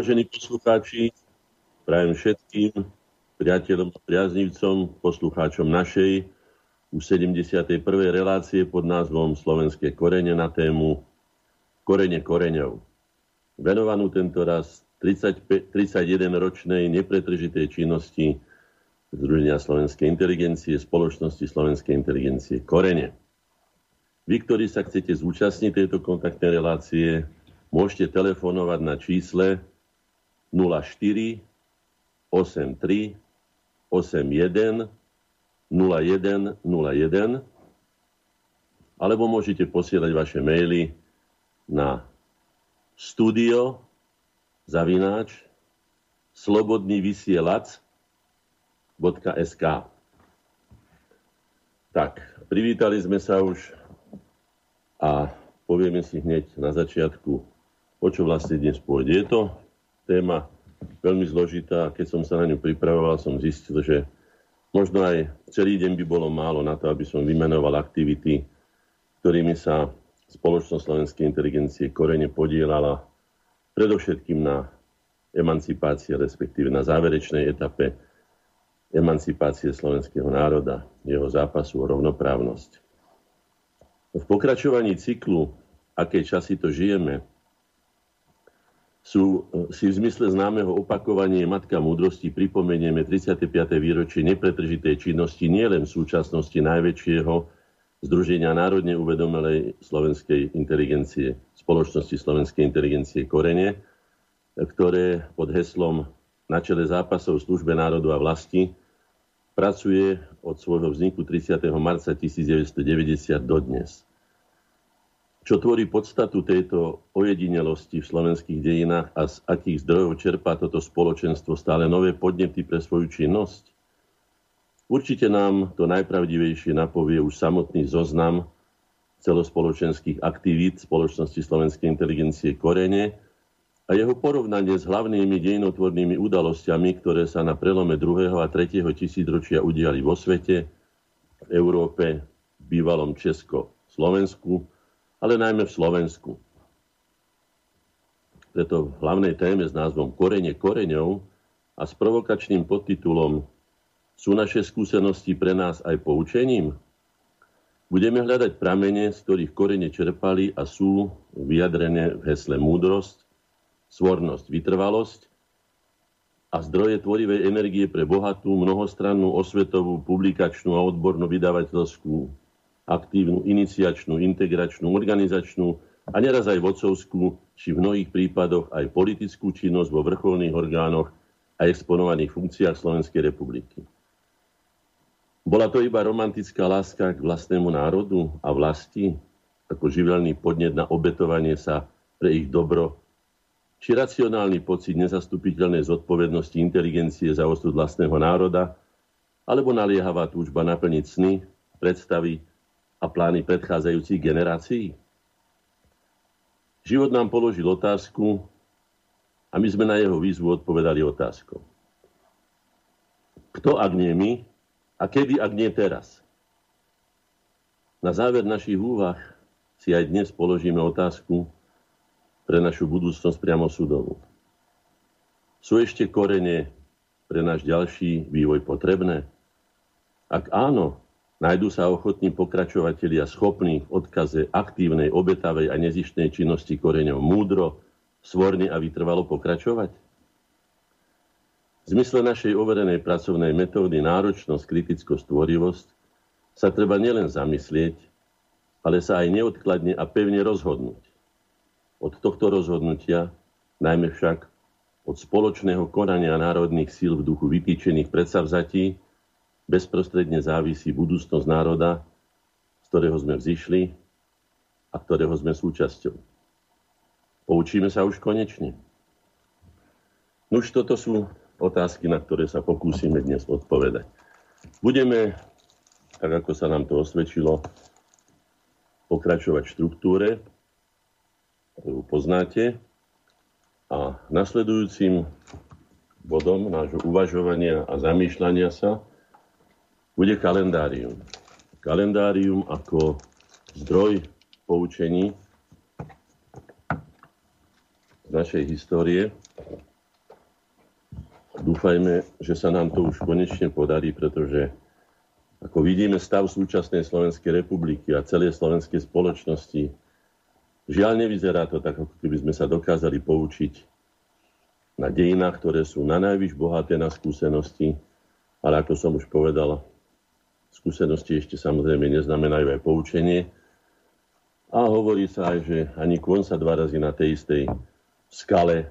Vážení poslucháči. Prajem všetkým priateľom a priaznivcom, poslucháčom našej už 71. relácie pod názvom Slovenské korene na tému Korene koreňov. Venovanú tento raz 31-ročnej nepretržitej činnosti Združenia slovenskej inteligencie, spoločnosti slovenskej inteligencie Korene. Vy, ktorí sa chcete zúčastniť tejto kontaktnej relácie, môžete telefonovať na čísle 04 83 81 01 01 alebo môžete posielať vaše maily na studio zavináč slobodný vysielač .sk Tak, privítali sme sa už a povieme si hneď na začiatku o čo vlastne dnes pôjde. Je to téma veľmi zložitá. Keď som sa na ňu pripravoval, som zistil, že možno aj celý deň by bolo málo na to, aby som vymenoval aktivity, ktorými sa spoločnosť slovenskej inteligencie korene podielala predovšetkým na emancipácii, respektíve na záverečnej etape emancipácie slovenského národa, jeho zápasu o rovnoprávnosť. V pokračovaní cyklu, aké časy to žijeme, sú, e, si v zmysle známeho opakovania Matka múdrosti pripomenieme 35. výročie nepretržitej činnosti nielen v súčasnosti najväčšieho Združenia národne uvedomelej slovenskej inteligencie, spoločnosti slovenskej inteligencie Korene, ktoré pod heslom na čele zápasov službe národu a vlasti pracuje od svojho vzniku 30. marca 1990 dodnes čo tvorí podstatu tejto ojedinelosti v slovenských dejinách a z akých zdrojov čerpá toto spoločenstvo stále nové podnety pre svoju činnosť? Určite nám to najpravdivejšie napovie už samotný zoznam celospoločenských aktivít spoločnosti slovenskej inteligencie Korene a jeho porovnanie s hlavnými dejinotvornými udalosťami, ktoré sa na prelome 2. a 3. tisícročia udiali vo svete, v Európe, v bývalom Česko-Slovensku, ale najmä v Slovensku. Preto v hlavnej téme s názvom Korene koreňov a s provokačným podtitulom Sú naše skúsenosti pre nás aj poučením? Budeme hľadať pramene, z ktorých korene čerpali a sú vyjadrené v hesle múdrosť, svornosť, vytrvalosť a zdroje tvorivej energie pre bohatú, mnohostrannú, osvetovú, publikačnú a odbornú vydavateľskú aktívnu, iniciačnú, integračnú, organizačnú a neraz aj vodcovskú, či v mnohých prípadoch aj politickú činnosť vo vrcholných orgánoch a exponovaných funkciách Slovenskej republiky. Bola to iba romantická láska k vlastnému národu a vlasti, ako živelný podnet na obetovanie sa pre ich dobro, či racionálny pocit nezastupiteľnej zodpovednosti inteligencie za osud vlastného národa, alebo naliehavá túžba naplniť sny, predstavy a plány predchádzajúcich generácií? Život nám položil otázku a my sme na jeho výzvu odpovedali otázkou. Kto, ak nie my, a kedy, ak nie teraz? Na záver našich úvah si aj dnes položíme otázku pre našu budúcnosť priamo súdovú. Sú ešte korene pre náš ďalší vývoj potrebné? Ak áno, Nájdú sa ochotní pokračovatelia schopní v odkaze aktívnej, obetavej a nezištnej činnosti koreňov múdro, svorne a vytrvalo pokračovať? V zmysle našej overenej pracovnej metódy náročnosť, kritickosť, tvorivosť sa treba nielen zamyslieť, ale sa aj neodkladne a pevne rozhodnúť. Od tohto rozhodnutia, najmä však od spoločného konania národných síl v duchu vytýčených predsavzatí, bezprostredne závisí budúcnosť národa, z ktorého sme vzýšli a ktorého sme súčasťou. Poučíme sa už konečne. Nuž toto sú otázky, na ktoré sa pokúsime dnes odpovedať. Budeme, tak ako sa nám to osvedčilo, pokračovať v štruktúre, ktorú poznáte. A nasledujúcim bodom nášho uvažovania a zamýšľania sa bude kalendárium. Kalendárium ako zdroj poučení z našej histórie. Dúfajme, že sa nám to už konečne podarí, pretože ako vidíme stav súčasnej Slovenskej republiky a celej slovenskej spoločnosti, žiaľ nevyzerá to tak, ako keby sme sa dokázali poučiť na dejinách, ktoré sú na najvyš bohaté na skúsenosti, ale ako som už povedal, skúsenosti ešte samozrejme neznamenajú aj poučenie. A hovorí sa aj, že ani kôň sa dva razy na tej istej skale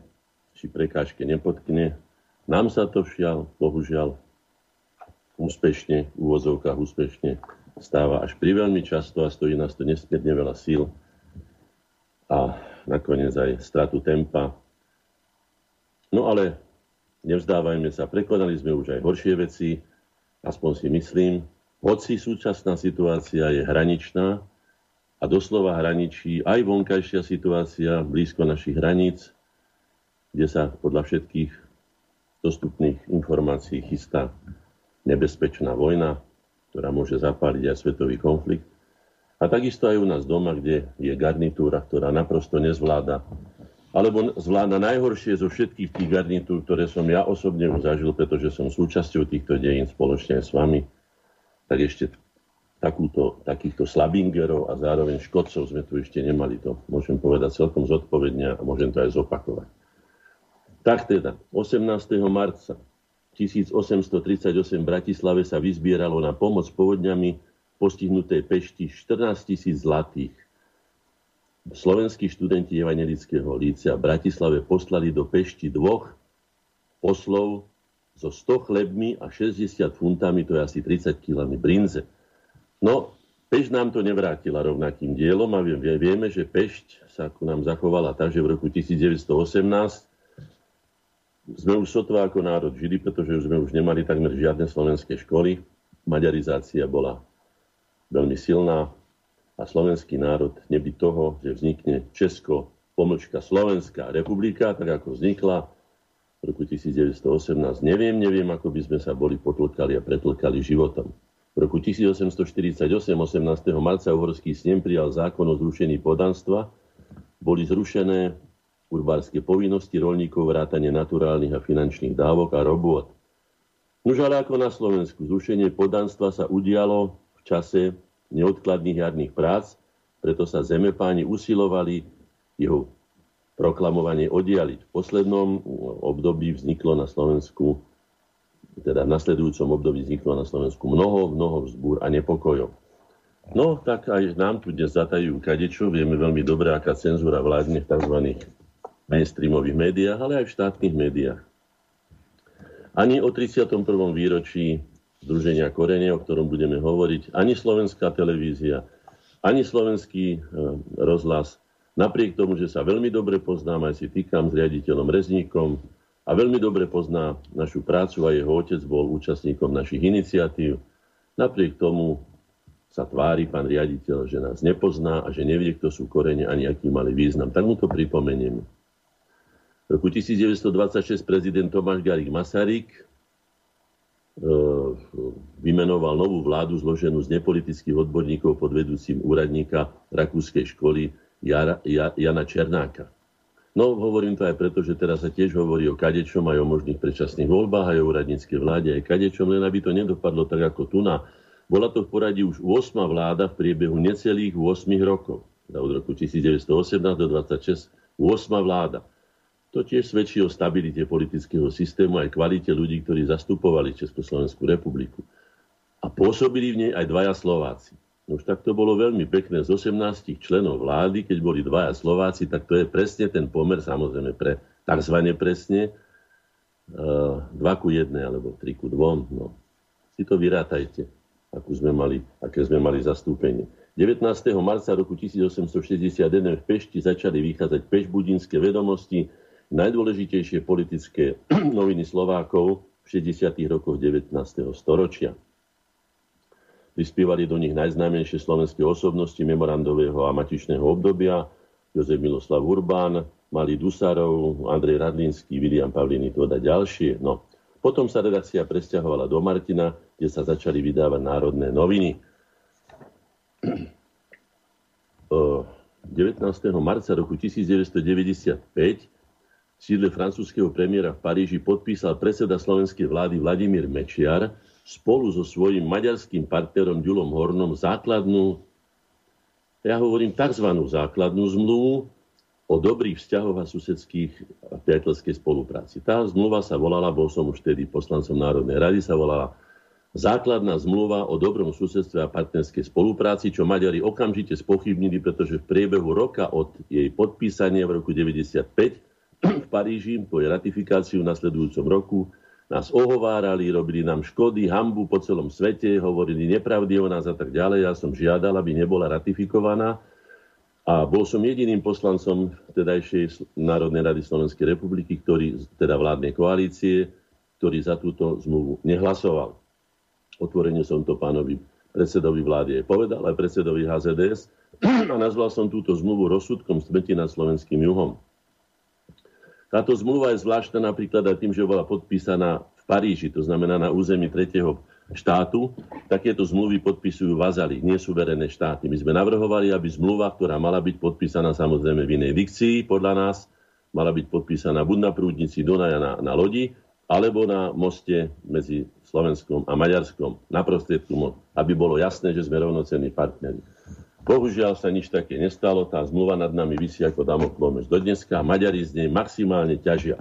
či prekážke nepotkne. Nám sa to všiaľ, bohužiaľ, úspešne, v úvozovkách úspešne stáva až pri veľmi často a stojí nás to nesmierne veľa síl a nakoniec aj stratu tempa. No ale nevzdávajme sa, prekonali sme už aj horšie veci, aspoň si myslím, hoci súčasná situácia je hraničná a doslova hraničí aj vonkajšia situácia blízko našich hraníc, kde sa podľa všetkých dostupných informácií chystá nebezpečná vojna, ktorá môže zapáliť aj svetový konflikt. A takisto aj u nás doma, kde je garnitúra, ktorá naprosto nezvláda, alebo zvláda najhoršie zo všetkých tých garnitúr, ktoré som ja osobne už zažil, pretože som súčasťou týchto dejín spoločne s vami, tak ešte takúto, takýchto slabingerov a zároveň škodcov sme tu ešte nemali. To môžem povedať celkom zodpovedne a môžem to aj zopakovať. Tak teda, 18. marca 1838 v Bratislave sa vyzbieralo na pomoc povodňami postihnutej Pešti 14 tisíc zlatých. Slovenskí študenti Evangelického lícia v Bratislave poslali do Pešti dvoch poslov so 100 chlebmi a 60 funtami, to je asi 30 kg brinze. No, Pešť nám to nevrátila rovnakým dielom a vieme, že Pešť sa ku nám zachovala tak, že v roku 1918 sme už sotva ako národ žili, pretože už sme už nemali takmer žiadne slovenské školy. Maďarizácia bola veľmi silná a slovenský národ nebyť toho, že vznikne Česko, pomlčka Slovenská republika, tak ako vznikla v roku 1918. Neviem, neviem, ako by sme sa boli potlkali a pretlkali životom. V roku 1848, 18. marca, uhorský snem prijal zákon o zrušení podanstva. Boli zrušené urbárske povinnosti rolníkov, vrátanie naturálnych a finančných dávok a robôt. Už ale ako na Slovensku, zrušenie podanstva sa udialo v čase neodkladných jarných prác, preto sa zemepáni usilovali jeho proklamovanie oddialiť. V poslednom období vzniklo na Slovensku, teda v nasledujúcom období vzniklo na Slovensku mnoho, mnoho vzbúr a nepokojov. No, tak aj nám tu dnes zatajú kadečo. Vieme veľmi dobre, aká cenzúra vládne v tzv mainstreamových médiách, ale aj v štátnych médiách. Ani o 31. výročí Združenia Korene, o ktorom budeme hovoriť, ani slovenská televízia, ani slovenský e, rozhlas, napriek tomu, že sa veľmi dobre poznám, aj si týkam s riaditeľom Rezníkom a veľmi dobre pozná našu prácu a jeho otec bol účastníkom našich iniciatív, napriek tomu sa tvári pán riaditeľ, že nás nepozná a že nevie, kto sú korene ani aký mali význam. Tak mu to pripomenieme. V roku 1926 prezident Tomáš Garik Masaryk e, vymenoval novú vládu zloženú z nepolitických odborníkov pod vedúcim úradníka rakúskej školy Jana Černáka. No, hovorím to aj preto, že teraz sa tiež hovorí o kadečom, aj o možných predčasných voľbách, aj o úradníckej vláde, aj kadečom, len aby to nedopadlo tak ako tu na. Bola to v poradí už 8. vláda v priebehu necelých 8 rokov. Teda od roku 1918 do 26 8. vláda. To tiež svedčí o stabilite politického systému aj kvalite ľudí, ktorí zastupovali Československú republiku. A pôsobili v nej aj dvaja Slováci. No už tak to bolo veľmi pekné. Z 18 členov vlády, keď boli dvaja Slováci, tak to je presne ten pomer, samozrejme pre tzv. presne, 2 e, ku 1 alebo 3 ku 2. No. Si to vyrátajte, akú sme mali, aké sme mali zastúpenie. 19. marca roku 1861 v Pešti začali vychádzať pešbudinské vedomosti, najdôležitejšie politické noviny Slovákov v 60. rokoch 19. storočia. Prispievali do nich najznámejšie slovenské osobnosti memorandového a matičného obdobia, Jozef Miloslav Urbán, Malý Dusarov, Andrej Radlínsky, William Pavliny, to ďalšie. No. Potom sa redakcia presťahovala do Martina, kde sa začali vydávať národné noviny. 19. marca roku 1995 sídle francúzského premiéra v Paríži podpísal predseda slovenskej vlády Vladimír Mečiar spolu so svojím maďarským partnerom Ďulom Hornom základnú, ja hovorím tzv. základnú zmluvu o dobrých vzťahoch a susedských a priateľskej spolupráci. Tá zmluva sa volala, bol som už vtedy poslancom Národnej rady, sa volala základná zmluva o dobrom susedstve a partnerskej spolupráci, čo Maďari okamžite spochybnili, pretože v priebehu roka od jej podpísania v roku 1995 v Paríži po jej ratifikáciu v nasledujúcom roku nás ohovárali, robili nám škody, hambu po celom svete, hovorili nepravdy o nás a tak ďalej. Ja som žiadal, aby nebola ratifikovaná. A bol som jediným poslancom vtedajšej Národnej rady Slovenskej republiky, ktorý, teda vládnej koalície, ktorý za túto zmluvu nehlasoval. Otvorene som to pánovi predsedovi vlády aj povedal, aj predsedovi HZDS a nazval som túto zmluvu rozsudkom smrti nad slovenským juhom. Táto zmluva je zvláštna napríklad aj tým, že bola podpísaná v Paríži, to znamená na území tretieho štátu. Takéto zmluvy podpisujú vazali, nie suverené štáty. My sme navrhovali, aby zmluva, ktorá mala byť podpísaná samozrejme v inej dikcii, podľa nás, mala byť podpísaná buď na prúdnici Dunaja na, na lodi, alebo na moste medzi Slovenskom a Maďarskom, na prostriedku, aby bolo jasné, že sme rovnocenní partneri. Bohužiaľ sa nič také nestalo, tá zmluva nad nami vysí ako damoklov meč do dneska Maďari z nej maximálne ťažia.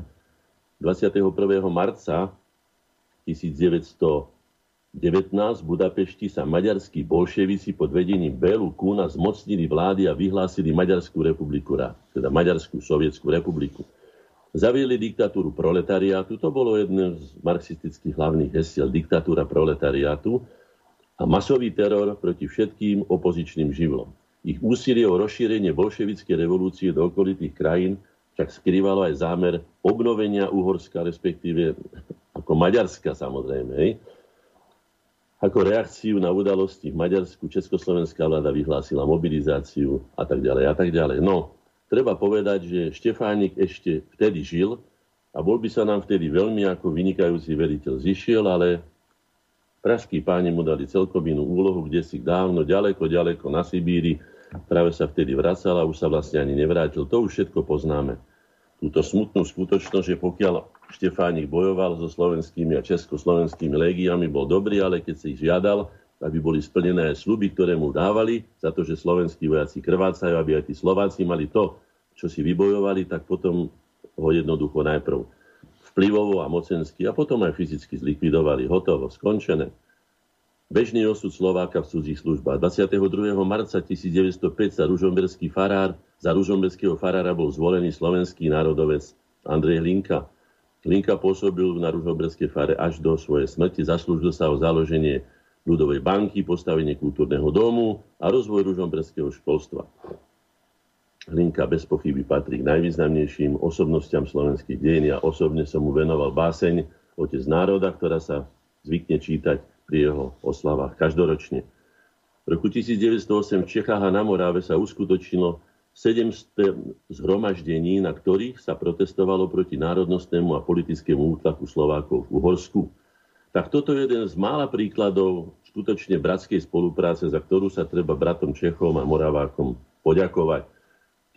21. marca 1919 v Budapešti sa maďarskí bolševici pod vedením Bélu Kuna zmocnili vlády a vyhlásili Maďarskú republiku, teda Maďarskú sovietskú republiku. Zaviedli diktatúru proletariátu, to bolo jedno z marxistických hlavných hesiel, diktatúra proletariátu a masový teror proti všetkým opozičným živlom. Ich úsilie o rozšírenie bolševickej revolúcie do okolitých krajín však skrývalo aj zámer obnovenia Uhorska, respektíve ako Maďarska samozrejme. Hej. Ako reakciu na udalosti v Maďarsku Československá vláda vyhlásila mobilizáciu a tak ďalej a tak ďalej. No, treba povedať, že Štefánik ešte vtedy žil a bol by sa nám vtedy veľmi ako vynikajúci veriteľ zišiel, ale pražskí páni mu dali celkom inú úlohu, kde si dávno, ďaleko, ďaleko na Sibíri, práve sa vtedy vracal a už sa vlastne ani nevrátil. To už všetko poznáme. Túto smutnú skutočnosť, že pokiaľ Štefánik bojoval so slovenskými a československými légiami, bol dobrý, ale keď si ich žiadal, aby boli splnené aj sluby, ktoré mu dávali, za to, že slovenskí vojaci krvácajú, aby aj tí Slováci mali to, čo si vybojovali, tak potom ho jednoducho najprv vplyvovo a mocensky a potom aj fyzicky zlikvidovali. Hotovo, skončené. Bežný osud Slováka v cudzích službách. 22. marca 1905 sa ružomberský farár, za ružomberského farára bol zvolený slovenský národovec Andrej Hlinka. Hlinka pôsobil na ružomberskej fare až do svojej smrti, zaslúžil sa o založenie ľudovej banky, postavenie kultúrneho domu a rozvoj ružomberského školstva. Hlinka bez pochyby patrí k najvýznamnejším osobnostiam slovenských dejín. Ja osobne som mu venoval báseň Otec národa, ktorá sa zvykne čítať pri jeho oslavách každoročne. V roku 1908 v Čechách a na Moráve sa uskutočnilo 700 zhromaždení, na ktorých sa protestovalo proti národnostnému a politickému útlaku Slovákov v Uhorsku tak toto je jeden z mála príkladov skutočne bratskej spolupráce, za ktorú sa treba bratom Čechom a Moravákom poďakovať.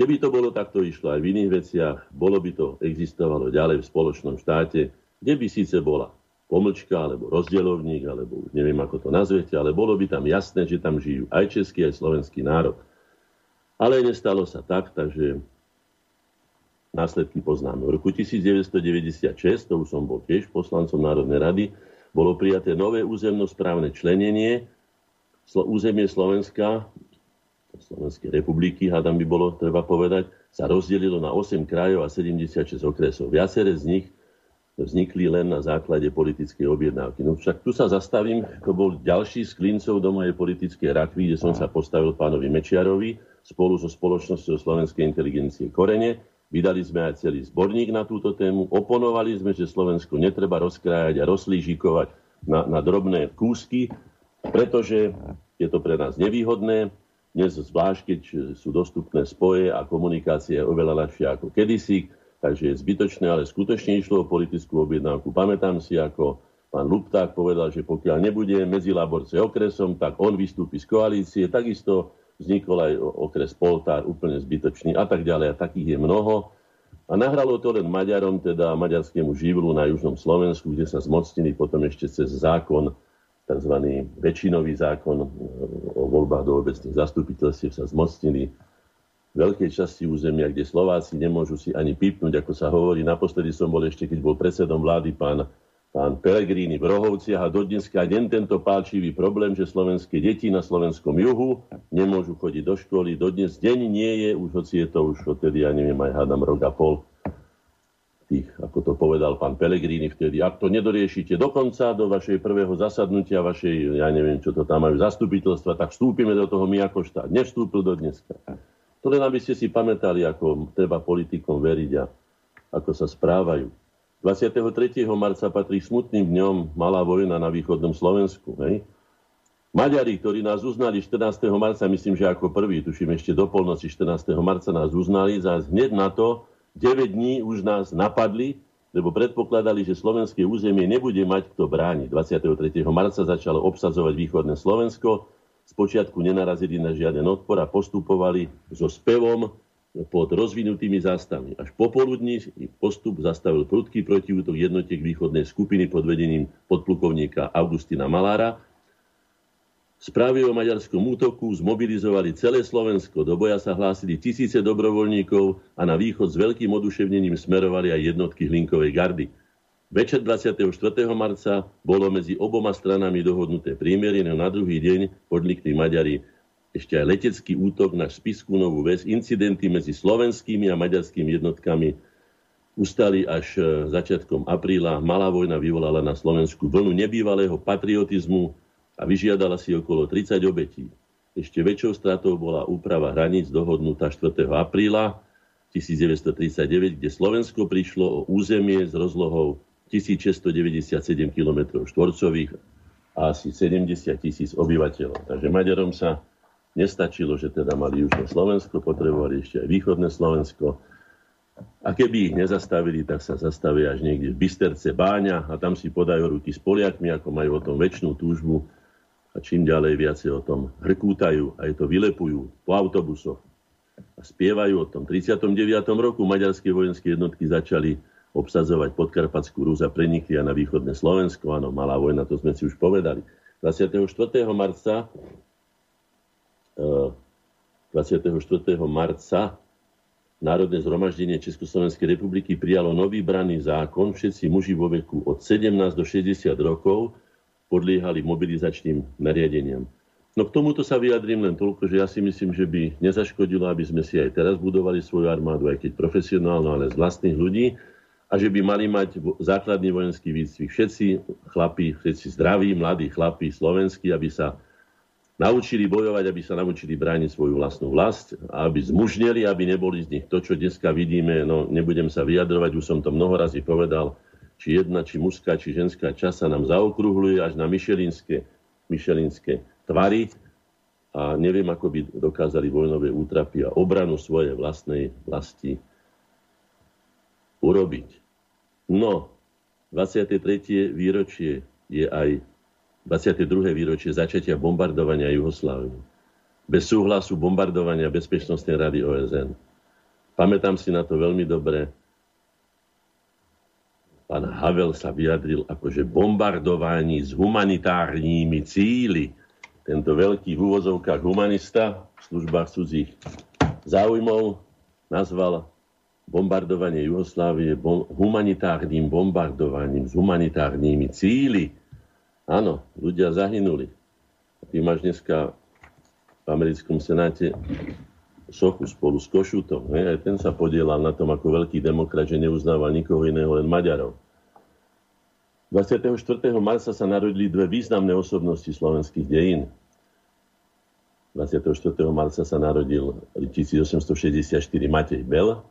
Keby to bolo takto išlo aj v iných veciach, bolo by to existovalo ďalej v spoločnom štáte, kde by síce bola pomlčka, alebo rozdielovník, alebo už neviem, ako to nazvete, ale bolo by tam jasné, že tam žijú aj český, aj slovenský národ. Ale nestalo sa tak, takže následky poznáme. V roku 1996, to už som bol tiež poslancom Národnej rady, bolo prijaté nové územnosprávne členenie. Územie Slovenska, Slovenskej republiky, hádam by bolo treba povedať, sa rozdelilo na 8 krajov a 76 okresov. Viaceré z nich vznikli len na základe politickej objednávky. No však tu sa zastavím, to bol ďalší z klincov do mojej politickej rakvy, kde som sa postavil pánovi Mečiarovi spolu so spoločnosťou Slovenskej inteligencie Korene Vydali sme aj celý zborník na túto tému. Oponovali sme, že Slovensko netreba rozkrájať a rozlížikovať na, na drobné kúsky, pretože je to pre nás nevýhodné. Dnes zvlášť, keď sú dostupné spoje a komunikácia je oveľa ľahšia ako kedysi, takže je zbytočné, ale skutočne išlo o politickú objednávku. Pamätám si, ako pán Lupták povedal, že pokiaľ nebude medzi Laborce okresom, tak on vystúpi z koalície. Takisto vznikol aj okres Poltár úplne zbytočný a tak ďalej. A takých je mnoho. A nahralo to len Maďarom, teda maďarskému živlu na južnom Slovensku, kde sa zmocnili potom ešte cez zákon, tzv. väčšinový zákon o voľbách do obecných zastupiteľstiev sa zmocnili veľkej časti územia, kde Slováci nemôžu si ani pipnúť, ako sa hovorí. Naposledy som bol ešte, keď bol predsedom vlády pán pán Pelegrini v Rohovciach a dodneska deň tento pálčivý problém, že slovenské deti na slovenskom juhu nemôžu chodiť do školy. Dodnes deň nie je, už hoci je to už odtedy, ja neviem, aj hádam rok a pol, tých, ako to povedal pán Pelegrini vtedy, ak to nedoriešite dokonca do vašej prvého zasadnutia, vašej, ja neviem, čo to tam majú, zastupiteľstva, tak vstúpime do toho my ako štát. Nevstúpil do dneska. To len aby ste si pamätali, ako treba politikom veriť a ako sa správajú. 23. marca patrí smutným dňom malá vojna na východnom Slovensku. Hej? Maďari, ktorí nás uznali 14. marca, myslím, že ako prvý, tuším ešte do polnoci 14. marca nás uznali, za hneď na to 9 dní už nás napadli, lebo predpokladali, že slovenské územie nebude mať kto brániť. 23. marca začalo obsadzovať východné Slovensko, spočiatku nenarazili na žiaden odpor a postupovali so spevom pod rozvinutými zástavmi. Až popoludní postup zastavil prudký protiútok jednotiek východnej skupiny pod vedením podplukovníka Augustina Malára. Správy o maďarskom útoku zmobilizovali celé Slovensko. Do boja sa hlásili tisíce dobrovoľníkov a na východ s veľkým oduševnením smerovali aj jednotky Hlinkovej gardy. Večer 24. marca bolo medzi oboma stranami dohodnuté prímerie, no na druhý deň podnikli Maďari ešte aj letecký útok na Spisku Novú Ves, incidenty medzi slovenskými a maďarskými jednotkami ustali až e, začiatkom apríla. Malá vojna vyvolala na Slovensku vlnu nebývalého patriotizmu a vyžiadala si okolo 30 obetí. Ešte väčšou stratou bola úprava hraníc dohodnutá 4. apríla 1939, kde Slovensko prišlo o územie s rozlohou 1697 km štvorcových a asi 70 tisíc obyvateľov. Takže Maďarom sa Nestačilo, že teda mali južné Slovensko, potrebovali ešte aj východné Slovensko. A keby ich nezastavili, tak sa zastavia až niekde v Bysterce Báňa a tam si podajú ruky s Poliakmi, ako majú o tom väčšinu túžbu a čím ďalej viacej o tom hrkútajú, aj to vylepujú po autobusoch a spievajú o tom. V 39. roku maďarské vojenské jednotky začali obsadzovať podkarpatskú Rúz a prenikli na východné Slovensko. Áno, malá vojna, to sme si už povedali. 24. marca 24. marca Národné zhromaždenie Československej republiky prijalo nový branný zákon. Všetci muži vo veku od 17 do 60 rokov podliehali mobilizačným nariadeniam. No k tomuto sa vyjadrím len toľko, že ja si myslím, že by nezaškodilo, aby sme si aj teraz budovali svoju armádu, aj keď profesionálno, ale z vlastných ľudí a že by mali mať základný vojenský výcvik všetci chlapí, všetci zdraví, mladí chlapí slovenskí, aby sa naučili bojovať, aby sa naučili brániť svoju vlastnú vlast, aby zmužneli, aby neboli z nich to, čo dneska vidíme. No, nebudem sa vyjadrovať, už som to mnoho razy povedal, či jedna, či mužská, či ženská časa nám zaokrúhluje až na myšelinské, myšelinské tvary a neviem, ako by dokázali vojnové útrapy a obranu svojej vlastnej vlasti urobiť. No, 23. výročie je aj 22. výročie začatia bombardovania Juhoslávie. Bez súhlasu bombardovania Bezpečnostnej rady OSN. Pamätám si na to veľmi dobre. Pán Havel sa vyjadril akože bombardování s humanitárními cíly. Tento veľký v úvozovkách humanista v službách cudzích záujmov nazval bombardovanie Jugoslávie bom- humanitárnym bombardovaním s humanitárnymi cíly. Áno, ľudia zahynuli. Ty máš dneska v americkom senáte sochu spolu s Košutom. Ne? Aj ten sa podielal na tom ako veľký demokrat, že neuznáva nikoho iného, len Maďarov. 24. marca sa narodili dve významné osobnosti slovenských dejín. 24. marca sa narodil 1864 Matej Bel,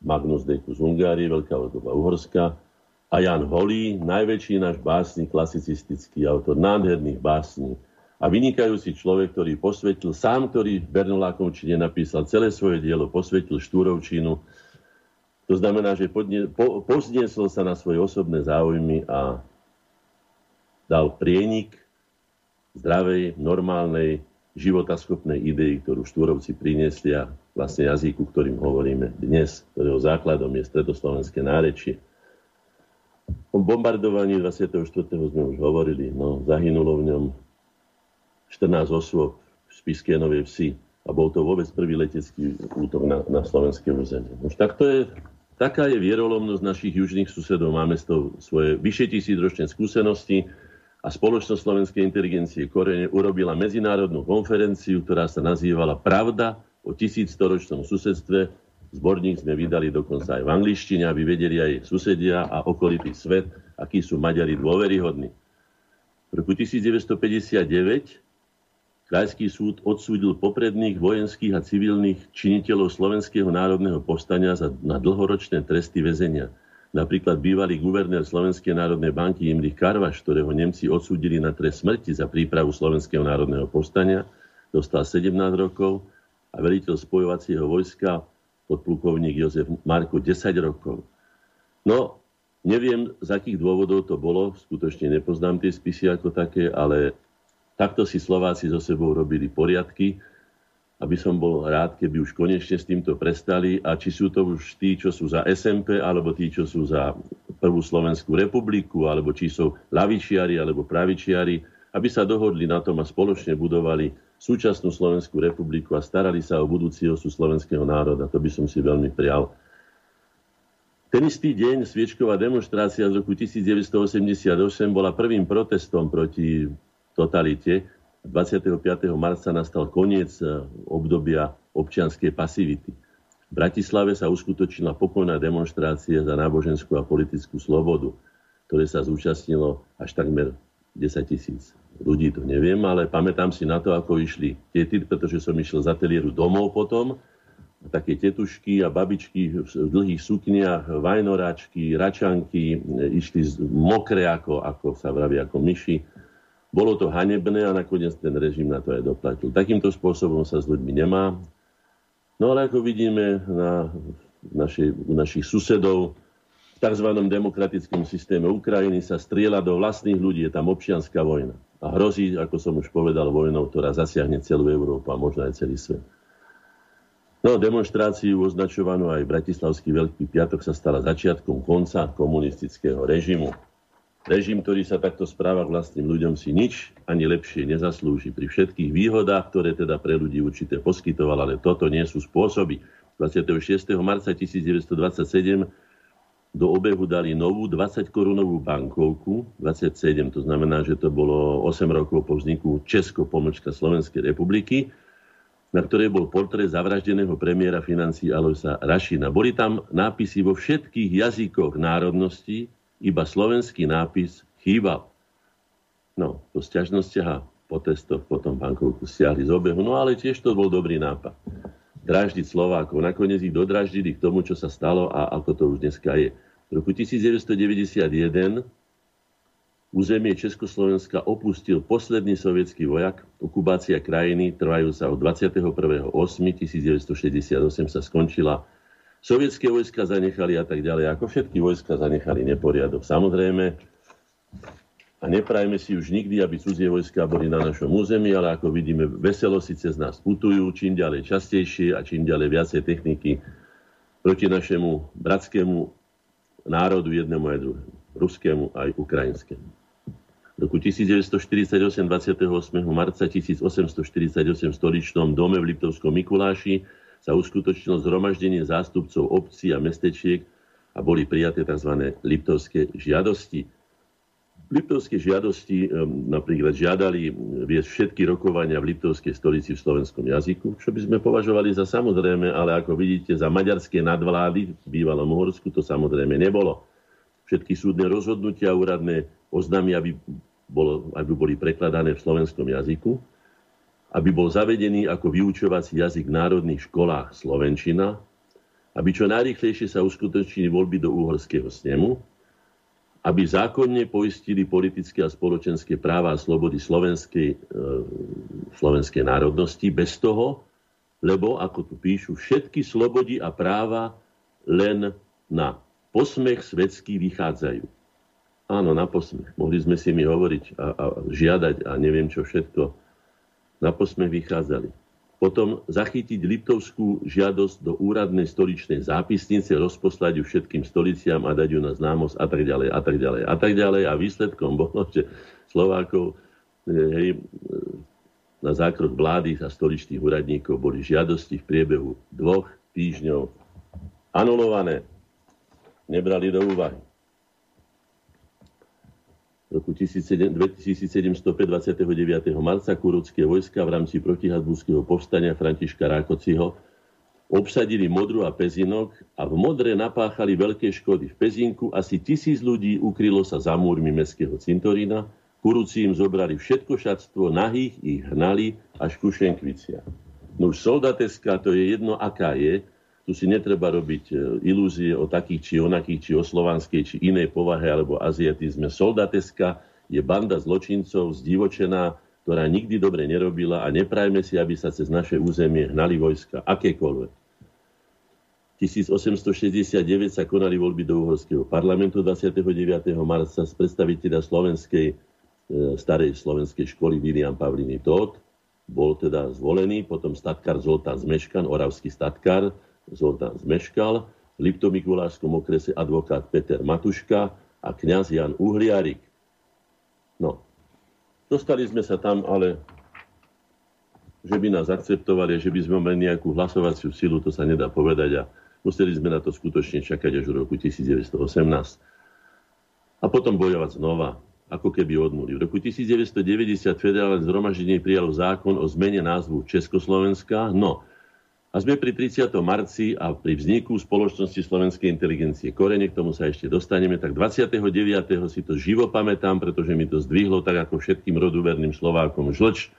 Magnus Decus Ungárie, Veľká Ordoba Uhorska, a Jan Holý, najväčší náš básnik, klasicistický autor, nádherných básní a vynikajúci človek, ktorý posvetil, sám, ktorý v Bernolákovčine napísal celé svoje dielo, posvetil Štúrovčinu. To znamená, že podne, po, pozniesol sa na svoje osobné záujmy a dal prienik zdravej, normálnej, životaschopnej idei, ktorú Štúrovci priniesli a vlastne jazyku, ktorým hovoríme dnes, ktorého základom je stredoslovenské nárečie. O bombardovaní 24. sme už hovorili. No, zahynulo v ňom 14 osôb v Spiskej Novej Vsi a bol to vôbec prvý letecký útok na, na slovenské územie. Tak to je, taká je vierolomnosť našich južných susedov. Máme z toho svoje vyše tisícročné skúsenosti a spoločnosť slovenskej inteligencie Korene urobila medzinárodnú konferenciu, ktorá sa nazývala Pravda o tisícstoročnom susedstve. Zborník sme vydali dokonca aj v angličtine, aby vedeli aj susedia a okolitý svet, akí sú Maďari dôveryhodní. V roku 1959 Krajský súd odsúdil popredných vojenských a civilných činiteľov Slovenského národného povstania za, na dlhoročné tresty väzenia. Napríklad bývalý guvernér Slovenskej národnej banky Imrich Karvaš, ktorého Nemci odsúdili na trest smrti za prípravu Slovenského národného povstania, dostal 17 rokov a veliteľ spojovacieho vojska podplukovník Jozef Marko 10 rokov. No, neviem, z akých dôvodov to bolo, skutočne nepoznám tie spisy ako také, ale takto si Slováci so sebou robili poriadky, aby som bol rád, keby už konečne s týmto prestali a či sú to už tí, čo sú za SMP, alebo tí, čo sú za Prvú Slovenskú republiku, alebo či sú lavičiari, alebo pravičiari, aby sa dohodli na tom a spoločne budovali súčasnú Slovenskú republiku a starali sa o budúci osu slovenského národa. To by som si veľmi prial. Ten istý deň sviečková demonstrácia z roku 1988 bola prvým protestom proti totalite. 25. marca nastal koniec eh, obdobia občianskej pasivity. V Bratislave sa uskutočnila pokojná demonstrácia za náboženskú a politickú slobodu, ktoré sa zúčastnilo až takmer 10 tisíc ľudí to neviem, ale pamätám si na to, ako išli tety, pretože som išiel z ateliéru domov potom, také tetušky a babičky v dlhých sukniach, vajnoráčky, račanky, išli mokré ako, ako sa vraví, ako myši. Bolo to hanebné a nakoniec ten režim na to aj doplatil. Takýmto spôsobom sa s ľuďmi nemá. No ale ako vidíme na našej, u našich susedov, v tzv. demokratickom systéme Ukrajiny sa strieľa do vlastných ľudí, je tam občianská vojna a hrozí, ako som už povedal, vojnou, ktorá zasiahne celú Európu a možno aj celý svet. No, demonstráciu označovanú aj Bratislavský Veľký piatok sa stala začiatkom konca komunistického režimu. Režim, ktorý sa takto správa vlastným ľuďom, si nič ani lepšie nezaslúži. Pri všetkých výhodách, ktoré teda pre ľudí určite poskytoval, ale toto nie sú spôsoby. 26. marca 1927 do obehu dali novú 20-korunovú bankovku, 27, to znamená, že to bolo 8 rokov po vzniku Česko-Pomočka Slovenskej republiky, na ktorej bol portrét zavraždeného premiéra financí Aloisa Rašina. Boli tam nápisy vo všetkých jazykoch národností, iba slovenský nápis chýbal. No, po sťažnostiach a po testoch potom bankovku stiahli z obehu, no ale tiež to bol dobrý nápad. Draždiť Slovákov. Nakoniec ich dodraždili k tomu, čo sa stalo a ako to už dneska je. V roku 1991 územie Československa opustil posledný sovietský vojak. Okupácia krajiny trvajúca od 21.8.1968 sa skončila. Sovietské vojska zanechali a tak ďalej. Ako všetky vojska zanechali neporiadok. Samozrejme, a neprajme si už nikdy, aby cudzie vojska boli na našom území, ale ako vidíme, veselo si cez nás putujú, čím ďalej častejšie a čím ďalej viacej techniky proti našemu bratskému národu jednému aj druhému, ruskému aj ukrajinskému. V roku 1948, 28. marca 1848 v stoličnom dome v Liptovskom Mikuláši sa uskutočnilo zhromaždenie zástupcov obcí a mestečiek a boli prijaté tzv. liptovské žiadosti. Liptovské žiadosti napríklad žiadali viesť všetky rokovania v Liptovskej stolici v slovenskom jazyku, čo by sme považovali za samozrejme, ale ako vidíte, za maďarské nadvlády v bývalom Uhorsku to samozrejme nebolo. Všetky súdne rozhodnutia úradné oznámy, aby, bolo, aby boli prekladané v slovenskom jazyku, aby bol zavedený ako vyučovací jazyk v národných školách Slovenčina, aby čo najrychlejšie sa uskutočnili voľby do uhorského snemu, aby zákonne poistili politické a spoločenské práva a slobody slovenskej, e, slovenskej národnosti bez toho, lebo, ako tu píšu, všetky slobody a práva len na posmech svetský vychádzajú. Áno, na posmech. Mohli sme si mi hovoriť a, a žiadať a neviem čo všetko. Na posmech vychádzali. potom zachytiť Liptovskú žiadosť do úradnej stoličnej zápisnice, rozposlať ju všetkým stoliciam a dať ju na známosť a tak ďalej a tak ďalej a tak ďalej. A výsledkom bolo, že Slovákov e, hej, na zákrok vlády a stoličných úradníkov boli žiadosti v priebehu dvoch týždňov anulované. Nebrali do úvahy roku 2705 29. marca kurucké vojska v rámci protihazbúského povstania Františka Rákociho obsadili Modru a Pezinok a v Modre napáchali veľké škody. V Pezinku asi tisíc ľudí ukrylo sa za múrmi mestského cintorína, Kurúci im zobrali všetko šatstvo, nahých ich hnali až ku Šenkvicia. No už soldateska, to je jedno, aká je, tu si netreba robiť e, ilúzie o takých či onakých, či o slovanskej, či inej povahe alebo aziatizme. Soldateska je banda zločincov zdivočená, ktorá nikdy dobre nerobila a neprajme si, aby sa cez naše územie hnali vojska, akékoľvek. 1869 sa konali voľby do Uhorského parlamentu 29. marca z predstaviteľa slovenskej, e, starej slovenskej školy William Pavliny Todt. Bol teda zvolený, potom statkár Zoltán Zmeškan, oravský statkár, Zoltán Zmeškal, v Liptomikulášskom okrese advokát Peter Matuška a kňaz Jan Uhliarik. No, dostali sme sa tam, ale že by nás akceptovali, že by sme mali nejakú hlasovaciu silu, to sa nedá povedať a museli sme na to skutočne čakať až v roku 1918. A potom bojovať znova, ako keby od nuly. V roku 1990 federálne zhromaždenie prijalo zákon o zmene názvu Československa, no a sme pri 30. marci a pri vzniku spoločnosti slovenskej inteligencie Korene, k tomu sa ešte dostaneme, tak 29. si to živo pamätám, pretože mi to zdvihlo tak ako všetkým roduverným Slovákom žlč,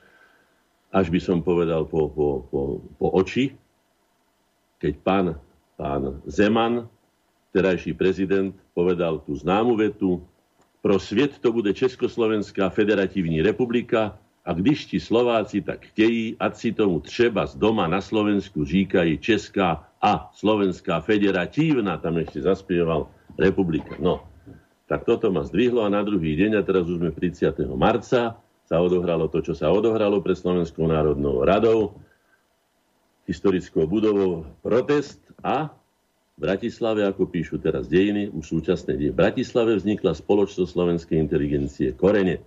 až by som povedal po, po, po, po oči, keď pán, pán Zeman, terajší prezident, povedal tú známu vetu, pro svet to bude Československá federatívna republika, a když ti Slováci tak chtějí, ať si tomu třeba z doma na Slovensku říkají Česká a Slovenská federatívna, tam ešte zaspieval republika. No, tak toto ma zdvihlo a na druhý deň, a teraz už sme 30. marca, sa odohralo to, čo sa odohralo pre Slovenskou národnou radou, historickou budovou protest a v Bratislave, ako píšu teraz dejiny, už súčasné dejiny, v Bratislave vznikla spoločnosť slovenskej inteligencie Korene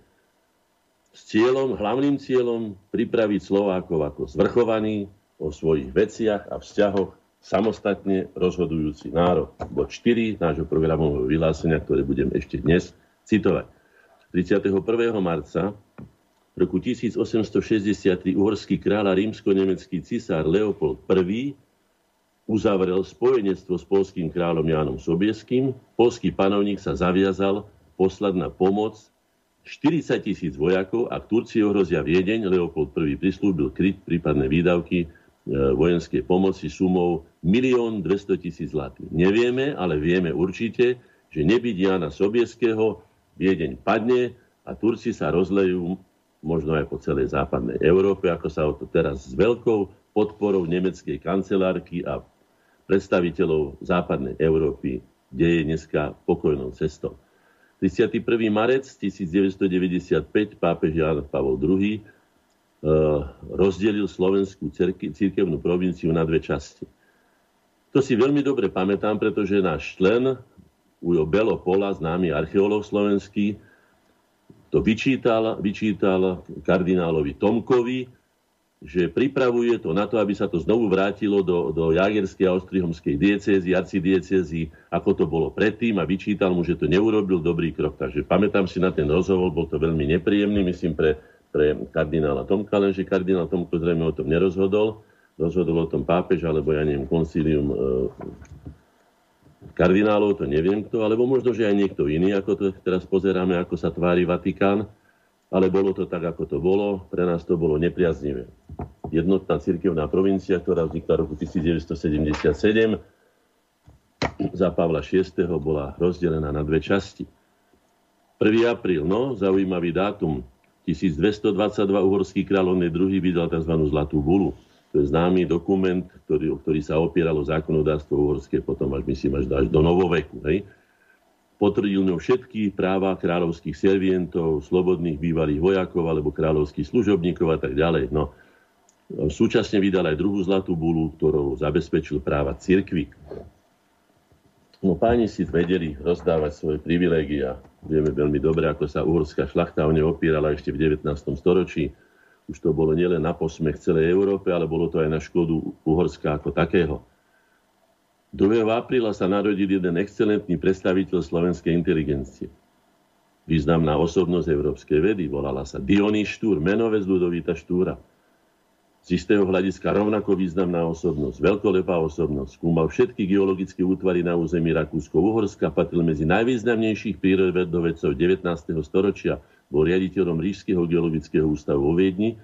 s cieľom, hlavným cieľom pripraviť Slovákov ako zvrchovaný o svojich veciach a vzťahoch samostatne rozhodujúci národ. Bod 4 nášho programového vyhlásenia, ktoré budem ešte dnes citovať. 31. marca roku 1863 uhorský kráľ a rímsko-nemecký cisár Leopold I uzavrel spojenectvo s polským kráľom Jánom Sobieským. Polský panovník sa zaviazal poslať na pomoc 40 tisíc vojakov, ak Turci ohrozia Viedeň, Leopold I prislúbil kryť prípadné výdavky e, vojenskej pomoci sumou 1 200 tisíc zlatých. Nevieme, ale vieme určite, že nebyť Jana Sobieského, Viedeň padne a Turci sa rozlejú možno aj po celej západnej Európe, ako sa o to teraz s veľkou podporou nemeckej kancelárky a predstaviteľov západnej Európy deje dneska pokojnou cestou. 31. marec 1995 pápež Jan Pavol II eh, rozdelil slovenskú církevnú provinciu na dve časti. To si veľmi dobre pamätám, pretože náš člen Ujo Belo Pola, známy archeológ slovenský, to vyčítal, vyčítal kardinálovi Tomkovi, že pripravuje to na to, aby sa to znovu vrátilo do, do Jagerskej a Ostrihomskej diecézy, arcidiecézy, ako to bolo predtým a vyčítal mu, že to neurobil dobrý krok. Takže pamätám si na ten rozhovor, bol to veľmi nepríjemný, myslím, pre, pre kardinála Tomka, lenže kardinál Tomko zrejme o tom nerozhodol. Rozhodol o tom pápež, alebo ja neviem, koncílium e, kardinálov, to neviem kto, alebo možno, že aj niekto iný, ako to teraz pozeráme, ako sa tvári Vatikán ale bolo to tak, ako to bolo. Pre nás to bolo nepriaznivé. Jednotná cirkevná provincia, ktorá vznikla v roku 1977, za Pavla VI. bola rozdelená na dve časti. 1. apríl, no, zaujímavý dátum. 1222 uhorský kráľ, on je druhý, vydal tzv. Zlatú bulu. To je známy dokument, ktorý, ktorý sa opieralo zákonodárstvo uhorské, potom až myslím až do novoveku. Hej? Potvrdil ňou všetky práva kráľovských servientov, slobodných bývalých vojakov alebo kráľovských služobníkov a tak ďalej. No, Súčasne vydal aj druhú zlatú bulu, ktorou zabezpečil práva cirkvy. No páni si vedeli rozdávať svoje privilégia. Vieme veľmi dobre, ako sa uhorská šlachta o ne opírala ešte v 19. storočí. Už to bolo nielen na posmech celej Európe, ale bolo to aj na škodu Uhorska ako takého. 2. apríla sa narodil jeden excelentný predstaviteľ slovenskej inteligencie. Významná osobnosť európskej vedy, volala sa Dionýs Štúr, menovec Ludovita Štúra z istého hľadiska rovnako významná osobnosť, veľkolepá osobnosť, skúmal všetky geologické útvary na území Rakúsko-Uhorska, patril medzi najvýznamnejších prírodovedcov 19. storočia, bol riaditeľom Rížského geologického ústavu vo Viedni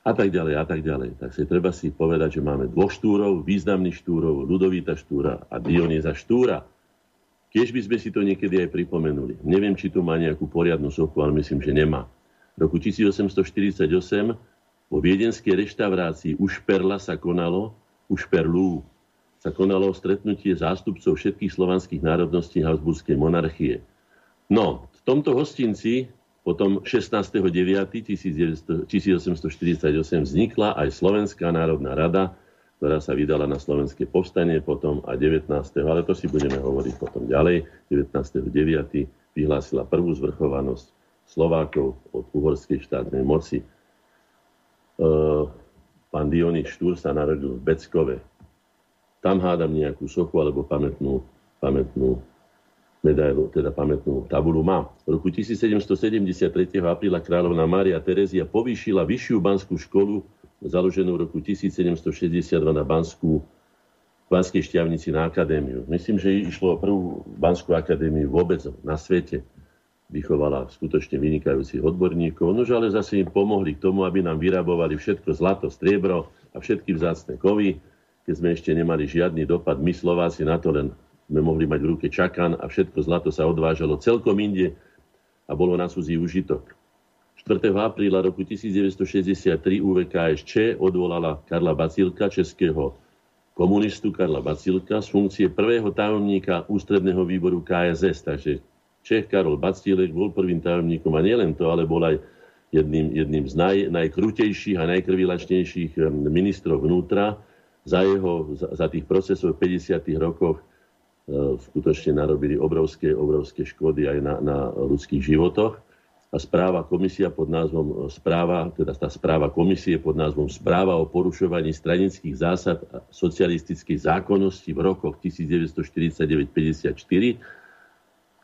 a tak ďalej a tak ďalej. Tak si treba si povedať, že máme dvoch štúrov, významných štúrov, Ludovíta Štúra a Dioniza Štúra. Keď by sme si to niekedy aj pripomenuli. Neviem, či tu má nejakú poriadnu sochu, ale myslím, že nemá. V roku 1848 vo viedenskej reštaurácii Ušperla sa konalo, Ušperlú, sa konalo stretnutie zástupcov všetkých slovanských národností Habsburskej monarchie. No, v tomto hostinci potom 16.9.1848 vznikla aj Slovenská národná rada, ktorá sa vydala na slovenské povstanie potom a 19. ale to si budeme hovoriť potom ďalej, 19.9. vyhlásila prvú zvrchovanosť Slovákov od uhorskej štátnej moci. E, pán Dionys Štúr sa narodil v Beckove. Tam hádam nejakú sochu alebo pamätnú, pamätnú medailu, teda pamätnú tabulu má. V roku 1773. apríla kráľovná Mária Terezia povýšila vyššiu banskú školu, založenú v roku 1762 na Banskú Banskej šťavnici na akadémiu. Myslím, že išlo o prvú Banskú akadémiu vôbec na svete vychovala skutočne vynikajúcich odborníkov, nože ale zase im pomohli k tomu, aby nám vyrabovali všetko zlato, striebro a všetky vzácne kovy, keď sme ešte nemali žiadny dopad. My Slováci na to len sme mohli mať v ruke čakan a všetko zlato sa odvážalo celkom inde a bolo na cudzí užitok. 4. apríla roku 1963 UVKSČ odvolala Karla Bacilka, českého komunistu Karla Bacilka, z funkcie prvého tajomníka ústredného výboru KSS, takže Čech Karol Bacílek bol prvým tajomníkom a nielen to, ale bol aj jedným, jedným z naj, najkrutejších a najkrvilačnejších ministrov vnútra. Za, jeho, za, za tých procesov v 50. rokoch skutočne narobili obrovské, obrovské škody aj na, na ľudských životoch. A správa komisia pod názvom správa, teda tá správa komisie pod názvom Správa o porušovaní stranických zásad a socialistickej zákonnosti v rokoch 1949-54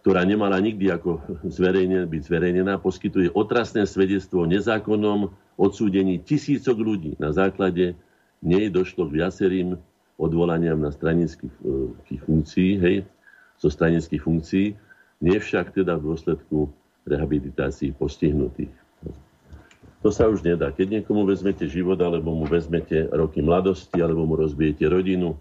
ktorá nemala nikdy ako zverejne, byť zverejnená, poskytuje otrasné svedectvo o nezákonnom odsúdení tisícok ľudí. Na základe nej došlo k viacerým odvolaniam na stranických e, funkcií, hej, zo stranických funkcií, nie však teda v dôsledku rehabilitácií postihnutých. To sa už nedá. Keď niekomu vezmete život, alebo mu vezmete roky mladosti, alebo mu rozbijete rodinu,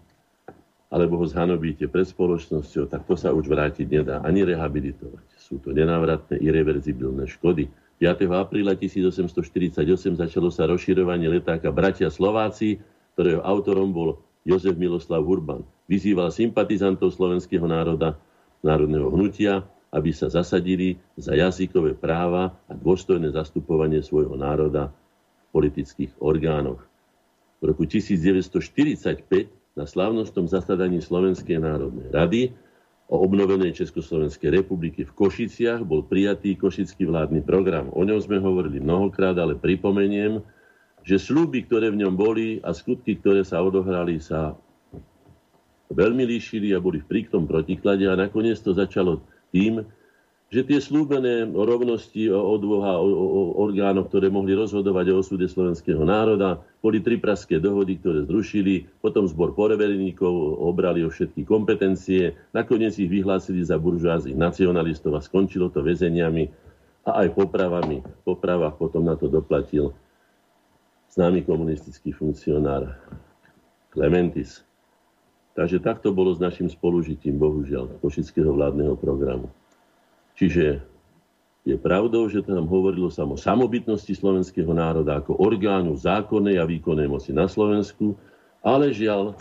alebo ho zhanobíte pred spoločnosťou, tak to sa už vrátiť nedá ani rehabilitovať. Sú to nenávratné, irreverzibilné škody. 5. apríla 1848 začalo sa rozširovanie letáka Bratia Slováci, ktorého autorom bol Jozef Miloslav Hurban. Vyzýval sympatizantov slovenského národa, národného hnutia, aby sa zasadili za jazykové práva a dôstojné zastupovanie svojho národa v politických orgánoch. V roku 1945 na slávnostnom zasadaní Slovenskej národnej rady o obnovenej Československej republiky v Košiciach bol prijatý košický vládny program. O ňom sme hovorili mnohokrát, ale pripomeniem, že slúby, ktoré v ňom boli a skutky, ktoré sa odohrali, sa veľmi líšili a boli v príktom protiklade a nakoniec to začalo tým, že tie slúbené rovnosti o dvoch a o, o, orgánoch, ktoré mohli rozhodovať o osude slovenského národa, boli tri praské dohody, ktoré zrušili, potom zbor poreverníkov obrali o všetky kompetencie, nakoniec ich vyhlásili za buržáznych nacionalistov a skončilo to väzeniami a aj popravami. Popravách potom na to doplatil známy komunistický funkcionár Clementis. Takže takto bolo s našim spolužitím, bohužiaľ, košického vládneho programu. Čiže je pravdou, že tam hovorilo sa o samobytnosti slovenského národa ako orgánu zákonnej a výkonnej moci na Slovensku, ale žiaľ,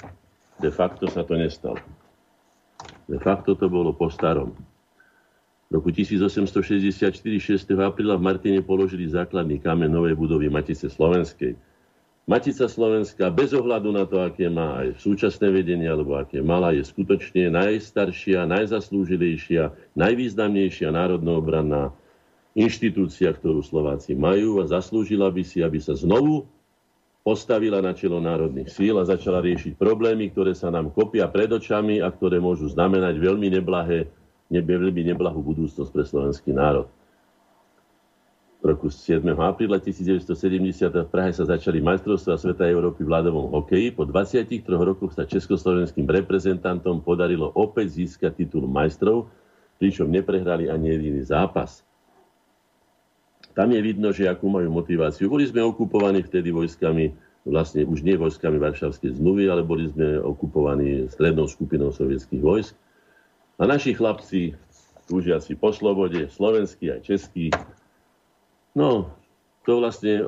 de facto sa to nestalo. De facto to bolo po starom. Roku 1864 6. apríla v Martine položili základný kameň novej budovy Matice Slovenskej. Matica Slovenska, bez ohľadu na to, aké má aj súčasné vedenie, alebo aké mala, je skutočne najstaršia, najzaslúžilejšia, najvýznamnejšia národnoobranná inštitúcia, ktorú Slováci majú a zaslúžila by si, aby sa znovu postavila na čelo národných síl a začala riešiť problémy, ktoré sa nám kopia pred očami a ktoré môžu znamenať veľmi neblahé, veľmi neblahú budúcnosť pre slovenský národ roku 7. apríla 1970 v Prahe sa začali majstrovstvá sveta Európy v ľadovom hokeji. Po 23 rokoch sa československým reprezentantom podarilo opäť získať titul majstrov, pričom neprehrali ani jediný zápas. Tam je vidno, že akú majú motiváciu. Boli sme okupovaní vtedy vojskami, vlastne už nie vojskami Varšavskej zmluvy, ale boli sme okupovaní strednou skupinou sovietských vojsk. A naši chlapci, túžiaci po slobode, slovenskí aj českí, No, to vlastne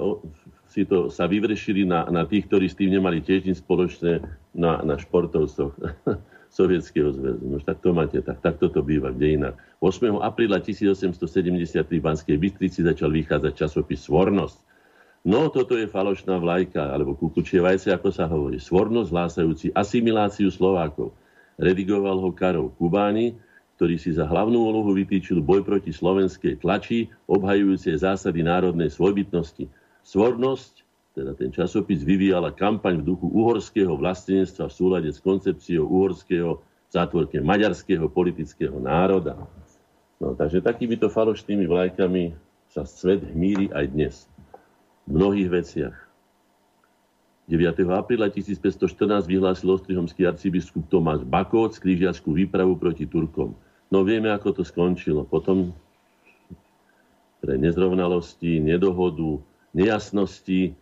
si to sa vyvršili na, na tých, ktorí s tým nemali tiež nič spoločné, na, na športovcoch Sovietskeho zväzu. No tak to máte, tak, tak toto býva v dejinách. 8. apríla 1873 v Banskej Bystrici začal vychádzať časopis Svornosť. No, toto je falošná vlajka, alebo kukučie vajce, ako sa hovorí. Svornosť hlásajúci asimiláciu Slovákov. Redigoval ho Karol Kubáni, ktorý si za hlavnú úlohu vytýčil boj proti slovenskej tlači, obhajujúcej zásady národnej svojbytnosti. Svornosť, teda ten časopis, vyvíjala kampaň v duchu uhorského vlastenectva v súlade s koncepciou uhorského, zátvorke maďarského politického národa. No, takže takýmito falošnými vlajkami sa svet hmíri aj dnes. V mnohých veciach. 9. apríla 1514 vyhlásil ostrihomský arcibiskup Tomáš Bakóc krížiackú výpravu proti Turkom. No vieme, ako to skončilo. Potom pre nezrovnalosti, nedohodu, nejasnosti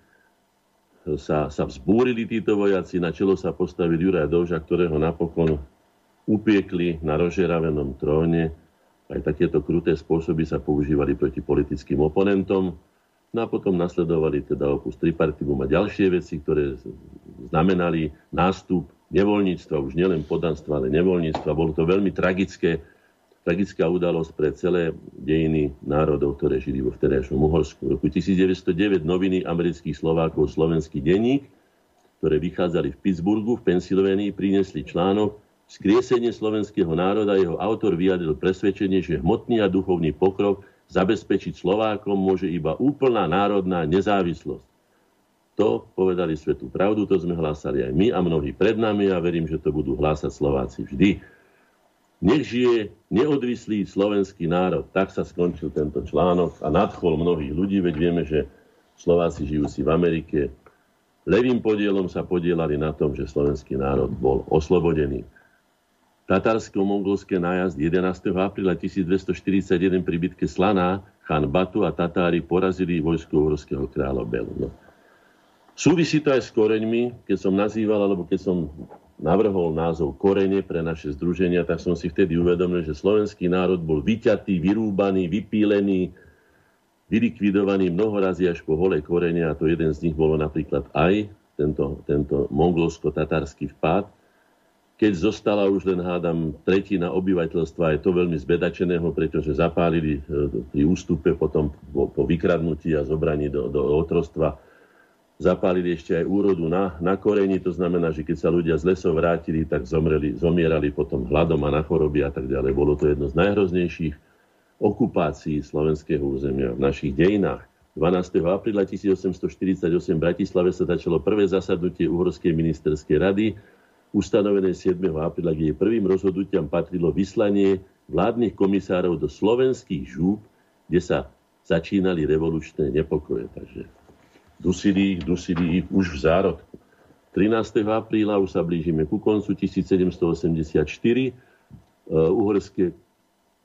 sa, sa vzbúrili títo vojaci, na čelo sa postavil Juraj Dovža, ktorého napokon upiekli na rožeravenom tróne. Aj takéto kruté spôsoby sa používali proti politickým oponentom. No a potom nasledovali teda opus tripartibum a ďalšie veci, ktoré znamenali nástup nevoľníctva, už nielen podanstva, ale nevoľníctva. Bolo to veľmi tragické tragická udalosť pre celé dejiny národov, ktoré žili vo vtedajšom Uhorsku. V roku 1909 noviny amerických Slovákov Slovenský denník, ktoré vychádzali v Pittsburghu v Pensylvánii, priniesli článok Skriesenie slovenského národa. Jeho autor vyjadril presvedčenie, že hmotný a duchovný pokrok zabezpečiť Slovákom môže iba úplná národná nezávislosť. To povedali svetú pravdu, to sme hlásali aj my a mnohí pred nami a verím, že to budú hlásať Slováci vždy. Nech žije neodvislý slovenský národ. Tak sa skončil tento článok a nadchol mnohých ľudí, veď vieme, že Slováci žijú si v Amerike. Levým podielom sa podielali na tom, že slovenský národ bol oslobodený. Tatársko-mongolské nájazd 11. apríla 1241 pri bitke Slaná Chan Batu a Tatári porazili vojsko uhorského kráľa Belu. No. Súvisí to aj s koreňmi, keď som nazýval, alebo keď som navrhol názov Korene pre naše združenia, tak som si vtedy uvedomil, že slovenský národ bol vyťatý, vyrúbaný, vypílený, vylikvidovaný mnoho razy až po holé korene a to jeden z nich bolo napríklad aj tento, tento mongolsko-tatársky vpád. Keď zostala už len, hádam, tretina obyvateľstva, je to veľmi zbedačeného, pretože zapálili e, pri ústupe potom po, po vykradnutí a zobraní do, do otrostva zapálili ešte aj úrodu na, na koreni, to znamená, že keď sa ľudia z lesov vrátili, tak zomreli, zomierali potom hladom a na choroby a tak ďalej. Bolo to jedno z najhroznejších okupácií slovenského územia v našich dejinách. 12. apríla 1848 v Bratislave sa začalo prvé zasadnutie Uhorskej ministerskej rady, ustanovené 7. apríla, kde prvým rozhodnutiam patrilo vyslanie vládnych komisárov do slovenských žúb, kde sa začínali revolučné nepokoje. Takže Dusili ich, dusili ich už v zárodku. 13. apríla už sa blížime ku koncu 1784. Uhorské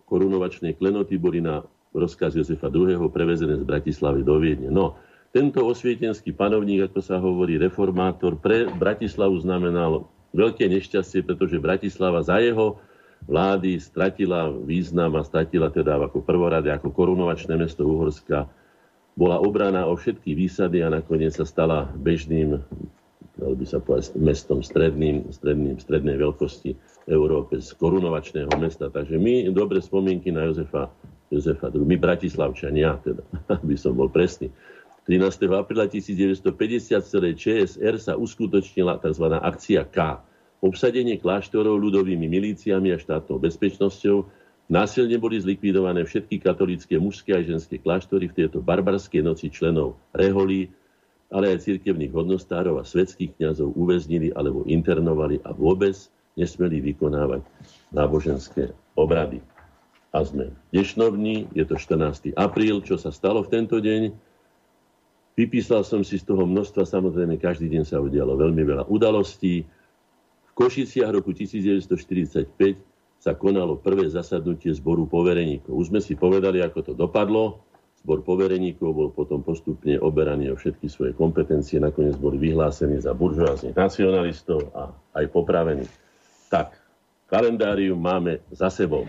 korunovačné klenoty boli na rozkaz Jozefa II. prevezené z Bratislavy do Viedne. No, tento osvietenský panovník, ako sa hovorí, reformátor, pre Bratislavu znamenal veľké nešťastie, pretože Bratislava za jeho vlády stratila význam a stratila teda ako prvorade, ako korunovačné mesto Uhorska bola obraná o všetky výsady a nakoniec sa stala bežným, dalo by sa povedať, mestom stredným, stredným, strednej veľkosti Európe z korunovačného mesta. Takže my dobre spomienky na Jozefa, Jozefa my Bratislavčania, teda, aby som bol presný. 13. apríla 1950 v celej ČSR sa uskutočnila tzv. akcia K. Obsadenie kláštorov ľudovými milíciami a štátnou bezpečnosťou. Násilne boli zlikvidované všetky katolické mužské a ženské kláštory v tejto barbarskej noci členov reholí, ale aj cirkevných hodnostárov a svetských kňazov uväznili alebo internovali a vôbec nesmeli vykonávať náboženské obrady. A sme dnešnovní, je to 14. apríl, čo sa stalo v tento deň. Vypísal som si z toho množstva, samozrejme každý deň sa udialo veľmi veľa udalostí. V Košiciach roku 1945 sa konalo prvé zasadnutie zboru povereníkov. Už sme si povedali, ako to dopadlo. Zbor povereníkov bol potom postupne oberaný o všetky svoje kompetencie. Nakoniec boli vyhlásení za buržoáznych nacionalistov a aj popravení. Tak, kalendárium máme za sebou.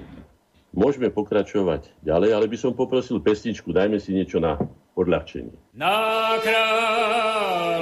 Môžeme pokračovať ďalej, ale by som poprosil pesničku, dajme si niečo na odľahčenie. Na kráľovej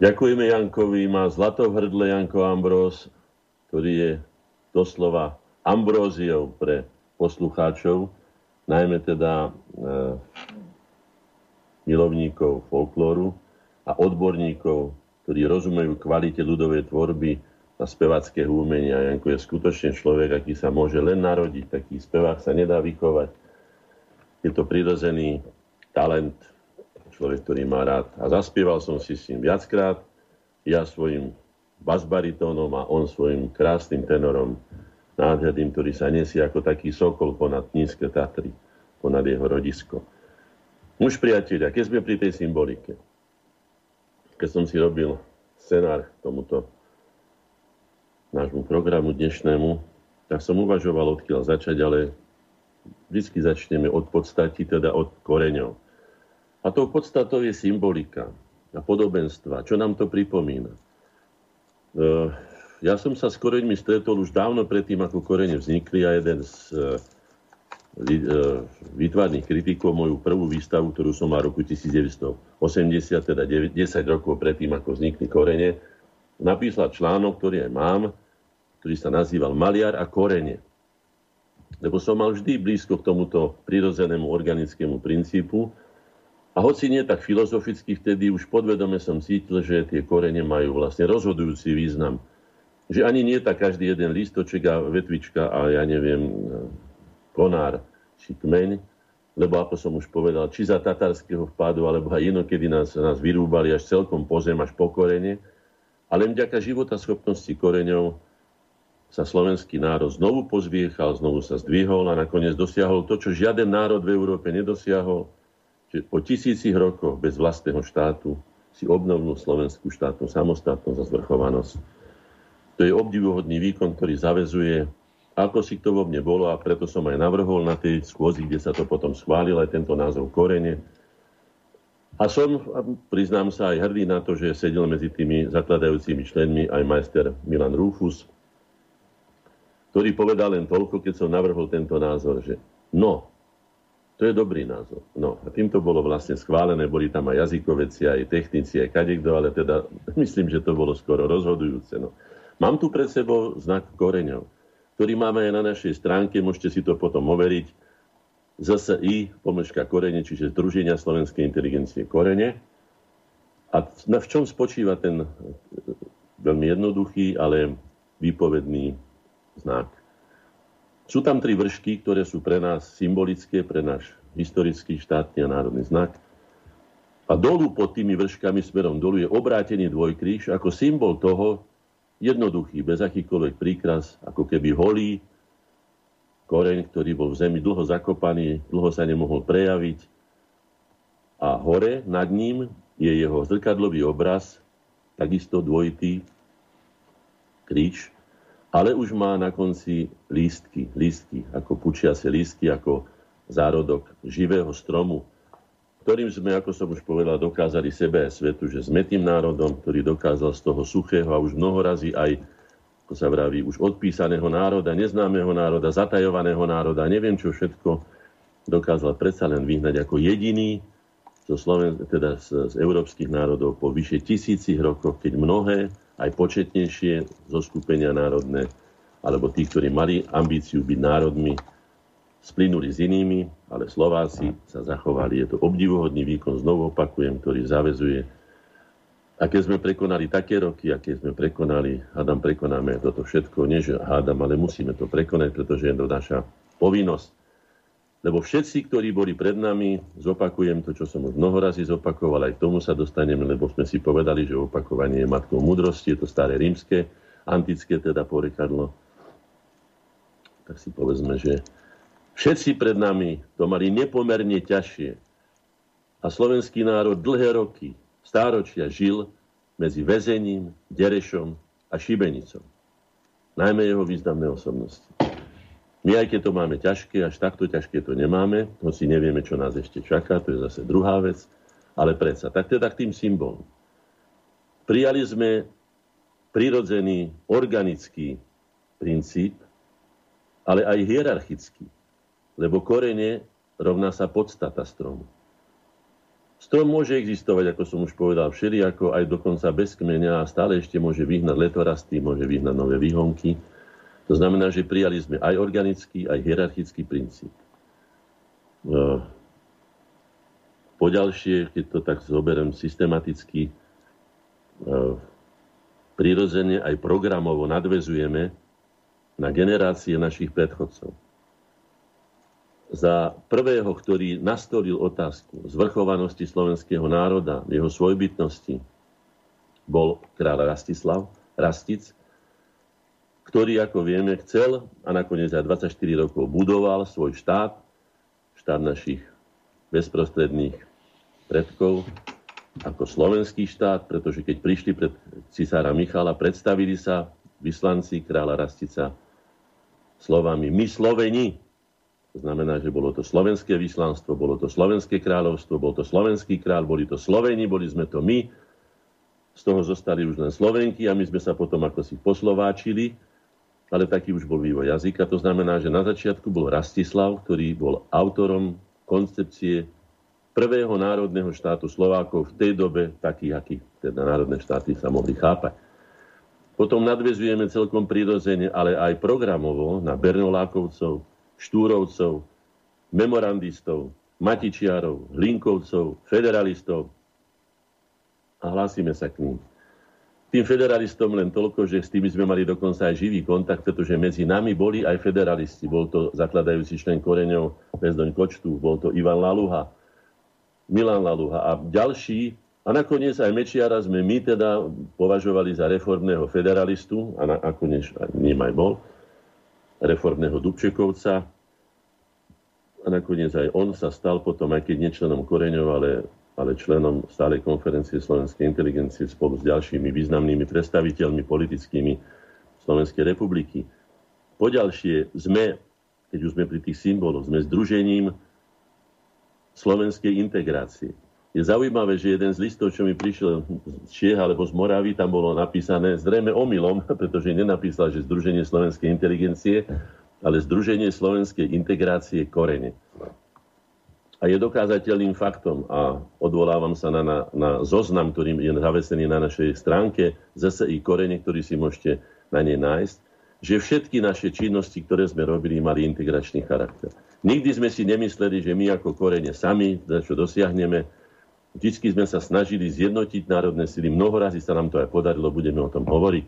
Ďakujeme Jankovi, má zlato v hrdle Janko Ambrós, ktorý je doslova ambróziou pre poslucháčov, najmä teda e, milovníkov folklóru a odborníkov, ktorí rozumejú kvalite ľudovej tvorby a spevackého umenia. Janko je skutočne človek, aký sa môže len narodiť. Taký spevák sa nedá vychovať. Je to prirodzený talent, človek, ktorý má rád. A zaspieval som si s ním viackrát, ja svojim basbaritónom a on svojim krásnym tenorom. nádherným, ktorý sa nesie ako taký sokol ponad nízke Tatry, ponad jeho rodisko. Už priatelia, keď sme pri tej symbolike, keď som si robil scenár tomuto nášmu programu dnešnému, tak som uvažoval, odkiaľ začať, ale vždy začneme od podstaty, teda od koreňov. A tou podstatou je symbolika a podobenstva. Čo nám to pripomína? E, ja som sa s koreňmi stretol už dávno predtým, ako korene vznikli a jeden z E, výtvarných kritikov moju prvú výstavu, ktorú som mal roku 1980, teda 10 rokov predtým, ako vznikli korene, napísal článok, ktorý aj mám, ktorý sa nazýval Maliar a korene. Lebo som mal vždy blízko k tomuto prirodzenému organickému princípu a hoci nie tak filozoficky, vtedy už podvedome som cítil, že tie korene majú vlastne rozhodujúci význam. Že ani nie tak každý jeden listoček a vetvička a ja neviem, konár či kmeň, lebo ako som už povedal, či za tatarského vpádu, alebo aj inokedy nás, nás vyrúbali až celkom po zem, až po korene. Ale vďaka života schopnosti koreňov sa slovenský národ znovu pozviechal, znovu sa zdvihol a nakoniec dosiahol to, čo žiaden národ v Európe nedosiahol, že po tisícich rokoch bez vlastného štátu si obnovnú slovenskú štátnu samostatnosť a zvrchovanosť. To je obdivuhodný výkon, ktorý zavezuje ako si to vo mne bolo a preto som aj navrhol na tej schôzi, kde sa to potom schválil, aj tento názov korene. A som, priznám sa, aj hrdý na to, že sedel medzi tými zakladajúcimi členmi aj majster Milan Rufus, ktorý povedal len toľko, keď som navrhol tento názor, že no, to je dobrý názor. No a týmto bolo vlastne schválené, boli tam aj jazykoveci, aj technici, aj kadekto, ale teda myslím, že to bolo skoro rozhodujúce. No. Mám tu pred sebou znak koreňov ktorý máme aj na našej stránke, môžete si to potom overiť. ZSI, pomlčka korene, čiže Združenia slovenskej inteligencie korene. A v čom spočíva ten e, veľmi jednoduchý, ale výpovedný znak? Sú tam tri vršky, ktoré sú pre nás symbolické, pre náš historický štátny a národný znak. A dolu pod tými vrškami smerom dolu je obrátený dvojkríž ako symbol toho, jednoduchý, bez akýkoľvek príkras, ako keby holý koreň, ktorý bol v zemi dlho zakopaný, dlho sa nemohol prejaviť. A hore nad ním je jeho zrkadlový obraz, takisto dvojitý kríž, ale už má na konci lístky, lístky, ako pučiace lístky, ako zárodok živého stromu, ktorým sme, ako som už povedal, dokázali sebe a svetu, že sme tým národom, ktorý dokázal z toho suchého a už mnoho razy aj, ako sa vraví, už odpísaného národa, neznámeho národa, zatajovaného národa, neviem čo všetko, dokázal predsa len vyhnať ako jediný zo Sloven- teda z, z európskych národov po vyše tisícich rokoch, keď mnohé, aj početnejšie zo skupenia národné, alebo tí, ktorí mali ambíciu byť národmi, splynuli s inými, ale Slováci sa zachovali. Je to obdivuhodný výkon, znovu opakujem, ktorý zavezuje. A keď sme prekonali také roky, aké sme prekonali, hádam, prekonáme toto všetko, nie že hádam, ale musíme to prekonať, pretože je to naša povinnosť. Lebo všetci, ktorí boli pred nami, zopakujem to, čo som už mnoho razy zopakoval, aj k tomu sa dostaneme, lebo sme si povedali, že opakovanie je matkou múdrosti, je to staré rímske, antické teda porekadlo. Tak si povedzme, že Všetci pred nami to mali nepomerne ťažšie. A slovenský národ dlhé roky, stáročia žil medzi väzením, derešom a šibenicom. Najmä jeho významné osobnosti. My, aj keď to máme ťažké, až takto ťažké to nemáme, si nevieme, čo nás ešte čaká, to je zase druhá vec, ale predsa. Tak teda k tým symbolom. Prijali sme prirodzený organický princíp, ale aj hierarchický lebo korene rovná sa podstata stromu. Strom môže existovať, ako som už povedal, všelijako, aj dokonca bez kmeňa a stále ešte môže vyhnať letorasty, môže vyhnať nové výhonky. To znamená, že prijali sme aj organický, aj hierarchický princíp. No, poďalšie, keď to tak zoberiem systematicky, no, prirodzene aj programovo nadvezujeme na generácie našich predchodcov za prvého, ktorý nastolil otázku zvrchovanosti slovenského národa, jeho svojbytnosti, bol kráľ Rastislav, Rastic. Ktorý, ako vieme, chcel a nakoniec aj 24 rokov budoval svoj štát, štát našich bezprostredných predkov, ako slovenský štát, pretože keď prišli pred cisára Michala, predstavili sa vyslanci kráľa Rastica slovami my Sloveni. To znamená, že bolo to slovenské vyslanstvo, bolo to slovenské kráľovstvo, bol to slovenský kráľ, boli to Sloveni, boli sme to my. Z toho zostali už len Slovenky a my sme sa potom ako si poslováčili, ale taký už bol vývoj jazyka. To znamená, že na začiatku bol Rastislav, ktorý bol autorom koncepcie prvého národného štátu Slovákov v tej dobe, takých, aký teda národné štáty sa mohli chápať. Potom nadvezujeme celkom prirodzene, ale aj programovo na Bernolákovcov, Štúrovcov, memorandistov, Matičiarov, Hlinkovcov, federalistov a hlásime sa k ním. Tým federalistom len toľko, že s tými sme mali dokonca aj živý kontakt, pretože medzi nami boli aj federalisti. Bol to zakladajúci člen koreňov Bezdoň Kočtu, bol to Ivan Laluha, Milan Laluha a ďalší. A nakoniec aj Mečiara sme my teda považovali za reformného federalistu, a nakoniec ním aj bol, reformného Dubčekovca. A nakoniec aj on sa stal potom, aj keď nečlenom koreňov, ale ale členom stálej konferencie slovenskej inteligencie spolu s ďalšími významnými predstaviteľmi politickými Slovenskej republiky. Poďalšie sme, keď už sme pri tých symboloch, sme združením slovenskej integrácie. Je zaujímavé, že jeden z listov, čo mi prišiel z Čiech alebo z Moravy, tam bolo napísané zrejme omylom, pretože nenapísal, že Združenie slovenskej inteligencie, ale Združenie slovenskej integrácie korene a je dokázateľným faktom a odvolávam sa na, na, na zoznam, ktorý je zavesený na našej stránke ZSI Korene, ktorý si môžete na nej nájsť, že všetky naše činnosti, ktoré sme robili, mali integračný charakter. Nikdy sme si nemysleli, že my ako Korene sami, čo dosiahneme, vždy sme sa snažili zjednotiť národné sily. Mnoho razy sa nám to aj podarilo, budeme o tom hovoriť.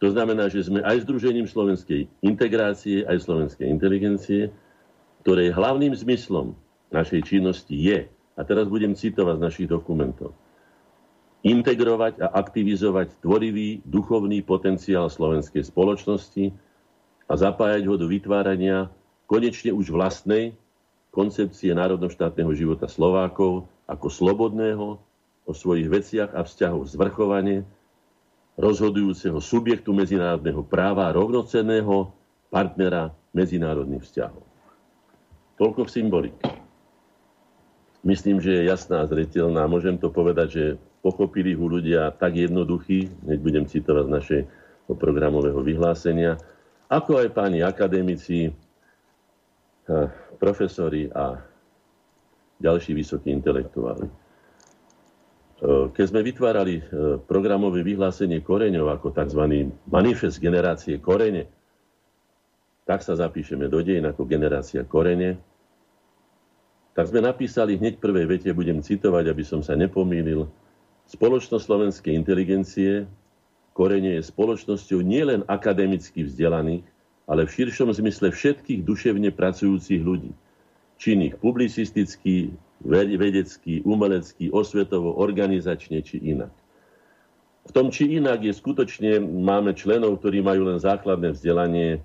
To znamená, že sme aj Združením slovenskej integrácie, aj slovenskej inteligencie, ktoré hlavným zmyslom našej činnosti je, a teraz budem citovať z našich dokumentov, integrovať a aktivizovať tvorivý duchovný potenciál slovenskej spoločnosti a zapájať ho do vytvárania konečne už vlastnej koncepcie národnoštátneho života Slovákov ako slobodného o svojich veciach a vzťahov zvrchovane, rozhodujúceho subjektu medzinárodného práva a rovnocenného partnera medzinárodných vzťahov. Toľko v symbolike myslím, že je jasná a zretelná. Môžem to povedať, že pochopili ho ľudia tak jednoduchí, hneď budem citovať z našej programového vyhlásenia, ako aj páni akademici, profesori a ďalší vysokí intelektuáli. Keď sme vytvárali eh, programové vyhlásenie koreňov ako tzv. manifest generácie korene, tak sa zapíšeme do dejin ako generácia korene, tak sme napísali hneď prvej vete, budem citovať, aby som sa nepomýlil, spoločnosť slovenskej inteligencie korene je spoločnosťou nielen akademicky vzdelaných, ale v širšom zmysle všetkých duševne pracujúcich ľudí. Činných publicistický, vedecký, umelecký, osvetovo, organizačne či inak. V tom či inak je skutočne, máme členov, ktorí majú len základné vzdelanie,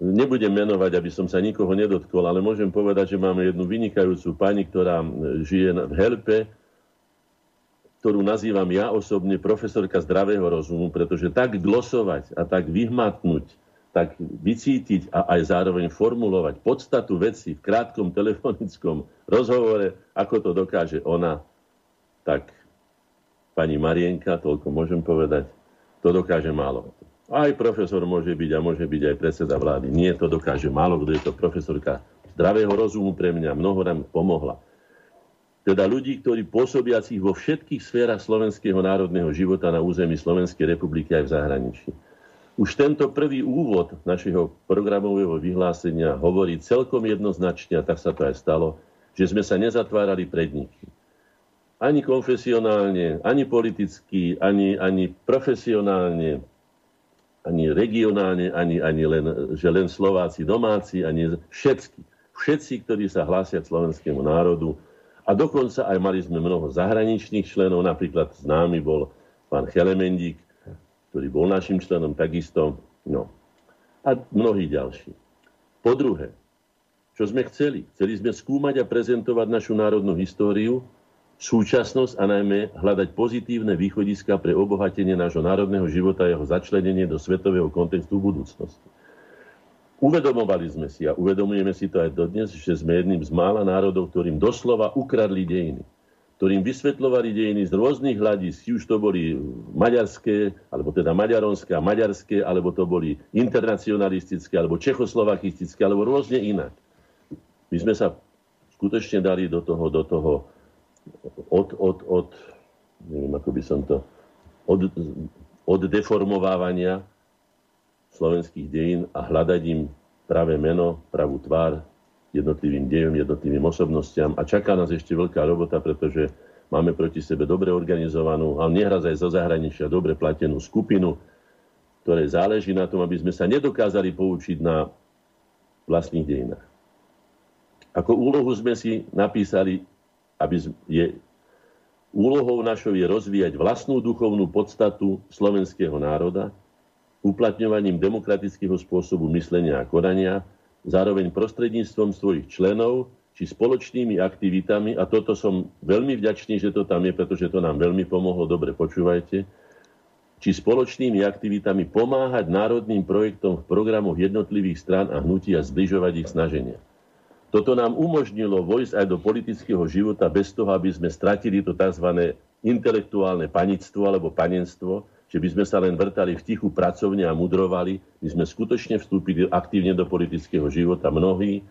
Nebudem menovať, aby som sa nikoho nedotkol, ale môžem povedať, že máme jednu vynikajúcu pani, ktorá žije v Helpe, ktorú nazývam ja osobne profesorka zdravého rozumu, pretože tak glosovať a tak vyhmatnúť, tak vycítiť a aj zároveň formulovať podstatu veci v krátkom telefonickom rozhovore, ako to dokáže ona, tak pani Marienka, toľko môžem povedať, to dokáže málo. Aj profesor môže byť a môže byť aj predseda vlády. Nie, to dokáže málo kto je to profesorka zdravého rozumu pre mňa, mnoho nám pomohla. Teda ľudí, ktorí pôsobiacich vo všetkých sférach slovenského národného života na území Slovenskej republiky aj v zahraničí. Už tento prvý úvod našeho programového vyhlásenia hovorí celkom jednoznačne, a tak sa to aj stalo, že sme sa nezatvárali pred nikým. Ani konfesionálne, ani politicky, ani, ani profesionálne, ani regionálne, ani, ani len, že len Slováci domáci, ani všetci. Všetci, ktorí sa hlásia k slovenskému národu. A dokonca aj mali sme mnoho zahraničných členov, napríklad s námi bol pán Chelemendík, ktorý bol našim členom takisto, No. A mnohí ďalší. Po druhé, čo sme chceli? Chceli sme skúmať a prezentovať našu národnú históriu, súčasnosť a najmä hľadať pozitívne východiska pre obohatenie nášho národného života a jeho začlenenie do svetového kontextu v budúcnosti. Uvedomovali sme si a uvedomujeme si to aj dodnes, že sme jedným z mála národov, ktorým doslova ukradli dejiny ktorým vysvetľovali dejiny z rôznych hľadíc, či už to boli maďarské, alebo teda maďaronské a maďarské, alebo to boli internacionalistické, alebo čechoslovakistické, alebo rôzne inak. My sme sa skutočne dali do toho, do toho od, od, od neviem, ako by som to, od, od deformovávania slovenských dejín a hľadať im práve meno, pravú tvár, jednotlivým dejom, jednotlivým osobnostiam a čaká nás ešte veľká robota, pretože máme proti sebe dobre organizovanú, ale nieraz aj zo zahraničia dobre platenú skupinu, ktoré záleží na tom, aby sme sa nedokázali poučiť na vlastných dejinách. Ako úlohu sme si napísali, aby je úlohou našou je rozvíjať vlastnú duchovnú podstatu slovenského národa, uplatňovaním demokratického spôsobu myslenia a konania, zároveň prostredníctvom svojich členov či spoločnými aktivitami, a toto som veľmi vďačný, že to tam je, pretože to nám veľmi pomohlo, dobre počúvajte, či spoločnými aktivitami pomáhať národným projektom v programoch jednotlivých strán a hnutí a zbližovať ich snaženia. Toto nám umožnilo vojsť aj do politického života bez toho, aby sme stratili to tzv. intelektuálne panictvo alebo panenstvo, že by sme sa len vrtali v tichu pracovne a mudrovali. My sme skutočne vstúpili aktívne do politického života mnohí,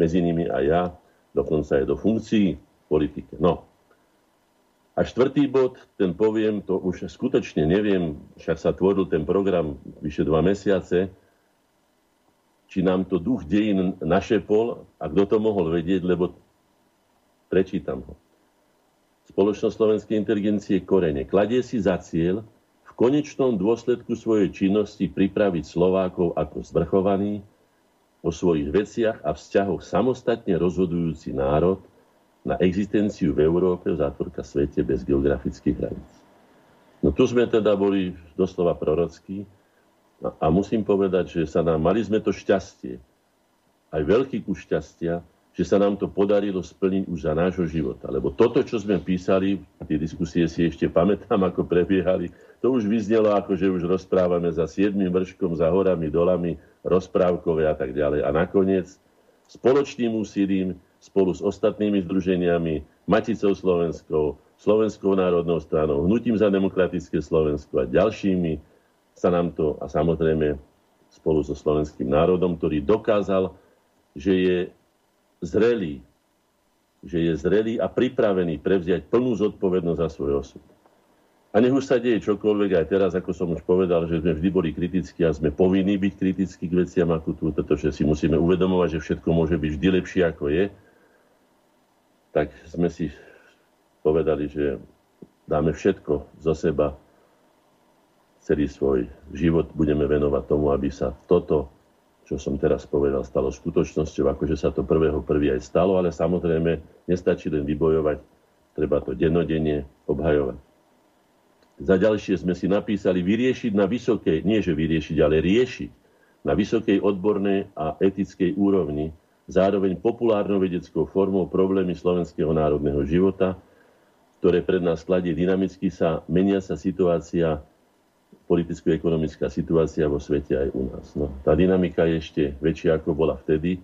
medzi nimi aj ja, dokonca aj do funkcií politike. No. A štvrtý bod, ten poviem, to už skutočne neviem, však sa tvoril ten program vyše dva mesiace, či nám to duch dejín našepol a kto to mohol vedieť, lebo prečítam ho. Spoločnosť slovenskej inteligencie Korene kladie si za cieľ konečnom dôsledku svojej činnosti pripraviť Slovákov ako zvrchovaný, o svojich veciach a vzťahoch samostatne rozhodujúci národ na existenciu v Európe, v zátvorka svete bez geografických hraníc. No tu sme teda boli doslova prorockí a, a musím povedať, že sa nám, mali sme to šťastie, aj veľký kus šťastia, že sa nám to podarilo splniť už za nášho života. Lebo toto, čo sme písali, tie diskusie si ešte pamätám, ako prebiehali, to už vyznelo ako, že už rozprávame za siedmým vrškom, za horami, dolami, rozprávkové a tak ďalej. A nakoniec spoločným úsilím spolu s ostatnými združeniami, Maticou Slovenskou, Slovenskou národnou stranou, Hnutím za demokratické Slovensko a ďalšími sa nám to, a samozrejme spolu so slovenským národom, ktorý dokázal, že je zrelý, že je zrelý a pripravený prevziať plnú zodpovednosť za svoj osud. A nech už sa deje čokoľvek aj teraz, ako som už povedal, že sme vždy boli kritickí a sme povinní byť kritickí k veciam ako tu, pretože si musíme uvedomovať, že všetko môže byť vždy lepšie ako je, tak sme si povedali, že dáme všetko zo seba, celý svoj život budeme venovať tomu, aby sa toto čo som teraz povedal, stalo skutočnosťou, akože sa to prvého prvý aj stalo, ale samozrejme nestačí len vybojovať, treba to dennodenne obhajovať. Za ďalšie sme si napísali vyriešiť na vysokej, nie že vyriešiť, ale riešiť na vysokej odbornej a etickej úrovni, zároveň populárnou vedeckou formou problémy slovenského národného života, ktoré pred nás kladie dynamicky sa menia sa situácia politicko-ekonomická situácia vo svete aj u nás. No, tá dynamika je ešte väčšia, ako bola vtedy,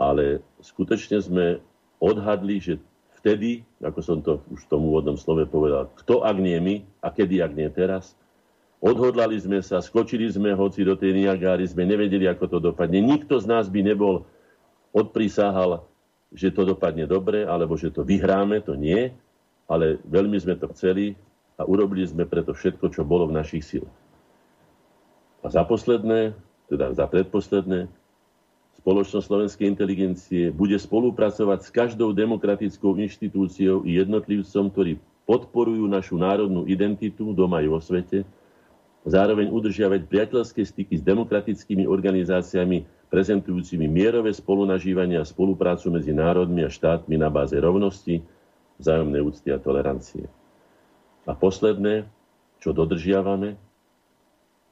ale skutočne sme odhadli, že vtedy, ako som to už v tom úvodnom slove povedal, kto ak nie my a kedy ak nie teraz, odhodlali sme sa, skočili sme hoci do tej Niagáry, sme nevedeli, ako to dopadne. Nikto z nás by nebol odprisahal, že to dopadne dobre, alebo že to vyhráme, to nie, ale veľmi sme to chceli, a urobili sme preto všetko, čo bolo v našich silách. A za posledné, teda za predposledné, spoločnosť slovenskej inteligencie bude spolupracovať s každou demokratickou inštitúciou i jednotlivcom, ktorí podporujú našu národnú identitu doma aj vo svete, zároveň udržiavať priateľské styky s demokratickými organizáciami prezentujúcimi mierové spolunažívanie a spoluprácu medzi národmi a štátmi na báze rovnosti, vzájomnej úcty a tolerancie. A posledné, čo dodržiavame,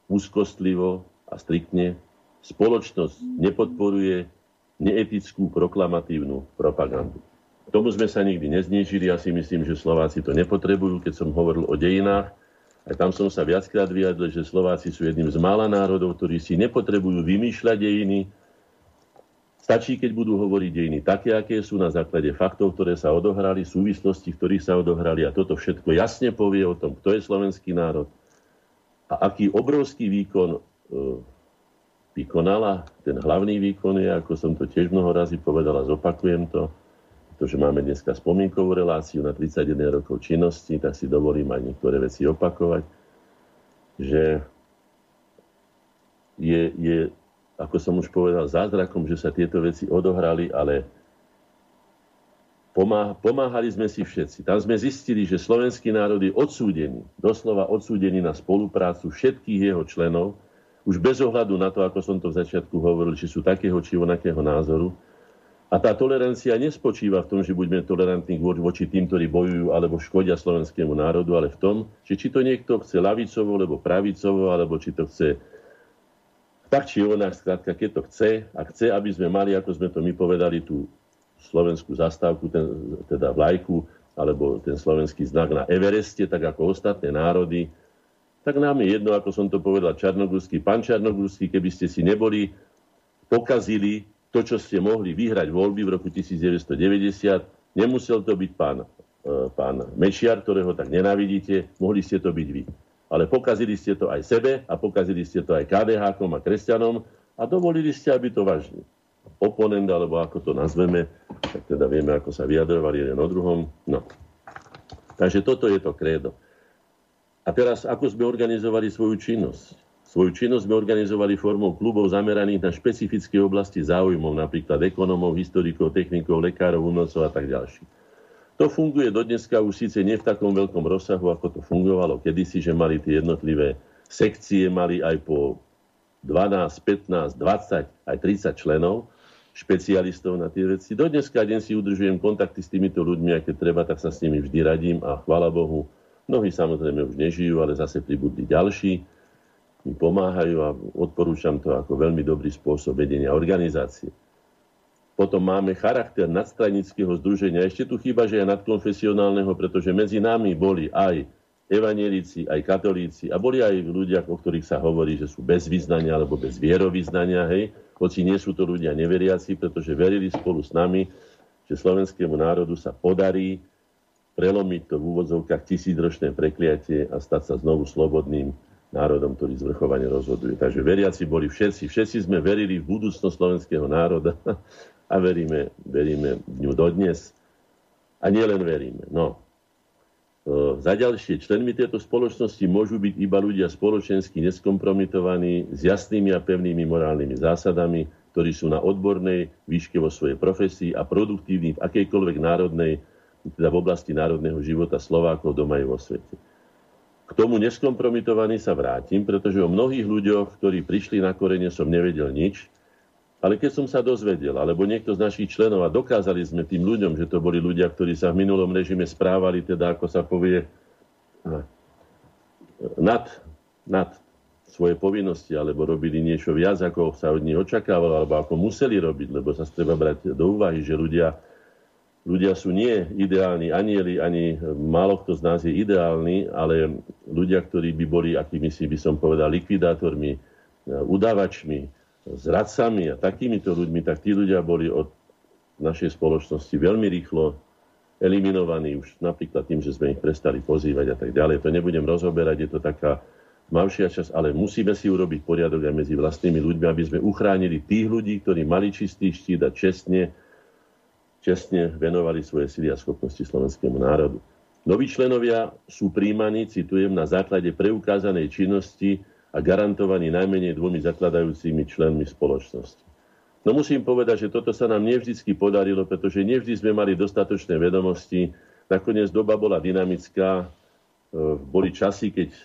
úzkostlivo a striktne, spoločnosť nepodporuje neetickú proklamatívnu propagandu. K tomu sme sa nikdy neznížili. Ja si myslím, že Slováci to nepotrebujú. Keď som hovoril o dejinách, aj tam som sa viackrát vyjadril, že Slováci sú jedným z mála národov, ktorí si nepotrebujú vymýšľať dejiny. Stačí, keď budú hovoriť dejiny také, aké sú na základe faktov, ktoré sa odohrali, súvislosti, ktorých sa odohrali a toto všetko jasne povie o tom, kto je slovenský národ a aký obrovský výkon e, vykonala. Ten hlavný výkon je, ako som to tiež mnoho razy povedal a zopakujem to, pretože máme dneska spomienkovú reláciu na 31 rokov činnosti, tak si dovolím aj niektoré veci opakovať, že je, je, ako som už povedal, zázrakom, že sa tieto veci odohrali, ale pomáhali sme si všetci. Tam sme zistili, že slovenský národ je odsúdený, doslova odsúdený na spoluprácu všetkých jeho členov, už bez ohľadu na to, ako som to v začiatku hovoril, či sú takého či onakého názoru, a tá tolerancia nespočíva v tom, že buďme tolerantní voči tým, ktorí bojujú alebo škodia slovenskému národu, ale v tom, že či to niekto chce lavicovo, alebo pravicovo, alebo či to chce tak či onak, skrátka, keď to chce a chce, aby sme mali, ako sme to my povedali, tú slovenskú zastávku, ten, teda vlajku, alebo ten slovenský znak na Evereste, tak ako ostatné národy, tak nám je jedno, ako som to povedal, Čarnogórsky. Pán Čarnogórsky, keby ste si neboli pokazili to, čo ste mohli vyhrať voľby v roku 1990, nemusel to byť pán, e, pán Mečiar, ktorého tak nenávidíte, mohli ste to byť vy. Ale pokazili ste to aj sebe a pokazili ste to aj KDH a kresťanom a dovolili ste, aby to váš oponent, alebo ako to nazveme, tak teda vieme, ako sa vyjadrovali jeden o druhom. No. Takže toto je to krédo. A teraz, ako sme organizovali svoju činnosť? Svoju činnosť sme organizovali formou klubov zameraných na špecifické oblasti záujmov, napríklad ekonomov, historikov, technikov, lekárov, umelcov a tak ďalší. To funguje dodneska už síce nie v takom veľkom rozsahu, ako to fungovalo kedysi, že mali tie jednotlivé sekcie, mali aj po 12, 15, 20, aj 30 členov, špecialistov na tie veci. Do dneska deň si udržujem kontakty s týmito ľuďmi a keď treba, tak sa s nimi vždy radím a chvála Bohu, mnohí samozrejme už nežijú, ale zase pribudli ďalší mi pomáhajú a odporúčam to ako veľmi dobrý spôsob vedenia organizácie. Potom máme charakter nadstranického združenia. Ešte tu chýba, že je nadkonfesionálneho, pretože medzi nami boli aj evanielici, aj katolíci a boli aj ľudia, o ktorých sa hovorí, že sú bez vyznania alebo bez vierovýznania, hej, hoci nie sú to ľudia neveriaci, pretože verili spolu s nami, že slovenskému národu sa podarí prelomiť to v úvodzovkách tisícročné prekliatie a stať sa znovu slobodným národom, ktorý zvrchovane rozhoduje. Takže veriaci boli všetci. Všetci sme verili v budúcnosť slovenského národa a veríme, veríme v ňu dodnes. A nielen veríme. No. Za ďalšie, členmi tejto spoločnosti môžu byť iba ľudia spoločensky neskompromitovaní, s jasnými a pevnými morálnymi zásadami, ktorí sú na odbornej výške vo svojej profesii a produktívni v akejkoľvek národnej, teda v oblasti národného života Slovákov doma aj vo svete. K tomu neskompromitovaný sa vrátim, pretože o mnohých ľuďoch, ktorí prišli na korene, som nevedel nič. Ale keď som sa dozvedel, alebo niekto z našich členov, a dokázali sme tým ľuďom, že to boli ľudia, ktorí sa v minulom režime správali, teda ako sa povie, nad, nad svoje povinnosti, alebo robili niečo viac, ako sa od nich očakávalo, alebo ako museli robiť, lebo sa treba brať do úvahy, že ľudia ľudia sú nie ideálni anieli, ani málo kto z nás je ideálny, ale ľudia, ktorí by boli, akými si by som povedal, likvidátormi, e, udávačmi, zradcami a takýmito ľuďmi, tak tí ľudia boli od našej spoločnosti veľmi rýchlo eliminovaní už napríklad tým, že sme ich prestali pozývať a tak ďalej. To nebudem rozoberať, je to taká tmavšia časť, ale musíme si urobiť poriadok aj medzi vlastnými ľuďmi, aby sme uchránili tých ľudí, ktorí mali čistý štít a čestne čestne venovali svoje sily a schopnosti slovenskému národu. Noví členovia sú príjmaní, citujem, na základe preukázanej činnosti a garantovaní najmenej dvomi zakladajúcimi členmi spoločnosti. No musím povedať, že toto sa nám nevždycky podarilo, pretože nevždy sme mali dostatočné vedomosti. Nakoniec doba bola dynamická. E, boli časy, keď e,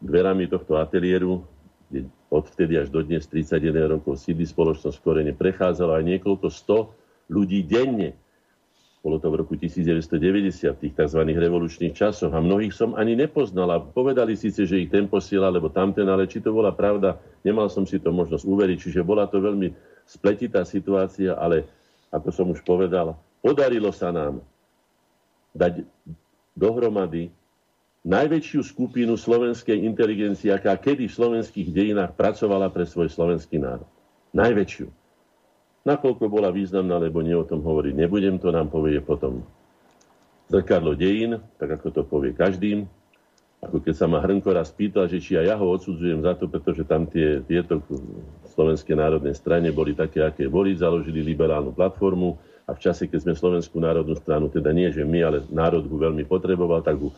dverami tohto ateliéru, kde odvtedy až do dnes 31 rokov sídli spoločnosť v Korene, prechádzalo aj niekoľko sto ľudí denne. Bolo to v roku 1990, v tých tzv. revolučných časoch. A mnohých som ani nepoznal. A povedali síce, že ich ten posiela, lebo tamten, ale či to bola pravda, nemal som si to možnosť uveriť. Čiže bola to veľmi spletitá situácia, ale ako som už povedal, podarilo sa nám dať dohromady najväčšiu skupinu slovenskej inteligencie, aká kedy v slovenských dejinách pracovala pre svoj slovenský národ. Najväčšiu. Nakoľko bola významná, lebo nie o tom hovoriť nebudem, to nám povie potom zrkadlo dejín, tak ako to povie každým. Ako keď sa ma Hrnko raz pýtal, že či aj ja ho odsudzujem za to, pretože tam tie, tieto slovenské národné strane boli také, aké boli, založili liberálnu platformu a v čase, keď sme Slovenskú národnú stranu, teda nie, že my, ale národ ho veľmi potreboval, tak ho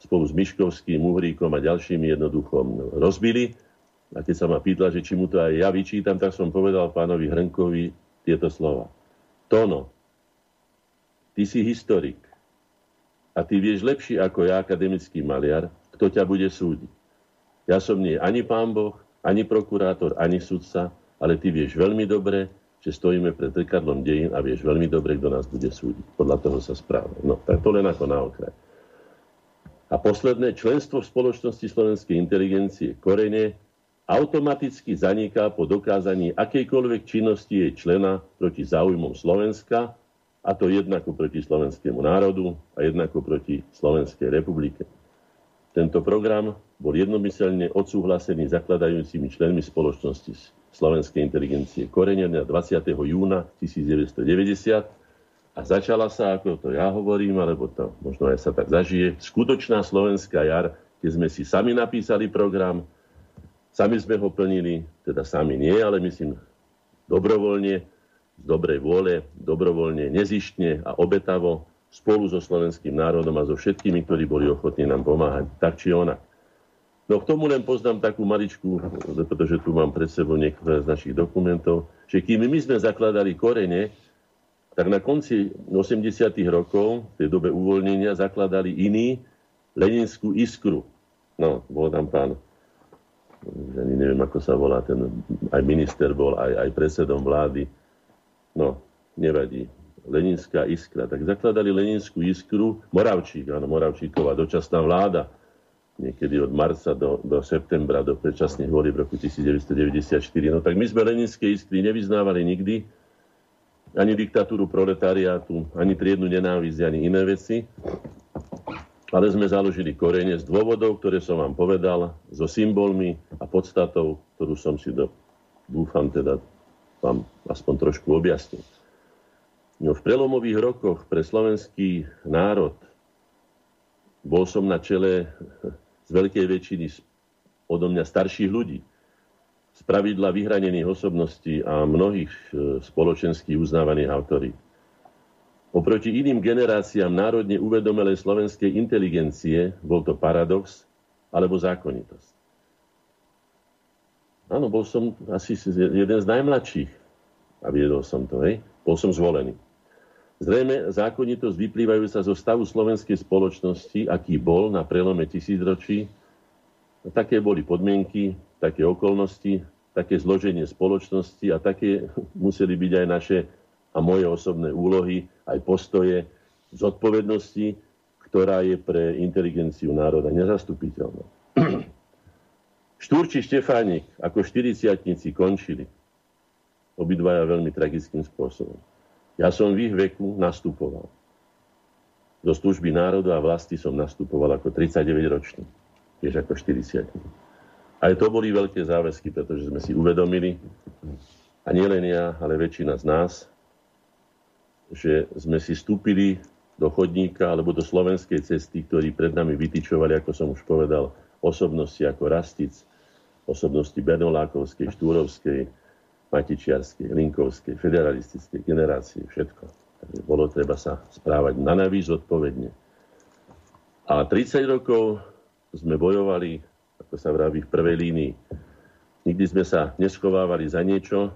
spolu s Miškovským, Uhríkom a ďalšími jednoducho rozbili. A keď sa ma pýtal, že či mu to aj ja vyčítam, tak som povedal pánovi Hrnkovi, tieto slova. Tono, ty si historik a ty vieš lepšie ako ja, akademický maliar, kto ťa bude súdiť. Ja som nie ani pán Boh, ani prokurátor, ani sudca, ale ty vieš veľmi dobre, že stojíme pred zrkadlom dejín a vieš veľmi dobre, kto nás bude súdiť. Podľa toho sa správame. No, tak to len ako na okraj. A posledné, členstvo v spoločnosti slovenskej inteligencie korene automaticky zaniká po dokázaní akejkoľvek činnosti jej člena proti záujmom Slovenska, a to jednako proti slovenskému národu a jednako proti Slovenskej republike. Tento program bol jednomyselne odsúhlasený zakladajúcimi členmi spoločnosti slovenskej inteligencie Koreňania 20. júna 1990 a začala sa, ako to ja hovorím, alebo to možno aj sa tak zažije, skutočná slovenská jar, keď sme si sami napísali program, Sami sme ho plnili, teda sami nie, ale myslím dobrovoľne, z dobrej vôle, dobrovoľne, nezištne a obetavo spolu so slovenským národom a so všetkými, ktorí boli ochotní nám pomáhať, tak či onak. No k tomu len poznám takú maličku, pretože tu mám pred sebou niektoré z našich dokumentov, že kým my sme zakladali korene, tak na konci 80. rokov, v tej dobe uvoľnenia, zakladali iní Leninskú iskru. No, bol tam pán ani neviem, ako sa volá, ten aj minister bol, aj, aj predsedom vlády. No, nevadí. Leninská iskra. Tak zakladali Leninskú iskru Moravčík, áno, Moravčíková dočasná vláda. Niekedy od marca do, do septembra, do predčasných volieb v roku 1994. No tak my sme Leninské iskry nevyznávali nikdy, ani diktatúru proletariátu, ani triednu nenávisť, ani iné veci ale sme založili korene z dôvodov, ktoré som vám povedal, so symbolmi a podstatou, ktorú som si do, dúfam teda vám aspoň trošku objasnil. No, v prelomových rokoch pre slovenský národ bol som na čele z veľkej väčšiny odo mňa starších ľudí, z pravidla vyhranených osobností a mnohých e, spoločenských uznávaných autorít. Oproti iným generáciám národne uvedomelej slovenskej inteligencie bol to paradox alebo zákonitosť. Áno, bol som asi jeden z najmladších a viedol som to, hej. Bol som zvolený. Zrejme zákonitosť vyplývajúca zo stavu slovenskej spoločnosti, aký bol na prelome tisícročí, také boli podmienky, také okolnosti, také zloženie spoločnosti a také museli byť aj naše a moje osobné úlohy, aj postoje, zodpovednosti, ktorá je pre inteligenciu národa nezastupiteľná. Štúrči Štefánik ako 40 končili. Obidvaja veľmi tragickým spôsobom. Ja som v ich veku nastupoval. Do služby národa a vlasti som nastupoval ako 39-ročný. Tiež ako 40 Aj to boli veľké záväzky, pretože sme si uvedomili, a nielen ja, ale väčšina z nás, že sme si stúpili do chodníka alebo do slovenskej cesty, ktorí pred nami vytičovali, ako som už povedal, osobnosti ako Rastic, osobnosti Bernolákovskej, Štúrovskej, Matičiarskej, Linkovskej, federalistickej generácie, všetko. Takže bolo treba sa správať na navíc odpovedne. A 30 rokov sme bojovali, ako sa vraví, v prvej línii. Nikdy sme sa neschovávali za niečo,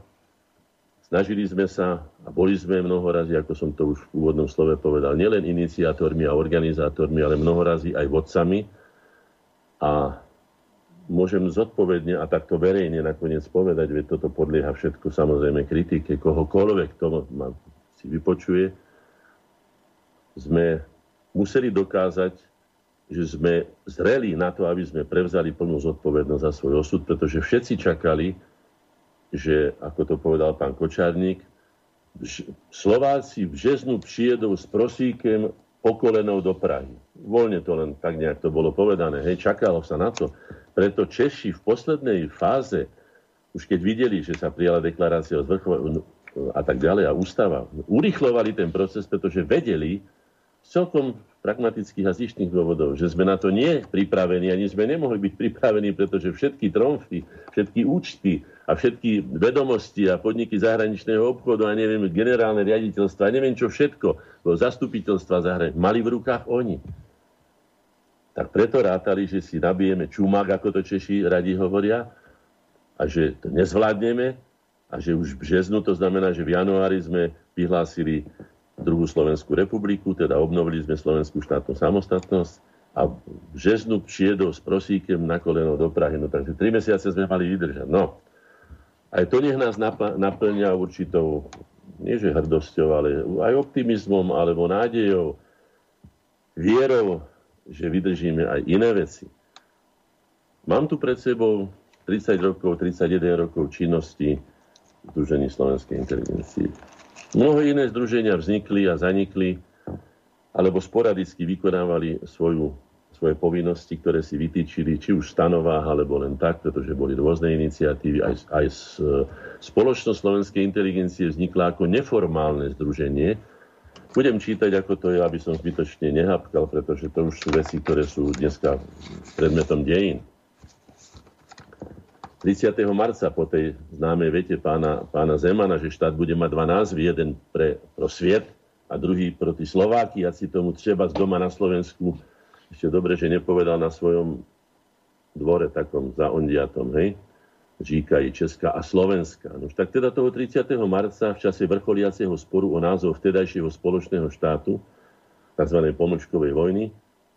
Snažili sme sa a boli sme mnoho razy, ako som to už v úvodnom slove povedal, nielen iniciátormi a organizátormi, ale mnoho razy aj vodcami. A môžem zodpovedne a takto verejne nakoniec povedať, veď toto podlieha všetko samozrejme kritike kohokoľvek, kto ma si vypočuje, sme museli dokázať, že sme zreli na to, aby sme prevzali plnú zodpovednosť za svoj osud, pretože všetci čakali, že, ako to povedal pán Kočárnik, Slováci v žeznu přijedou s prosíkem okolenou do Prahy. Voľne to len tak nejak to bolo povedané. Hej, čakalo sa na to. Preto Češi v poslednej fáze, už keď videli, že sa prijala deklarácia o zvrchovaní a tak ďalej a ústava, urychlovali ten proces, pretože vedeli celkom pragmatických a zištných dôvodov, že sme na to nie pripravení, ani sme nemohli byť pripravení, pretože všetky tromfy, všetky účty a všetky vedomosti a podniky zahraničného obchodu a neviem, generálne riaditeľstva, a neviem čo všetko, zastupiteľstva zahraničného, mali v rukách oni. Tak preto rátali, že si nabijeme čumák, ako to Češi radi hovoria, a že to nezvládneme a že už v březnu, to znamená, že v januári sme vyhlásili druhú Slovenskú republiku, teda obnovili sme Slovenskú štátnu samostatnosť a v žeznu přijedol s prosíkem na koleno do Prahy. No takže tri mesiace sme mali vydržať. No, aj to nech nás naplňa určitou, nie že hrdosťou, ale aj optimizmom, alebo nádejou, vierou, že vydržíme aj iné veci. Mám tu pred sebou 30 rokov, 31 rokov činnosti Združení slovenskej inteligencie. Mnohé iné združenia vznikli a zanikli, alebo sporadicky vykonávali svoju, svoje povinnosti, ktoré si vytýčili, či už v stanovách, alebo len tak, pretože boli rôzne iniciatívy. Aj, aj z, spoločnosť slovenskej inteligencie vznikla ako neformálne združenie. Budem čítať, ako to je, aby som zbytočne nehapkal, pretože to už sú veci, ktoré sú dneska predmetom dejín. 30. marca po tej známej vete pána, pána Zemana, že štát bude mať dva názvy, jeden pre, pro sviet a druhý proti Slováky, a si tomu treba z doma na Slovensku, ešte dobre, že nepovedal na svojom dvore takom zaondiatom, hej, Žíka i Česká a Slovenska. No, tak teda toho 30. marca v čase vrcholiaceho sporu o názov vtedajšieho spoločného štátu, tzv. pomlčkovej vojny,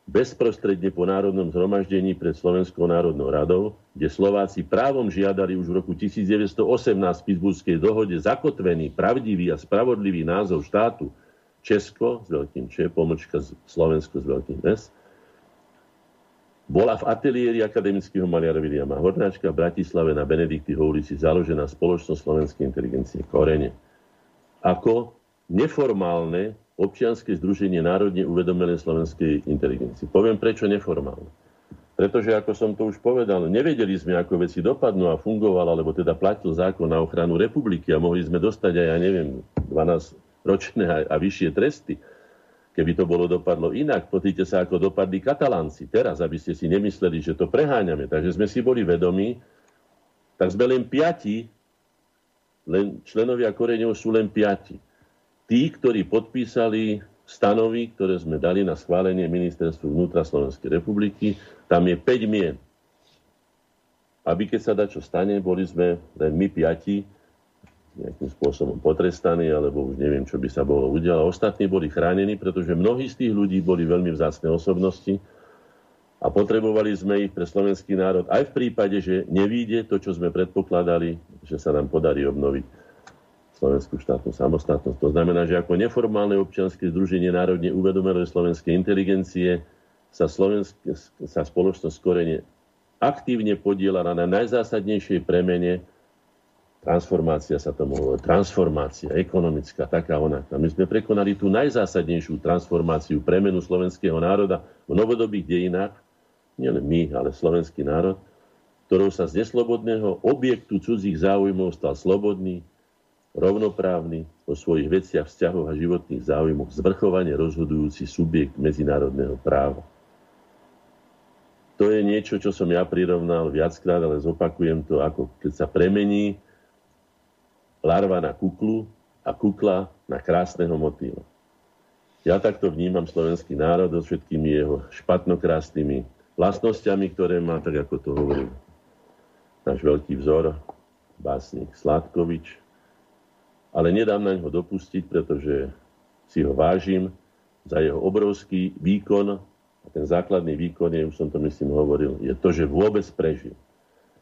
bezprostredne po národnom zhromaždení pred Slovenskou národnou radou, kde Slováci právom žiadali už v roku 1918 v Pittsburghskej dohode zakotvený, pravdivý a spravodlivý názov štátu Česko s veľkým Č, pomočka Slovensko s veľkým S, bola v ateliéri akademického maliara Viliama Hornáčka v Bratislave na Benedikty ulici založená spoločnosť slovenskej inteligencie Korene. Ako neformálne občianske združenie národne uvedomené slovenskej inteligencii. Poviem prečo neformálne. Pretože, ako som to už povedal, nevedeli sme, ako veci dopadnú a fungoval, alebo teda platil zákon na ochranu republiky a mohli sme dostať aj, ja neviem, 12 ročné a, a vyššie tresty. Keby to bolo dopadlo inak, potýte sa, ako dopadli katalánci teraz, aby ste si nemysleli, že to preháňame. Takže sme si boli vedomí, tak sme len piati, len členovia koreňov sú len piati tí, ktorí podpísali stanovy, ktoré sme dali na schválenie ministerstvu vnútra Slovenskej republiky, tam je 5 mien. Aby keď sa dá čo stane, boli sme len my piati nejakým spôsobom potrestaní, alebo už neviem, čo by sa bolo udialo. Ostatní boli chránení, pretože mnohí z tých ľudí boli veľmi vzácne osobnosti a potrebovali sme ich pre slovenský národ aj v prípade, že nevíde to, čo sme predpokladali, že sa nám podarí obnoviť slovenskú štátnu samostatnosť. To znamená, že ako neformálne občianske združenie národne uvedomené slovenskej inteligencie sa, Slovensk- sa spoločnosť Korene aktívne podielala na najzásadnejšej premene transformácia sa tomu hovorí, transformácia ekonomická, taká onaká. My sme prekonali tú najzásadnejšiu transformáciu, premenu slovenského národa v novodobých dejinách, nielen my, ale slovenský národ, ktorou sa z neslobodného objektu cudzích záujmov stal slobodný, rovnoprávny vo svojich veciach, vzťahoch a životných záujmoch, zvrchovane rozhodujúci subjekt medzinárodného práva. To je niečo, čo som ja prirovnal viackrát, ale zopakujem to, ako keď sa premení larva na kuklu a kukla na krásneho motýla. Ja takto vnímam slovenský národ so všetkými jeho špatnokrásnymi vlastnosťami, ktoré má, tak ako to hovoril náš veľký vzor, básnik Sládkovič, ale nedám na ňo dopustiť, pretože si ho vážim za jeho obrovský výkon. A ten základný výkon je, už som to myslím hovoril, je to, že vôbec prežil.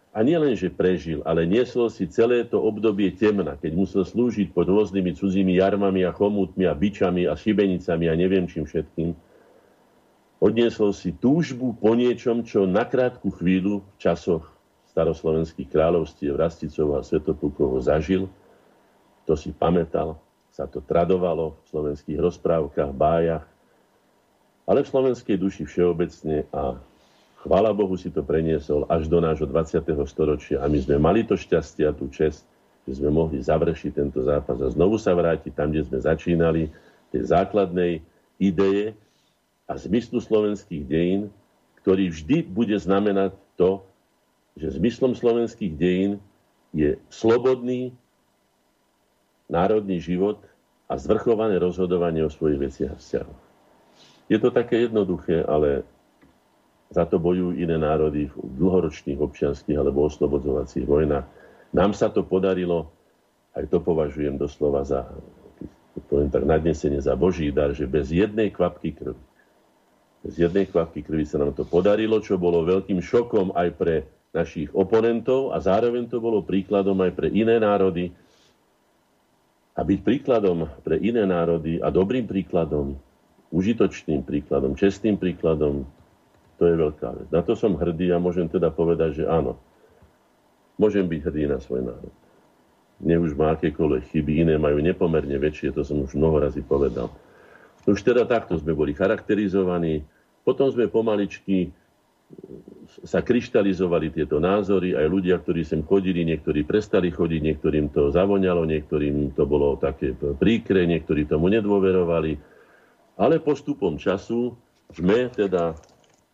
A nielen, že prežil, ale niesol si celé to obdobie temna, keď musel slúžiť pod rôznymi cudzími jarmami a chomútmi a bičami a šibenicami a neviem čím všetkým, odniesol si túžbu po niečom, čo na krátku chvíľu v časoch staroslovenských kráľovstiev Rasticov a Svetopukov zažil. To si pamätal, sa to tradovalo v slovenských rozprávkach, bájach, ale v slovenskej duši všeobecne a Chvála Bohu si to preniesol až do nášho 20. storočia a my sme mali to šťastie a tú čest, že sme mohli završiť tento zápas a znovu sa vrátiť tam, kde sme začínali, tej základnej ideje a zmyslu slovenských dejín, ktorý vždy bude znamenať to, že zmyslom slovenských dejín je slobodný národný život a zvrchované rozhodovanie o svojich veciach a vzťahoch. Je to také jednoduché, ale za to bojujú iné národy v dlhoročných občianských alebo oslobodzovacích vojnách. Nám sa to podarilo, aj to považujem doslova za, poviem tak nadnesenie za Boží dar, že bez jednej kvapky krvi, bez jednej kvapky krvi sa nám to podarilo, čo bolo veľkým šokom aj pre našich oponentov a zároveň to bolo príkladom aj pre iné národy. A byť príkladom pre iné národy a dobrým príkladom, užitočným príkladom, čestným príkladom to je veľká vec. Na to som hrdý a môžem teda povedať, že áno. Môžem byť hrdý na svoj národ. Nech už má akékoľvek chyby, iné majú nepomerne väčšie, to som už mnoho razy povedal. Už teda takto sme boli charakterizovaní, potom sme pomaličky sa kryštalizovali tieto názory, aj ľudia, ktorí sem chodili, niektorí prestali chodiť, niektorým to zavonialo, niektorým to bolo také príkre, niektorí tomu nedôverovali. Ale postupom času sme teda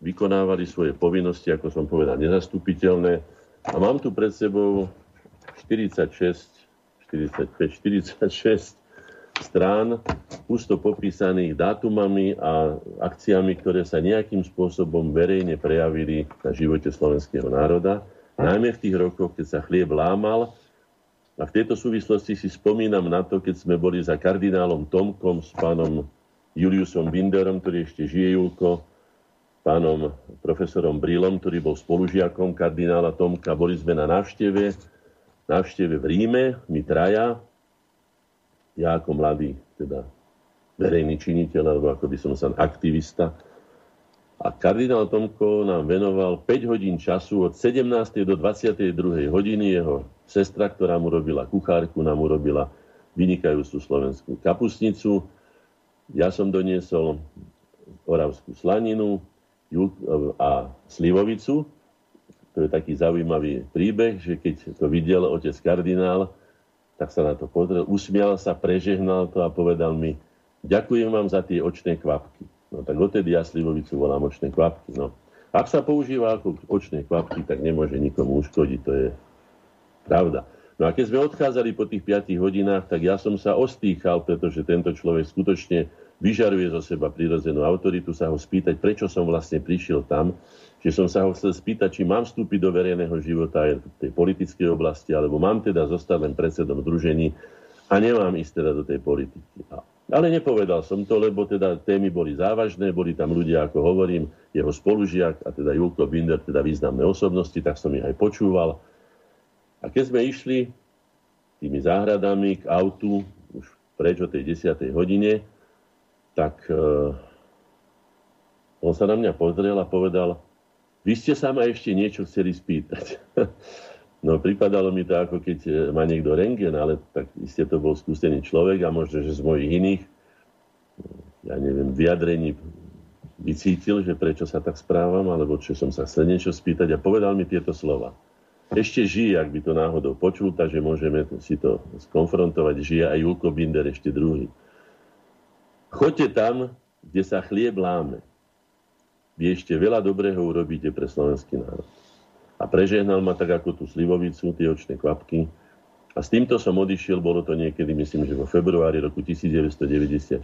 vykonávali svoje povinnosti, ako som povedal, nezastupiteľné. A mám tu pred sebou 46, 45, 46 strán, pusto popísaných dátumami a akciami, ktoré sa nejakým spôsobom verejne prejavili na živote slovenského národa. Najmä v tých rokoch, keď sa chlieb lámal. A v tejto súvislosti si spomínam na to, keď sme boli za kardinálom Tomkom s pánom Juliusom Binderom, ktorý ešte žije Julko, pánom profesorom Brilom, ktorý bol spolužiakom kardinála Tomka. Boli sme na návšteve, návšteve v Ríme, my traja, ja ako mladý, teda verejný činiteľ, alebo ako by som sa aktivista. A kardinál Tomko nám venoval 5 hodín času od 17. do 22. hodiny. Jeho sestra, ktorá mu robila kuchárku, nám urobila vynikajúcu slovenskú kapusnicu. Ja som doniesol oravskú slaninu, a Slivovicu. To je taký zaujímavý príbeh, že keď to videl otec kardinál, tak sa na to pozrel, usmial sa, prežehnal to a povedal mi, ďakujem vám za tie očné kvapky. No tak odtedy ja Slivovicu volám očné kvapky. No. Ak sa používa ako očné kvapky, tak nemôže nikomu uškodiť, to je pravda. No a keď sme odchádzali po tých 5 hodinách, tak ja som sa ostýchal, pretože tento človek skutočne vyžaruje zo seba prirodzenú autoritu, sa ho spýtať, prečo som vlastne prišiel tam, že som sa ho chcel spýtať, či mám vstúpiť do verejného života aj v tej politickej oblasti, alebo mám teda zostať len predsedom združení a nemám ísť teda do tej politiky. Ale nepovedal som to, lebo teda témy boli závažné, boli tam ľudia, ako hovorím, jeho spolužiak a teda Julko Binder, teda významné osobnosti, tak som ich aj počúval. A keď sme išli tými záhradami k autu, už preč o tej 10. hodine, tak uh, on sa na mňa pozrel a povedal, vy ste sa ma ešte niečo chceli spýtať. no pripadalo mi to ako keď e, má niekto rengen, ale tak iste to bol skúsený človek a možno, že z mojich iných, ja neviem, vyjadrení vycítil, že prečo sa tak správam, alebo čo som sa chcel niečo spýtať a povedal mi tieto slova. Ešte žije, ak by to náhodou počul, takže môžeme si to skonfrontovať. Žije aj Julko Binder, ešte druhý. Choďte tam, kde sa chlieb láme. Vy ešte veľa dobrého urobíte pre slovenský národ. A prežehnal ma tak ako tú slivovicu, tie očné kvapky. A s týmto som odišiel, bolo to niekedy, myslím, že vo februári roku 1994.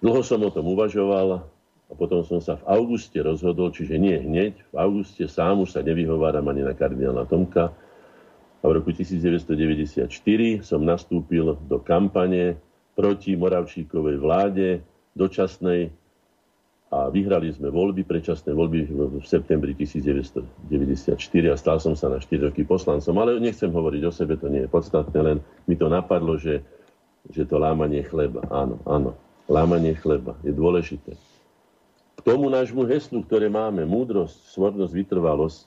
Dlho som o tom uvažoval a potom som sa v auguste rozhodol, čiže nie hneď, v auguste sám už sa nevyhováram ani na kardinála Tomka. A v roku 1994 som nastúpil do kampane proti Moravčíkovej vláde dočasnej a vyhrali sme voľby, predčasné voľby v septembri 1994 a stal som sa na 4 roky poslancom. Ale nechcem hovoriť o sebe, to nie je podstatné, len mi to napadlo, že, že to lámanie chleba. Áno, áno, lámanie chleba je dôležité. K tomu nášmu heslu, ktoré máme, múdrosť, svornosť, vytrvalosť,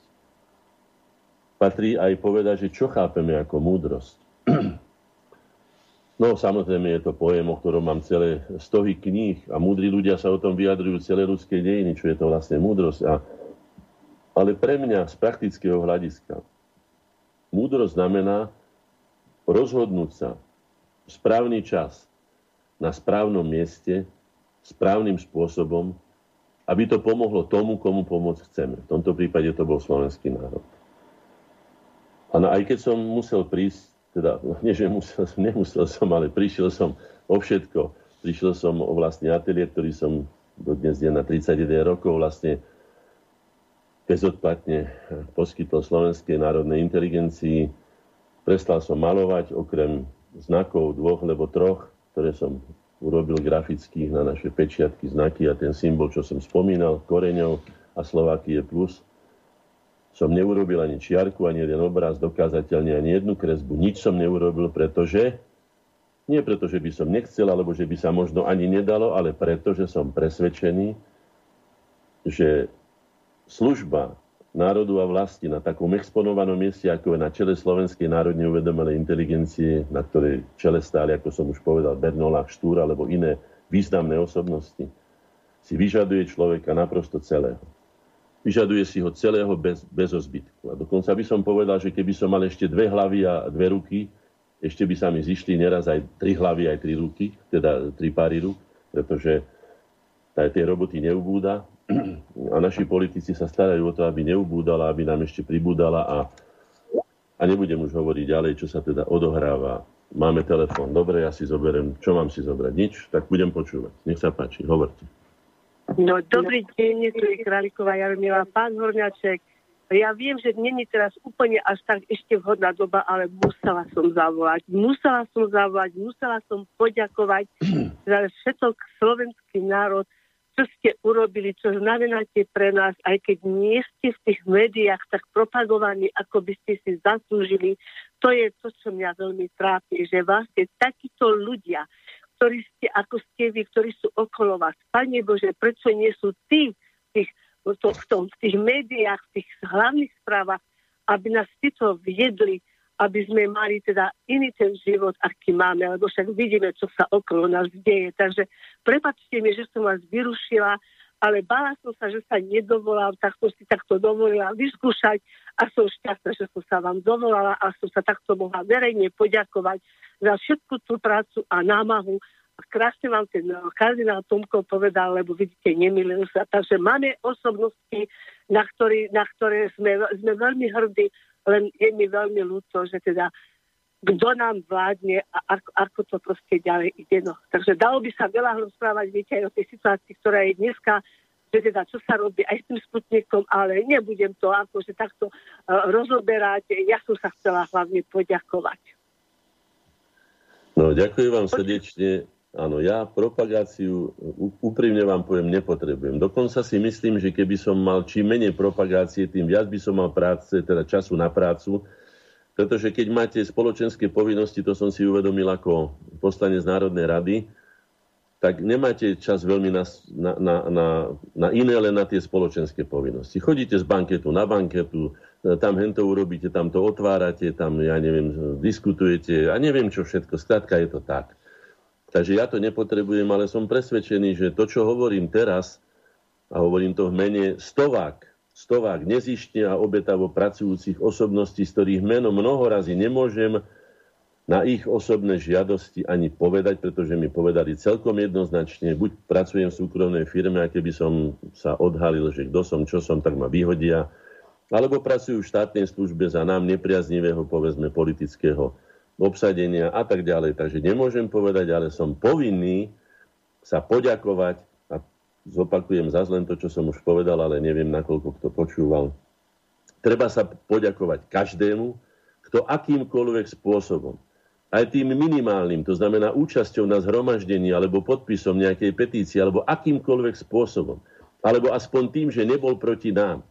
patrí aj povedať, že čo chápeme ako múdrosť. No samozrejme je to pojem, o ktorom mám celé stohy kníh a múdri ľudia sa o tom vyjadrujú celé ľudské dejiny, čo je to vlastne múdrosť. A, ale pre mňa z praktického hľadiska múdrosť znamená rozhodnúť sa v správny čas na správnom mieste, správnym spôsobom, aby to pomohlo tomu, komu pomôcť chceme. V tomto prípade to bol slovenský národ. A aj keď som musel prísť teda, no, nie že musel, nemusel som, ale prišiel som o všetko. Prišiel som o vlastný ateliér, ktorý som do dnes je na 31 rokov vlastne bezodplatne poskytol Slovenskej národnej inteligencii. Prestal som malovať, okrem znakov dvoch alebo troch, ktoré som urobil grafických na naše pečiatky, znaky a ten symbol, čo som spomínal, koreňov a Slovakie plus som neurobil ani čiarku, ani jeden obraz, dokázateľne ani jednu kresbu. Nič som neurobil, pretože, nie preto, že by som nechcel, alebo že by sa možno ani nedalo, ale preto, že som presvedčený, že služba národu a vlasti na takom exponovanom mieste, ako je na čele Slovenskej národne uvedomenej inteligencie, na ktorej čele stáli, ako som už povedal, Bernolák, Štúr alebo iné významné osobnosti, si vyžaduje človeka naprosto celého. Vyžaduje si ho celého bez, bez ozbytku. A dokonca by som povedal, že keby som mal ešte dve hlavy a dve ruky, ešte by sa mi zišli neraz aj tri hlavy, aj tri ruky, teda tri páry ruk, pretože tej roboty neubúda. A naši politici sa starajú o to, aby neubúdala, aby nám ešte pribúdala a, a nebudem už hovoriť ďalej, čo sa teda odohráva. Máme telefón, dobre, ja si zoberiem, čo mám si zobrať? Nič? Tak budem počúvať. Nech sa páči, hovorte. No, dobrý deň, tu je Králiková Jarmila. Pán Horňaček, ja viem, že není teraz úplne až tak ešte vhodná doba, ale musela som zavolať. Musela som zavolať, musela som poďakovať za všetok slovenský národ, čo ste urobili, čo znamenáte pre nás, aj keď nie ste v tých médiách tak propagovaní, ako by ste si zaslúžili. To je to, čo mňa veľmi trápi, že vlastne takíto ľudia, ktorí ste, ako ste vy, ktorí sú okolo vás. Pane Bože, prečo nie sú tí v tých, to, v, tom, v tých médiách, v tých hlavných správach, aby nás títo viedli, aby sme mali teda iný ten život, aký máme, lebo však vidíme, čo sa okolo nás deje. Takže prepačte mi, že som vás vyrušila, ale bála som sa, že sa nedovolám, tak som si takto dovolila vyskúšať a som šťastná, že som sa vám dovolala a som sa takto mohla verejne poďakovať za všetku tú prácu a námahu. A krásne vám ten eh, kardinál Tomko povedal, lebo vidíte, nemýlil sa. Takže máme osobnosti, na, ktorý, na ktoré sme, sme veľmi hrdí, len je mi veľmi ľúto, že teda kto nám vládne a ako, ako to proste ďalej ide. No. Takže dalo by sa veľa rozprávať, viete, aj o tej situácii, ktorá je dneska, že teda čo sa robí aj s tým sputnikom, ale nebudem to akože takto uh, rozoberať. Ja som sa chcela hlavne poďakovať. No, ďakujem vám srdečne. Áno, ja propagáciu, úprimne vám poviem, nepotrebujem. Dokonca si myslím, že keby som mal čím menej propagácie, tým viac by som mal práce, teda času na prácu, pretože keď máte spoločenské povinnosti, to som si uvedomil ako poslanec Národnej rady, tak nemáte čas veľmi na, na, na, na, na iné, len na tie spoločenské povinnosti. Chodíte z banketu na banketu, tam hento urobíte, tam to otvárate, tam, ja neviem, diskutujete a neviem čo všetko. Skrátka je to tak. Takže ja to nepotrebujem, ale som presvedčený, že to, čo hovorím teraz, a hovorím to v mene stovák, stovák nezištne a obetavo pracujúcich osobností, z ktorých meno mnoho razy nemôžem na ich osobné žiadosti ani povedať, pretože mi povedali celkom jednoznačne, buď pracujem v súkromnej firme a keby som sa odhalil, že kto som, čo som, tak ma vyhodia, alebo pracujú v štátnej službe za nám nepriaznivého, povedzme, politického obsadenia a tak ďalej. Takže nemôžem povedať, ale som povinný sa poďakovať zopakujem zase len to, čo som už povedal, ale neviem, nakoľko kto počúval. Treba sa poďakovať každému, kto akýmkoľvek spôsobom aj tým minimálnym, to znamená účasťou na zhromaždení alebo podpisom nejakej petície alebo akýmkoľvek spôsobom Alebo aspoň tým, že nebol proti nám.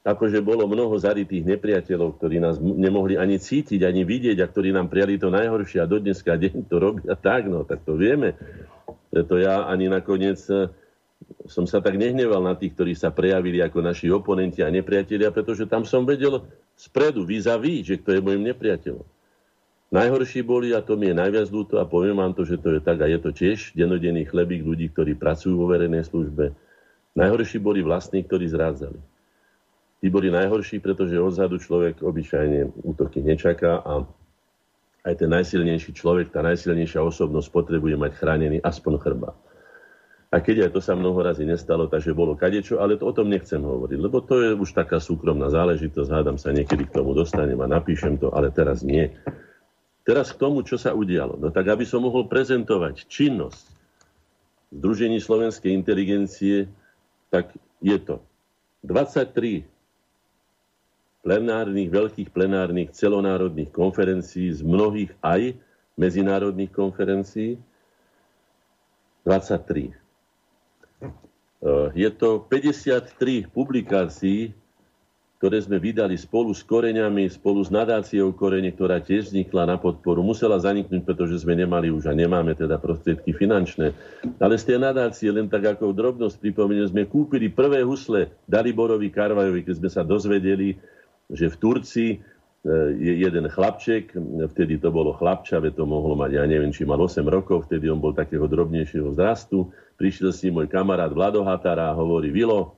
Akože bolo mnoho zaritých nepriateľov, ktorí nás nemohli ani cítiť, ani vidieť a ktorí nám prijali to najhoršie a do dneska deň to robia tak, no tak to vieme. Preto ja ani nakoniec eh, som sa tak nehneval na tých, ktorí sa prejavili ako naši oponenti a nepriatelia, pretože tam som vedel spredu, vis a vis, že kto je môjim nepriateľom. Najhorší boli, a to mi je najviac ľúto, a poviem vám to, že to je tak, a je to tiež denodenný chlebík ľudí, ktorí pracujú vo verejnej službe. Najhorší boli vlastní, ktorí zrádzali. Tí boli najhorší, pretože odzadu človek obyčajne útoky nečaká a aj ten najsilnejší človek, tá najsilnejšia osobnosť potrebuje mať chránený aspoň chrba. A keď aj to sa mnoho razy nestalo, takže bolo kadečo, ale to, o tom nechcem hovoriť, lebo to je už taká súkromná záležitosť, hádam sa niekedy k tomu dostanem a napíšem to, ale teraz nie. Teraz k tomu, čo sa udialo. No tak, aby som mohol prezentovať činnosť Združení slovenskej inteligencie, tak je to 23 plenárnych, veľkých plenárnych celonárodných konferencií, z mnohých aj medzinárodných konferencií, 23. Eh, je to 53 publikácií, ktoré sme vydali spolu s koreňami, spolu s nadáciou korene, ktorá tiež vznikla na podporu. Musela zaniknúť, pretože sme nemali už a nemáme teda prostriedky finančné. Ale z tej nadácie, len tak ako drobnosť pripomeniem, sme kúpili prvé husle Daliborovi Karvajovi, keď sme sa dozvedeli, že v Turcii E, je jeden chlapček, vtedy to bolo chlapča, to mohlo mať, ja neviem, či mal 8 rokov, vtedy on bol takého drobnejšieho vzrastu. Prišiel s ním môj kamarát Vlado Hatara a hovorí, Vilo,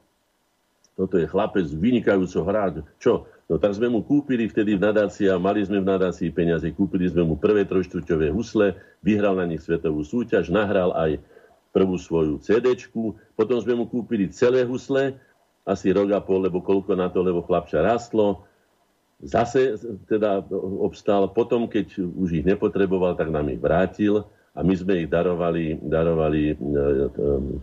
toto je chlapec vynikajúco hrať. Čo? No tak sme mu kúpili vtedy v nadácii a mali sme v nadácii peniaze. Kúpili sme mu prvé trojštvrťové husle, vyhral na nich svetovú súťaž, nahral aj prvú svoju CD, potom sme mu kúpili celé husle, asi rok a pol, lebo koľko na to, lebo chlapča rastlo zase teda obstál. Potom, keď už ich nepotreboval, tak nám ich vrátil a my sme ich darovali, darovali e, e,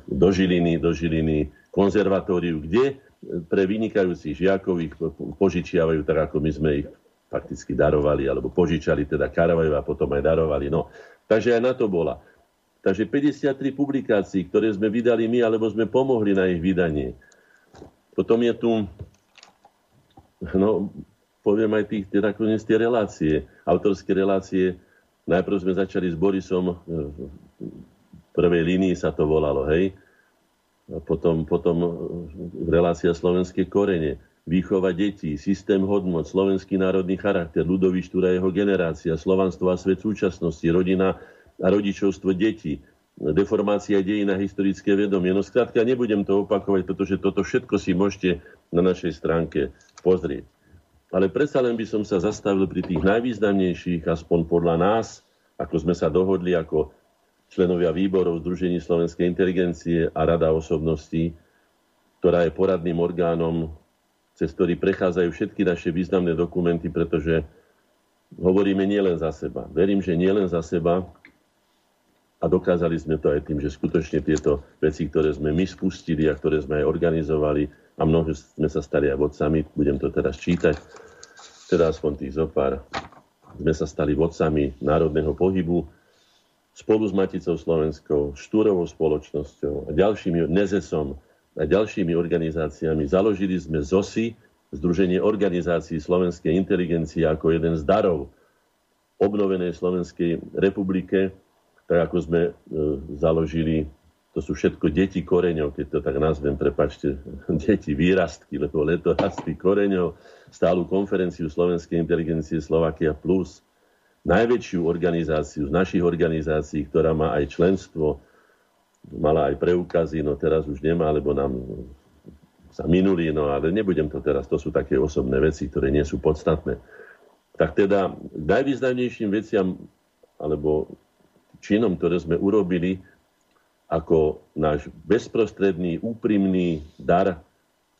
do Žiliny, do Žiliny konzervatóriu, kde pre vynikajúcich žiakov ich požičiavajú tak, ako my sme ich fakticky darovali, alebo požičali teda Karavajú a potom aj darovali. No, takže aj na to bola. Takže 53 publikácií, ktoré sme vydali my, alebo sme pomohli na ich vydanie. Potom je tu no, poviem aj tých, teda tie relácie, autorské relácie. Najprv sme začali s Borisom, v prvej línii sa to volalo, hej. A potom, potom relácia slovenské korene, výchova detí, systém hodnot, slovenský národný charakter, ľudový štúra jeho generácia, slovanstvo a svet súčasnosti, rodina a rodičovstvo detí, deformácia dejín na historické vedomie. No skrátka, nebudem to opakovať, pretože toto všetko si môžete na našej stránke pozrieť ale predsa len by som sa zastavil pri tých najvýznamnejších, aspoň podľa nás, ako sme sa dohodli ako členovia výborov Združení slovenskej inteligencie a Rada osobností, ktorá je poradným orgánom, cez ktorý prechádzajú všetky naše významné dokumenty, pretože hovoríme nielen za seba. Verím, že nielen za seba a dokázali sme to aj tým, že skutočne tieto veci, ktoré sme my spustili a ktoré sme aj organizovali, a mnohí sme sa stali aj vodcami, budem to teraz čítať, teda aspoň tých zopár. Sme sa stali vodcami národného pohybu spolu s Maticou Slovenskou, Štúrovou spoločnosťou a ďalšími, Nezesom a ďalšími organizáciami. Založili sme ZOSI, Združenie organizácií slovenskej inteligencie ako jeden z darov obnovenej Slovenskej republike, tak ako sme e, založili to sú všetko deti koreňov, keď to tak nazvem, prepačte, deti výrastky, lebo leto rasty koreňov, stálu konferenciu Slovenskej inteligencie Slovakia Plus, najväčšiu organizáciu z našich organizácií, ktorá má aj členstvo, mala aj preukazy, no teraz už nemá, lebo nám sa minuli, no ale nebudem to teraz, to sú také osobné veci, ktoré nie sú podstatné. Tak teda najvýznamnejším veciam, alebo činom, ktoré sme urobili, ako náš bezprostredný, úprimný dar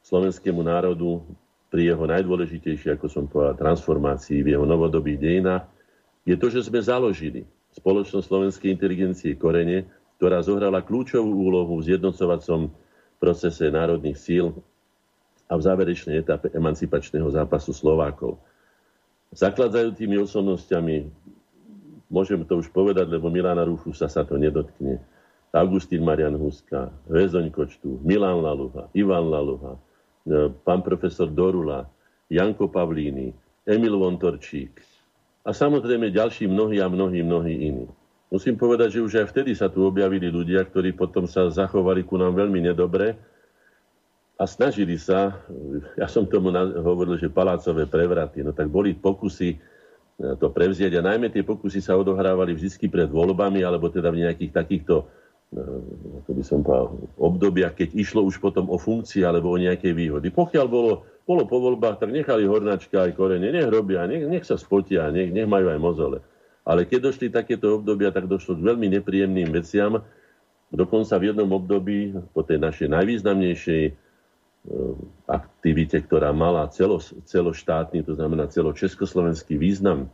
slovenskému národu pri jeho najdôležitejšej, ako som povedal, transformácii v jeho novodobých dejinách, je to, že sme založili spoločnosť slovenskej inteligencie Korene, ktorá zohrala kľúčovú úlohu v zjednocovacom procese národných síl a v záverečnej etape emancipačného zápasu Slovákov. Zakladzajúcimi osobnostiami, môžem to už povedať, lebo Milana Rúfusa sa to nedotkne, Augustín Marian Huska, Vezoň Kočtu, Milan Laluha, Ivan Laluha, e, pán profesor Dorula, Janko Pavlíny, Emil Vontorčík a samozrejme ďalší mnohí a mnohí, mnohí iní. Musím povedať, že už aj vtedy sa tu objavili ľudia, ktorí potom sa zachovali ku nám veľmi nedobre a snažili sa, ja som tomu hovoril, že palácové prevraty, no tak boli pokusy e, to prevziať a najmä tie pokusy sa odohrávali vždy pred voľbami alebo teda v nejakých takýchto ako by som povedal, obdobia, keď išlo už potom o funkcie alebo o nejaké výhody. Pokiaľ bolo, bolo po voľbách, tak nechali hornačka aj korene, nech robia, nech, nech sa spotia, nech, nech majú aj mozole. Ale keď došli takéto obdobia, tak došlo k veľmi nepríjemným veciam. Dokonca v jednom období, po tej našej najvýznamnejšej eh, aktivite, ktorá mala celo, celoštátny, to znamená celočeskoslovenský význam,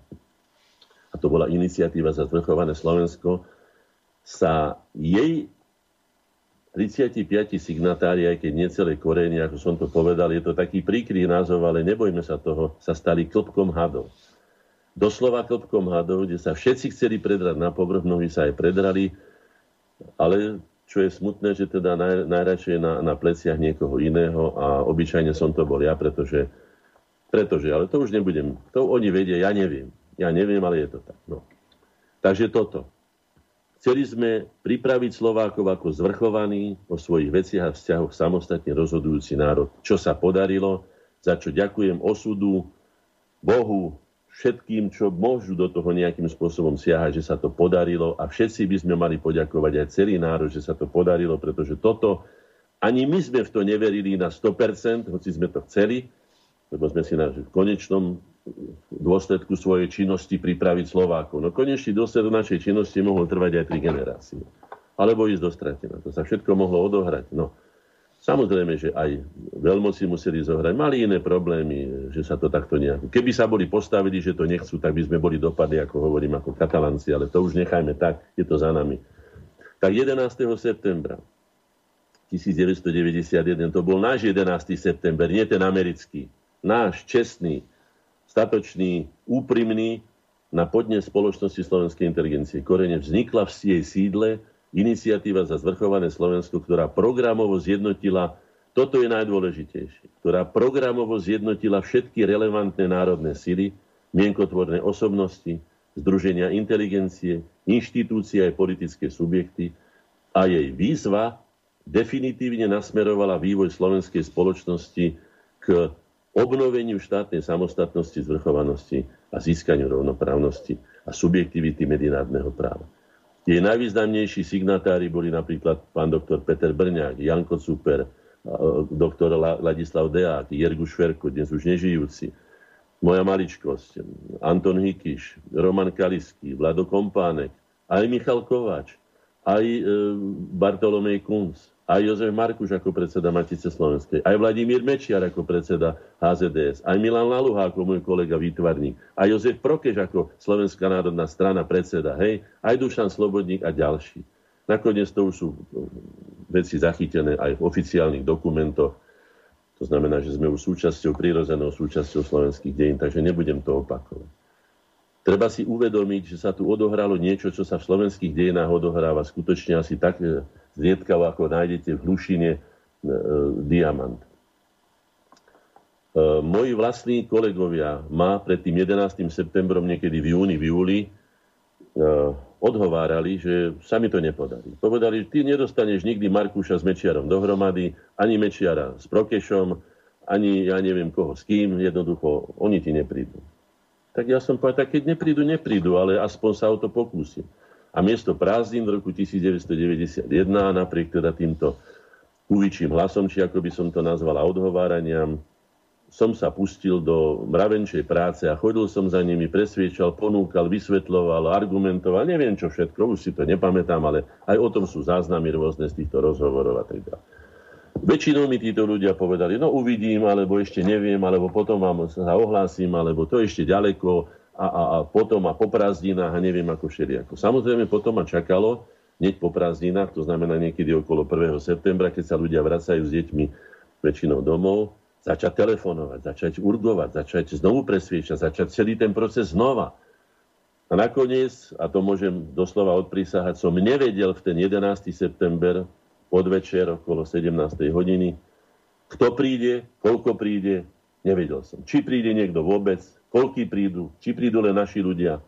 a to bola iniciatíva za zvrchované Slovensko, sa jej 35 signatári, aj keď nie celé Korény, ako som to povedal, je to taký príkry názov, ale nebojme sa toho, sa stali klopkom hadov. Doslova klopkom hadov, kde sa všetci chceli predrať na povrch, mnohí sa aj predrali, ale čo je smutné, že teda naj, najradšej na, na pleciach niekoho iného a obyčajne som to bol ja, pretože, pretože, ale to už nebudem, to oni vedia, ja neviem. Ja neviem, ale je to tak. No. Takže toto. Chceli sme pripraviť Slovákov ako zvrchovaný o svojich veciach a vzťahoch samostatne rozhodujúci národ. Čo sa podarilo, za čo ďakujem osudu, Bohu, všetkým, čo môžu do toho nejakým spôsobom siahať, že sa to podarilo a všetci by sme mali poďakovať aj celý národ, že sa to podarilo, pretože toto ani my sme v to neverili na 100%, hoci sme to chceli, lebo sme si na konečnom dôsledku svojej činnosti pripraviť Slovákov. No konečný dôsledok našej činnosti mohol trvať aj tri generácie. Alebo ísť do stratená. To sa všetko mohlo odohrať. No, samozrejme, že aj veľmoci museli zohrať. Mali iné problémy, že sa to takto nejako... Keby sa boli postavili, že to nechcú, tak by sme boli dopadli, ako hovorím, ako katalanci, ale to už nechajme tak, je to za nami. Tak 11. septembra 1991, to bol náš 11. september, nie ten americký. Náš čestný, statočný, úprimný na podne spoločnosti slovenskej inteligencie. Korene vznikla v jej sídle iniciatíva za zvrchované Slovensko, ktorá programovo zjednotila, toto je najdôležitejšie, ktorá programovo zjednotila všetky relevantné národné sily, mienkotvorné osobnosti, združenia inteligencie, inštitúcie aj politické subjekty a jej výzva definitívne nasmerovala vývoj slovenskej spoločnosti k obnoveniu štátnej samostatnosti, zvrchovanosti a získaniu rovnoprávnosti a subjektivity medzinárodného práva. Tie najvýznamnejší signatári boli napríklad pán doktor Peter Brňák, Janko Super, doktor Ladislav Deák, Jergu Šverko, dnes už nežijúci, moja maličkosť, Anton Hikiš, Roman Kalisky, Vlado Kompánek, aj Michal Kováč, aj e, Bartolomej Kunz, aj Jozef Markuš ako predseda Matice Slovenskej, aj Vladimír Mečiar ako predseda HZDS, aj Milan Laluha ako môj kolega výtvarník, aj Jozef Prokeš ako Slovenská národná strana predseda, hej, aj Dušan Slobodník a ďalší. Nakoniec to už sú veci zachytené aj v oficiálnych dokumentoch. To znamená, že sme už súčasťou, prírodzenou súčasťou slovenských dejín, takže nebudem to opakovať. Treba si uvedomiť, že sa tu odohralo niečo, čo sa v slovenských dejinách odohráva skutočne asi tak zriedkavo, ako nájdete v hlušine e, diamant. E, moji vlastní kolegovia ma pred tým 11. septembrom, niekedy v júni, v júli, e, odhovárali, že sa mi to nepodarí. Povedali, že ty nedostaneš nikdy Markuša s Mečiarom dohromady, ani Mečiara s Prokešom, ani ja neviem koho s kým, jednoducho oni ti neprídu. Tak ja som povedal, tak keď neprídu, neprídu, ale aspoň sa o to pokúsim. A miesto prázdnin v roku 1991, napriek teda týmto uvičím hlasom, či ako by som to nazval, odhováraniam, som sa pustil do mravenčej práce a chodil som za nimi, presviečal, ponúkal, vysvetloval, argumentoval, neviem čo všetko, už si to nepamätám, ale aj o tom sú záznamy rôzne z týchto rozhovorov a tak ďalej. Väčšinou mi títo ľudia povedali, no uvidím, alebo ešte neviem, alebo potom vám sa ohlásim, alebo to ešte ďaleko, a, a, a potom a po prázdninách a neviem ako všelijako. Samozrejme potom ma čakalo, hneď po prázdninách, to znamená niekedy okolo 1. septembra, keď sa ľudia vracajú s deťmi väčšinou domov, začať telefonovať, začať urgovať, začať znovu presviečať, začať celý ten proces znova. A nakoniec, a to môžem doslova odprísahať, som nevedel v ten 11. september podvečer okolo 17. hodiny, kto príde, koľko príde, nevedel som. Či príde niekto vôbec, koľký prídu, či prídu len naši ľudia,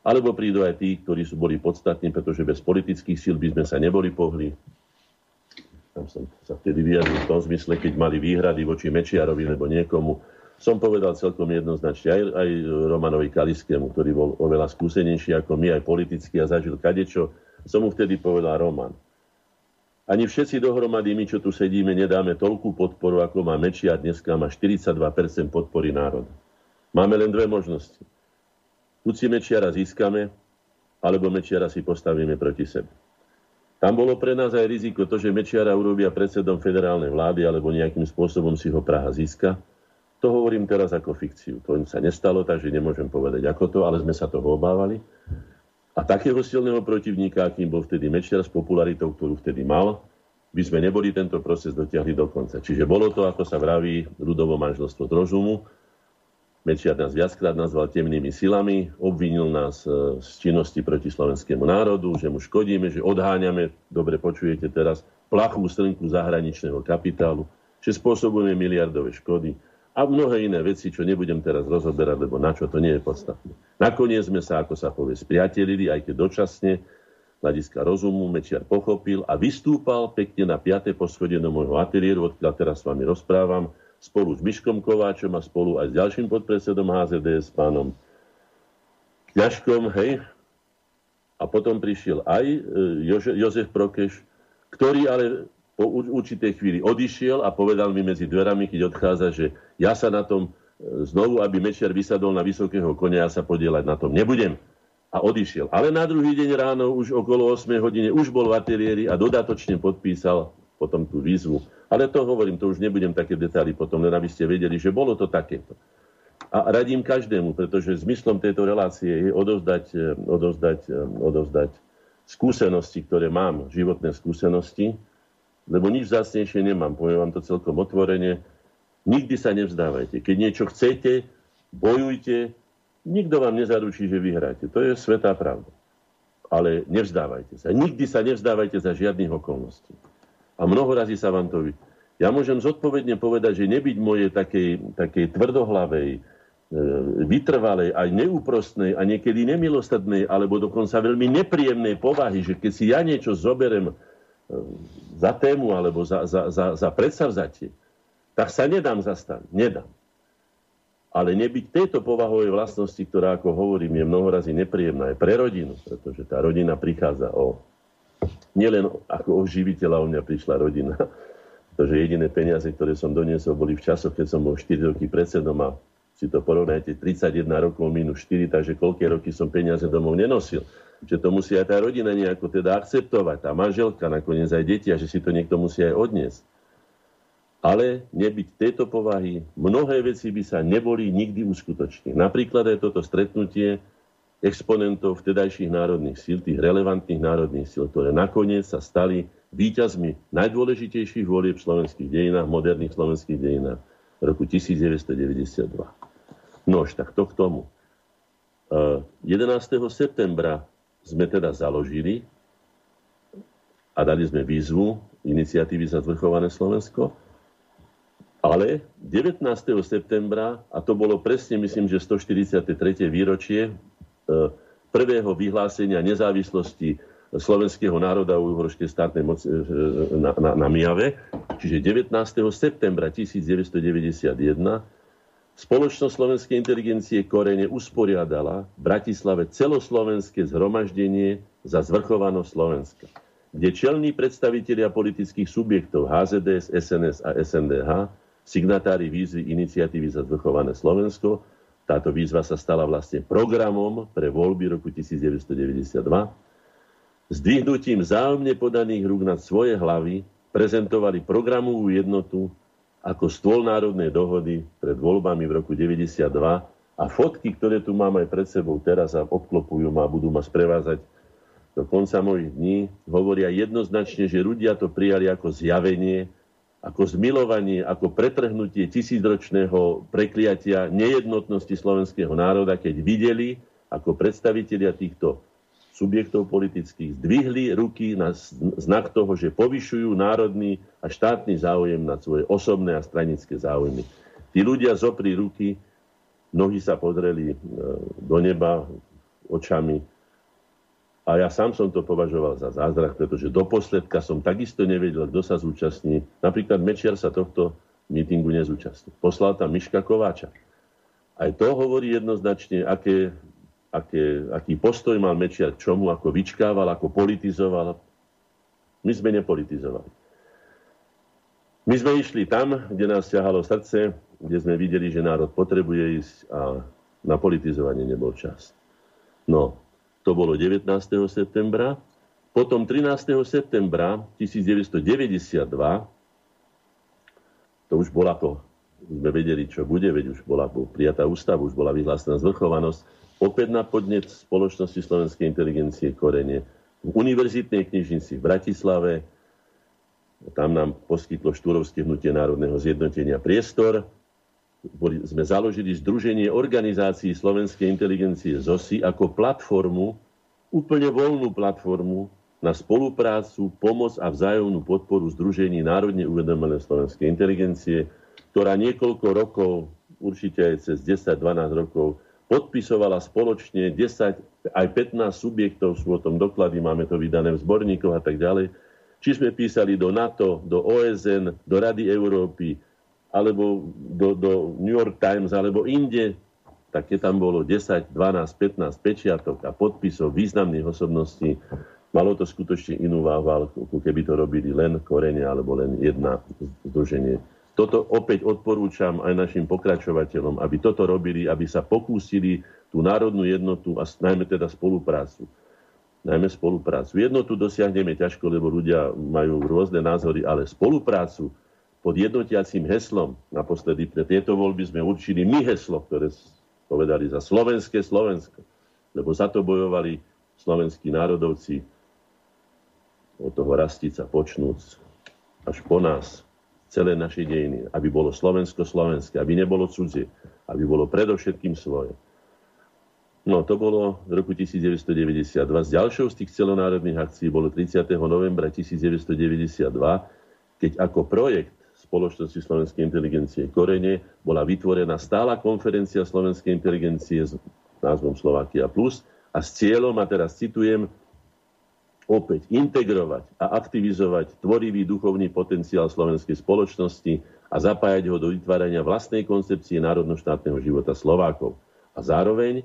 alebo prídu aj tí, ktorí sú boli podstatní, pretože bez politických síl by sme sa neboli pohli. Tam som sa vtedy vyjadril v tom zmysle, keď mali výhrady voči Mečiarovi alebo niekomu, som povedal celkom jednoznačne aj, aj Romanovi Kaliskému, ktorý bol oveľa skúsenejší ako my, aj politicky a zažil kadečo, som mu vtedy povedal Roman. Ani všetci dohromady, my, čo tu sedíme, nedáme toľkú podporu, ako má Mečiar. Dneska má 42% podpory národa. Máme len dve možnosti. Buď si Mečiara získame, alebo Mečiara si postavíme proti sebe. Tam bolo pre nás aj riziko to, že Mečiara urobia predsedom federálnej vlády, alebo nejakým spôsobom si ho Praha získa to hovorím teraz ako fikciu. To sa nestalo, takže nemôžem povedať ako to, ale sme sa toho obávali. A takého silného protivníka, akým bol vtedy Mečiar s popularitou, ktorú vtedy mal, by sme neboli tento proces dotiahli do konca. Čiže bolo to, ako sa vraví, ľudovo manželstvo z rozumu. Mečiar nás viackrát nazval temnými silami, obvinil nás e, z činnosti proti slovenskému národu, že mu škodíme, že odháňame, dobre počujete teraz, plachú strnku zahraničného kapitálu, že spôsobujeme miliardové škody, a mnohé iné veci, čo nebudem teraz rozoberať, lebo na čo to nie je podstatné. Nakoniec sme sa, ako sa povie, spriatelili, aj keď dočasne, hľadiska rozumu, Mečiar pochopil a vystúpal pekne na 5. poschodie do môjho ateliéru, odkiaľ teraz s vami rozprávam, spolu s Miškom Kováčom a spolu aj s ďalším podpredsedom HZDS, pánom Kňažkom, hej. A potom prišiel aj e, Jozef Prokeš, ktorý ale po určitej chvíli odišiel a povedal mi medzi dverami, keď odchádza, že ja sa na tom e, znovu, aby Mečiar vysadol na vysokého konia, ja sa podielať na tom nebudem. A odišiel. Ale na druhý deň ráno, už okolo 8 hodine, už bol v ateliéri a dodatočne podpísal potom tú výzvu. Ale to hovorím, to už nebudem také detaily potom, len aby ste vedeli, že bolo to takéto. A radím každému, pretože zmyslom tejto relácie je odovzdať, e, odovzdať, e, odovzdať skúsenosti, ktoré mám, životné skúsenosti, lebo nič zácnejšie nemám. Poviem vám to celkom otvorene. Nikdy sa nevzdávajte. Keď niečo chcete, bojujte. Nikto vám nezaručí, že vyhráte. To je svetá pravda. Ale nevzdávajte sa. Nikdy sa nevzdávajte za žiadnych okolností. A mnoho razy sa vám to... Ja môžem zodpovedne povedať, že nebyť mojej takej, takej tvrdohlavej, e, vytrvalej, aj neúprostnej a niekedy nemilostadnej, alebo dokonca veľmi nepríjemnej povahy, že keď si ja niečo zoberem za tému alebo za, za, za, za predsavzatie, tak sa nedám zastaviť. Nedám. Ale nebyť tejto povahovej vlastnosti, ktorá, ako hovorím, je mnohorazí nepríjemná aj pre rodinu, pretože tá rodina prichádza o... Nielen ako o živiteľa, o mňa prišla rodina, pretože jediné peniaze, ktoré som doniesol, boli v časoch, keď som bol 4 roky predsedom a si to porovnajte, 31 rokov minus 4, takže koľké roky som peniaze domov nenosil že to musí aj tá rodina nejako teda akceptovať, tá manželka, nakoniec aj deti, a že si to niekto musí aj odniesť. Ale nebyť tejto povahy, mnohé veci by sa neboli nikdy uskutočniť. Napríklad aj toto stretnutie exponentov vtedajších národných síl, tých relevantných národných síl, ktoré nakoniec sa stali víťazmi najdôležitejších volieb v slovenských dejinách, moderných slovenských dejinách v roku 1992. Nož, tak to k tomu. 11. septembra sme teda založili a dali sme výzvu iniciatívy za zvrchované Slovensko. Ale 19. septembra, a to bolo presne, myslím, že 143. výročie e, prvého vyhlásenia nezávislosti slovenského národa u uhorskej státnej moci e, na, na, na Mijave, čiže 19. septembra 1991, Spoločnosť slovenskej inteligencie Korene usporiadala v Bratislave celoslovenské zhromaždenie za zvrchovanosť Slovenska, kde čelní predstavitelia politických subjektov HZDS, SNS a SNDH, signatári výzvy iniciatívy za zvrchované Slovensko, táto výzva sa stala vlastne programom pre voľby roku 1992, zdvihnutím zájomne podaných rúk nad svoje hlavy prezentovali programovú jednotu ako stôl národnej dohody pred voľbami v roku 92 a fotky, ktoré tu mám aj pred sebou teraz a obklopujú ma budú ma sprevázať do konca mojich dní, hovoria jednoznačne, že ľudia to prijali ako zjavenie, ako zmilovanie, ako pretrhnutie tisícročného prekliatia nejednotnosti slovenského národa, keď videli, ako predstavitelia týchto subjektov politických zdvihli ruky na znak toho, že povyšujú národný a štátny záujem na svoje osobné a stranické záujmy. Tí ľudia zopri ruky, nohy sa podreli e, do neba očami a ja sám som to považoval za zázrak, pretože do posledka som takisto nevedel, kto sa zúčastní. Napríklad Mečiar sa tohto mítingu nezúčastnil. Poslal tam Miška Kováča. Aj to hovorí jednoznačne, aké aké, aký postoj mal Mečiar k čomu, ako vyčkával, ako politizoval. My sme nepolitizovali. My sme išli tam, kde nás ťahalo srdce, kde sme videli, že národ potrebuje ísť a na politizovanie nebol čas. No, to bolo 19. septembra. Potom 13. septembra 1992, to už bola ako sme vedeli, čo bude, veď už bola prijatá ústava, už bola vyhlásená zvrchovanosť, opäť na podnet spoločnosti slovenskej inteligencie Korene v univerzitnej knižnici v Bratislave. Tam nám poskytlo Štúrovské hnutie národného zjednotenia priestor. Sme založili Združenie organizácií slovenskej inteligencie ZOSI ako platformu, úplne voľnú platformu na spoluprácu, pomoc a vzájomnú podporu Združení národne uvedomené slovenskej inteligencie, ktorá niekoľko rokov, určite aj cez 10-12 rokov, podpisovala spoločne 10, aj 15 subjektov, sú o tom doklady, máme to vydané v zborníkoch a tak ďalej. Či sme písali do NATO, do OSN, do Rady Európy, alebo do, do New York Times, alebo inde, tak keď tam bolo 10, 12, 15 pečiatok a podpisov významných osobností, malo to skutočne inú váhu, keby to robili len korene alebo len jedna združenie toto opäť odporúčam aj našim pokračovateľom, aby toto robili, aby sa pokúsili tú národnú jednotu a najmä teda spoluprácu. Najmä spoluprácu. Jednotu dosiahneme ťažko, lebo ľudia majú rôzne názory, ale spoluprácu pod jednotiacím heslom, naposledy pre tieto voľby sme určili my heslo, ktoré povedali za slovenské Slovensko, lebo za to bojovali slovenskí národovci od toho rastica počnúc až po nás, celé naše dejiny, aby bolo Slovensko-slovenské, aby nebolo cudzie, aby bolo predovšetkým svoje. No, to bolo v roku 1992. Z ďalšou z tých celonárodných akcií bolo 30. novembra 1992, keď ako projekt spoločnosti slovenskej inteligencie Korene bola vytvorená stála konferencia slovenskej inteligencie s názvom Slovakia Plus a s cieľom, a teraz citujem, opäť integrovať a aktivizovať tvorivý duchovný potenciál slovenskej spoločnosti a zapájať ho do vytvárania vlastnej koncepcie národno-štátneho života Slovákov. A zároveň,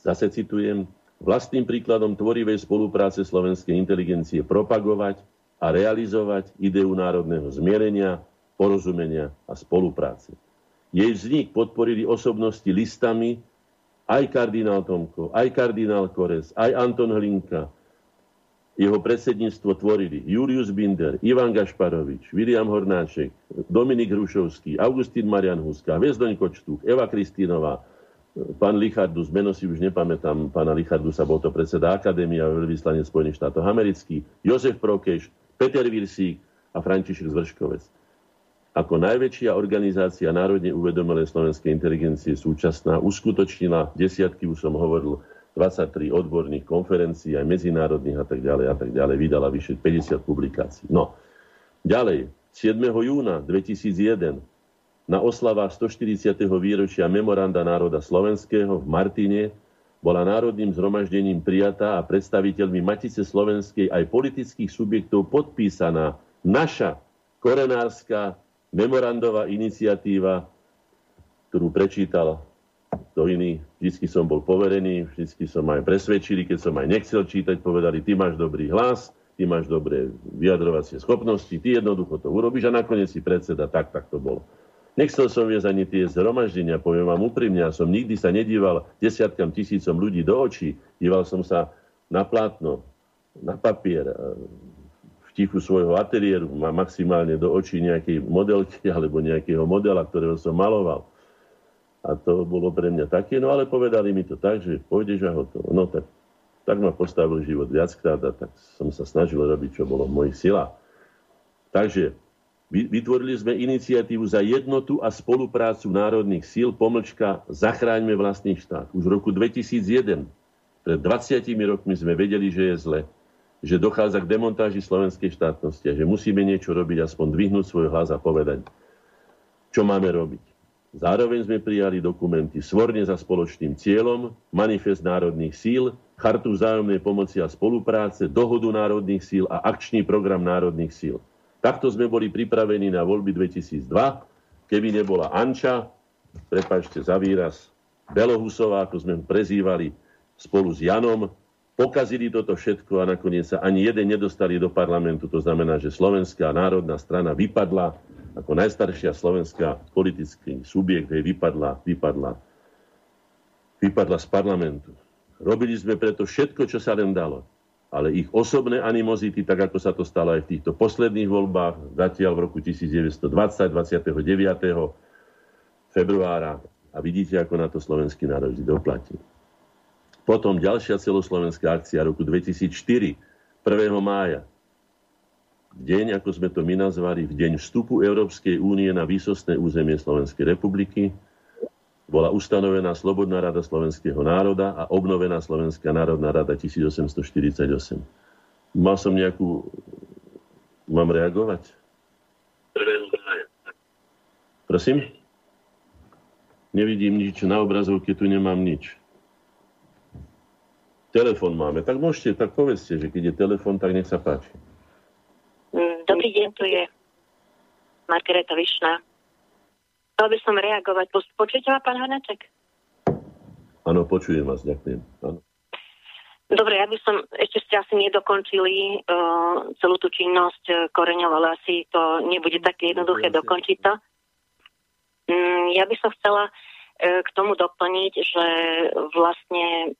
zase citujem, vlastným príkladom tvorivej spolupráce slovenskej inteligencie propagovať a realizovať ideu národného zmierenia, porozumenia a spolupráce. Jej vznik podporili osobnosti listami aj kardinál Tomko, aj kardinál Kores, aj Anton Hlinka, jeho predsedníctvo tvorili Julius Binder, Ivan Gašparovič, William Hornáček, Dominik Hrušovský, Augustín Marian Huska, Vezdoň Kočtúk, Eva Kristínová, pán Lichardus, meno si už nepamätám, pána Lichardusa, bol to predseda Akadémia a veľvyslanec Spojených štátov amerických, Jozef Prokeš, Peter Virsík a František Zvrškovec. Ako najväčšia organizácia národne uvedomelej slovenskej inteligencie súčasná uskutočnila desiatky, už som hovoril, 23 odborných konferencií, aj medzinárodných a tak ďalej a tak ďalej. Vydala vyše 50 publikácií. No, ďalej, 7. júna 2001 na oslava 140. výročia Memoranda národa slovenského v Martine bola národným zhromaždením prijatá a predstaviteľmi Matice slovenskej aj politických subjektov podpísaná naša korenárska memorandová iniciatíva, ktorú prečítal do iný. Vždycky som bol poverený, vždycky som aj presvedčili, keď som aj nechcel čítať, povedali, ty máš dobrý hlas, ty máš dobré vyjadrovacie schopnosti, ty jednoducho to urobíš a nakoniec si predseda, tak, tak to bolo. Nechcel som viesť ani tie zhromaždenia, poviem vám úprimne, ja som nikdy sa nedíval desiatkam tisícom ľudí do očí, díval som sa na plátno, na papier, v tichu svojho ateliéru, maximálne do očí nejakej modelky alebo nejakého modela, ktorého som maloval. A to bolo pre mňa také, no ale povedali mi to tak, že pôjdeš a hotovo. No tak, tak ma postavil život viackrát a tak som sa snažil robiť, čo bolo v mojich silách. Takže Vytvorili sme iniciatívu za jednotu a spoluprácu národných síl, pomlčka Zachráňme vlastný štát. Už v roku 2001, pred 20 rokmi sme vedeli, že je zle, že dochádza k demontáži slovenskej štátnosti a že musíme niečo robiť, aspoň dvihnúť svoj hlas a povedať, čo máme robiť. Zároveň sme prijali dokumenty Svorne za spoločným cieľom, Manifest národných síl, Chartu vzájomnej pomoci a spolupráce, Dohodu národných síl a Akčný program národných síl. Takto sme boli pripravení na voľby 2002. Keby nebola Anča, prepačte za výraz, Belohusová, ako sme prezývali spolu s Janom, pokazili toto všetko a nakoniec sa ani jeden nedostali do parlamentu. To znamená, že Slovenská národná strana vypadla ako najstaršia slovenská politický subjekt, hej, vypadla, vypadla, vypadla z parlamentu. Robili sme preto všetko, čo sa len dalo ale ich osobné animozity, tak ako sa to stalo aj v týchto posledných voľbách, zatiaľ v roku 1920, 29. februára. A vidíte, ako na to slovenský národ doplatí. Potom ďalšia celoslovenská akcia roku 2004, 1. mája. V deň, ako sme to my nazvali, v deň vstupu Európskej únie na výsostné územie Slovenskej republiky, bola ustanovená Slobodná rada slovenského národa a obnovená Slovenská národná rada 1848. Mal som nejakú... Mám reagovať? Prosím? Nevidím nič na obrazovke, tu nemám nič. Telefón máme. Tak môžete, tak povedzte, že keď je telefón, tak nech sa páči. Mm, dobrý deň, tu je Margareta Višna. Chcel by som reagovať. Počujete ma, pán Hanaček? Áno, počujem vás, ďakujem. Áno. Dobre, ja by som, ešte ste asi nedokončili uh, celú tú činnosť uh, koreňov, ale asi to nebude také jednoduché dokončiť to. Um, ja by som chcela uh, k tomu doplniť, že vlastne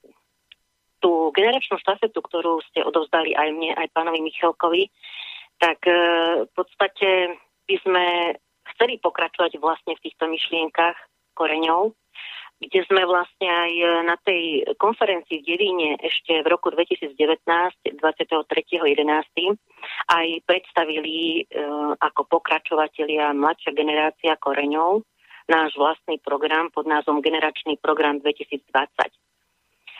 tú generačnú štafetu, ktorú ste odovzdali aj mne, aj pánovi Michalkovi, tak uh, v podstate by sme chceli pokračovať vlastne v týchto myšlienkach koreňov, kde sme vlastne aj na tej konferencii v Devíne ešte v roku 2019, 23.11. aj predstavili e, ako pokračovatelia mladšia generácia koreňov náš vlastný program pod názvom Generačný program 2020.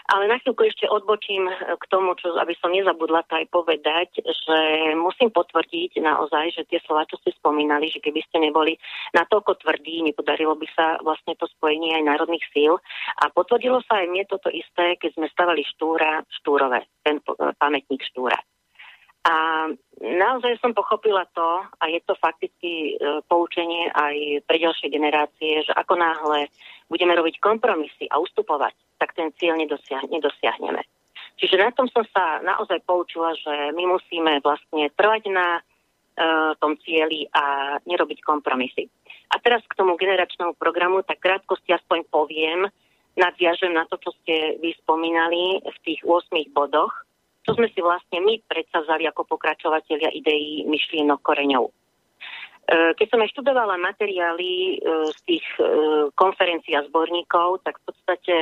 Ale na chvíľku ešte odbočím k tomu, čo, aby som nezabudla to aj povedať, že musím potvrdiť naozaj, že tie slova, čo ste spomínali, že keby ste neboli natoľko tvrdí, nepodarilo by sa vlastne to spojenie aj národných síl. A potvrdilo sa aj mne toto isté, keď sme stavali Štúra, Štúrové, ten pamätník Štúra. A naozaj som pochopila to, a je to fakticky e, poučenie aj pre ďalšie generácie, že ako náhle budeme robiť kompromisy a ustupovať, tak ten cieľ nedosiah- nedosiahneme. Čiže na tom som sa naozaj poučila, že my musíme vlastne trvať na e, tom cieli a nerobiť kompromisy. A teraz k tomu generačnému programu, tak krátkosti aspoň poviem, nadviažem na to, čo ste vy spomínali v tých 8 bodoch, to sme si vlastne my predsazali ako pokračovateľia ideí myšlienok koreňov. E, keď som aj študovala materiály e, z tých e, konferencií a zborníkov, tak v podstate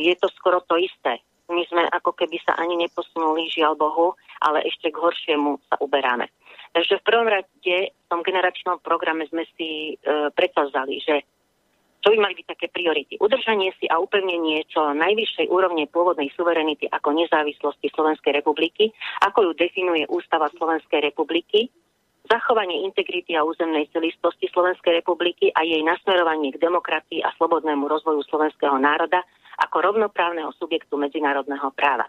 je to skoro to isté. My sme ako keby sa ani neposunuli, žiaľ Bohu, ale ešte k horšiemu sa uberáme. Takže v prvom rade v tom generačnom programe sme si e, predsazali, že čo by mali byť také priority? Udržanie si a upevnenie čo najvyššej úrovne pôvodnej suverenity ako nezávislosti Slovenskej republiky, ako ju definuje Ústava Slovenskej republiky, zachovanie integrity a územnej celistosti Slovenskej republiky a jej nasmerovanie k demokracii a slobodnému rozvoju slovenského národa ako rovnoprávneho subjektu medzinárodného práva.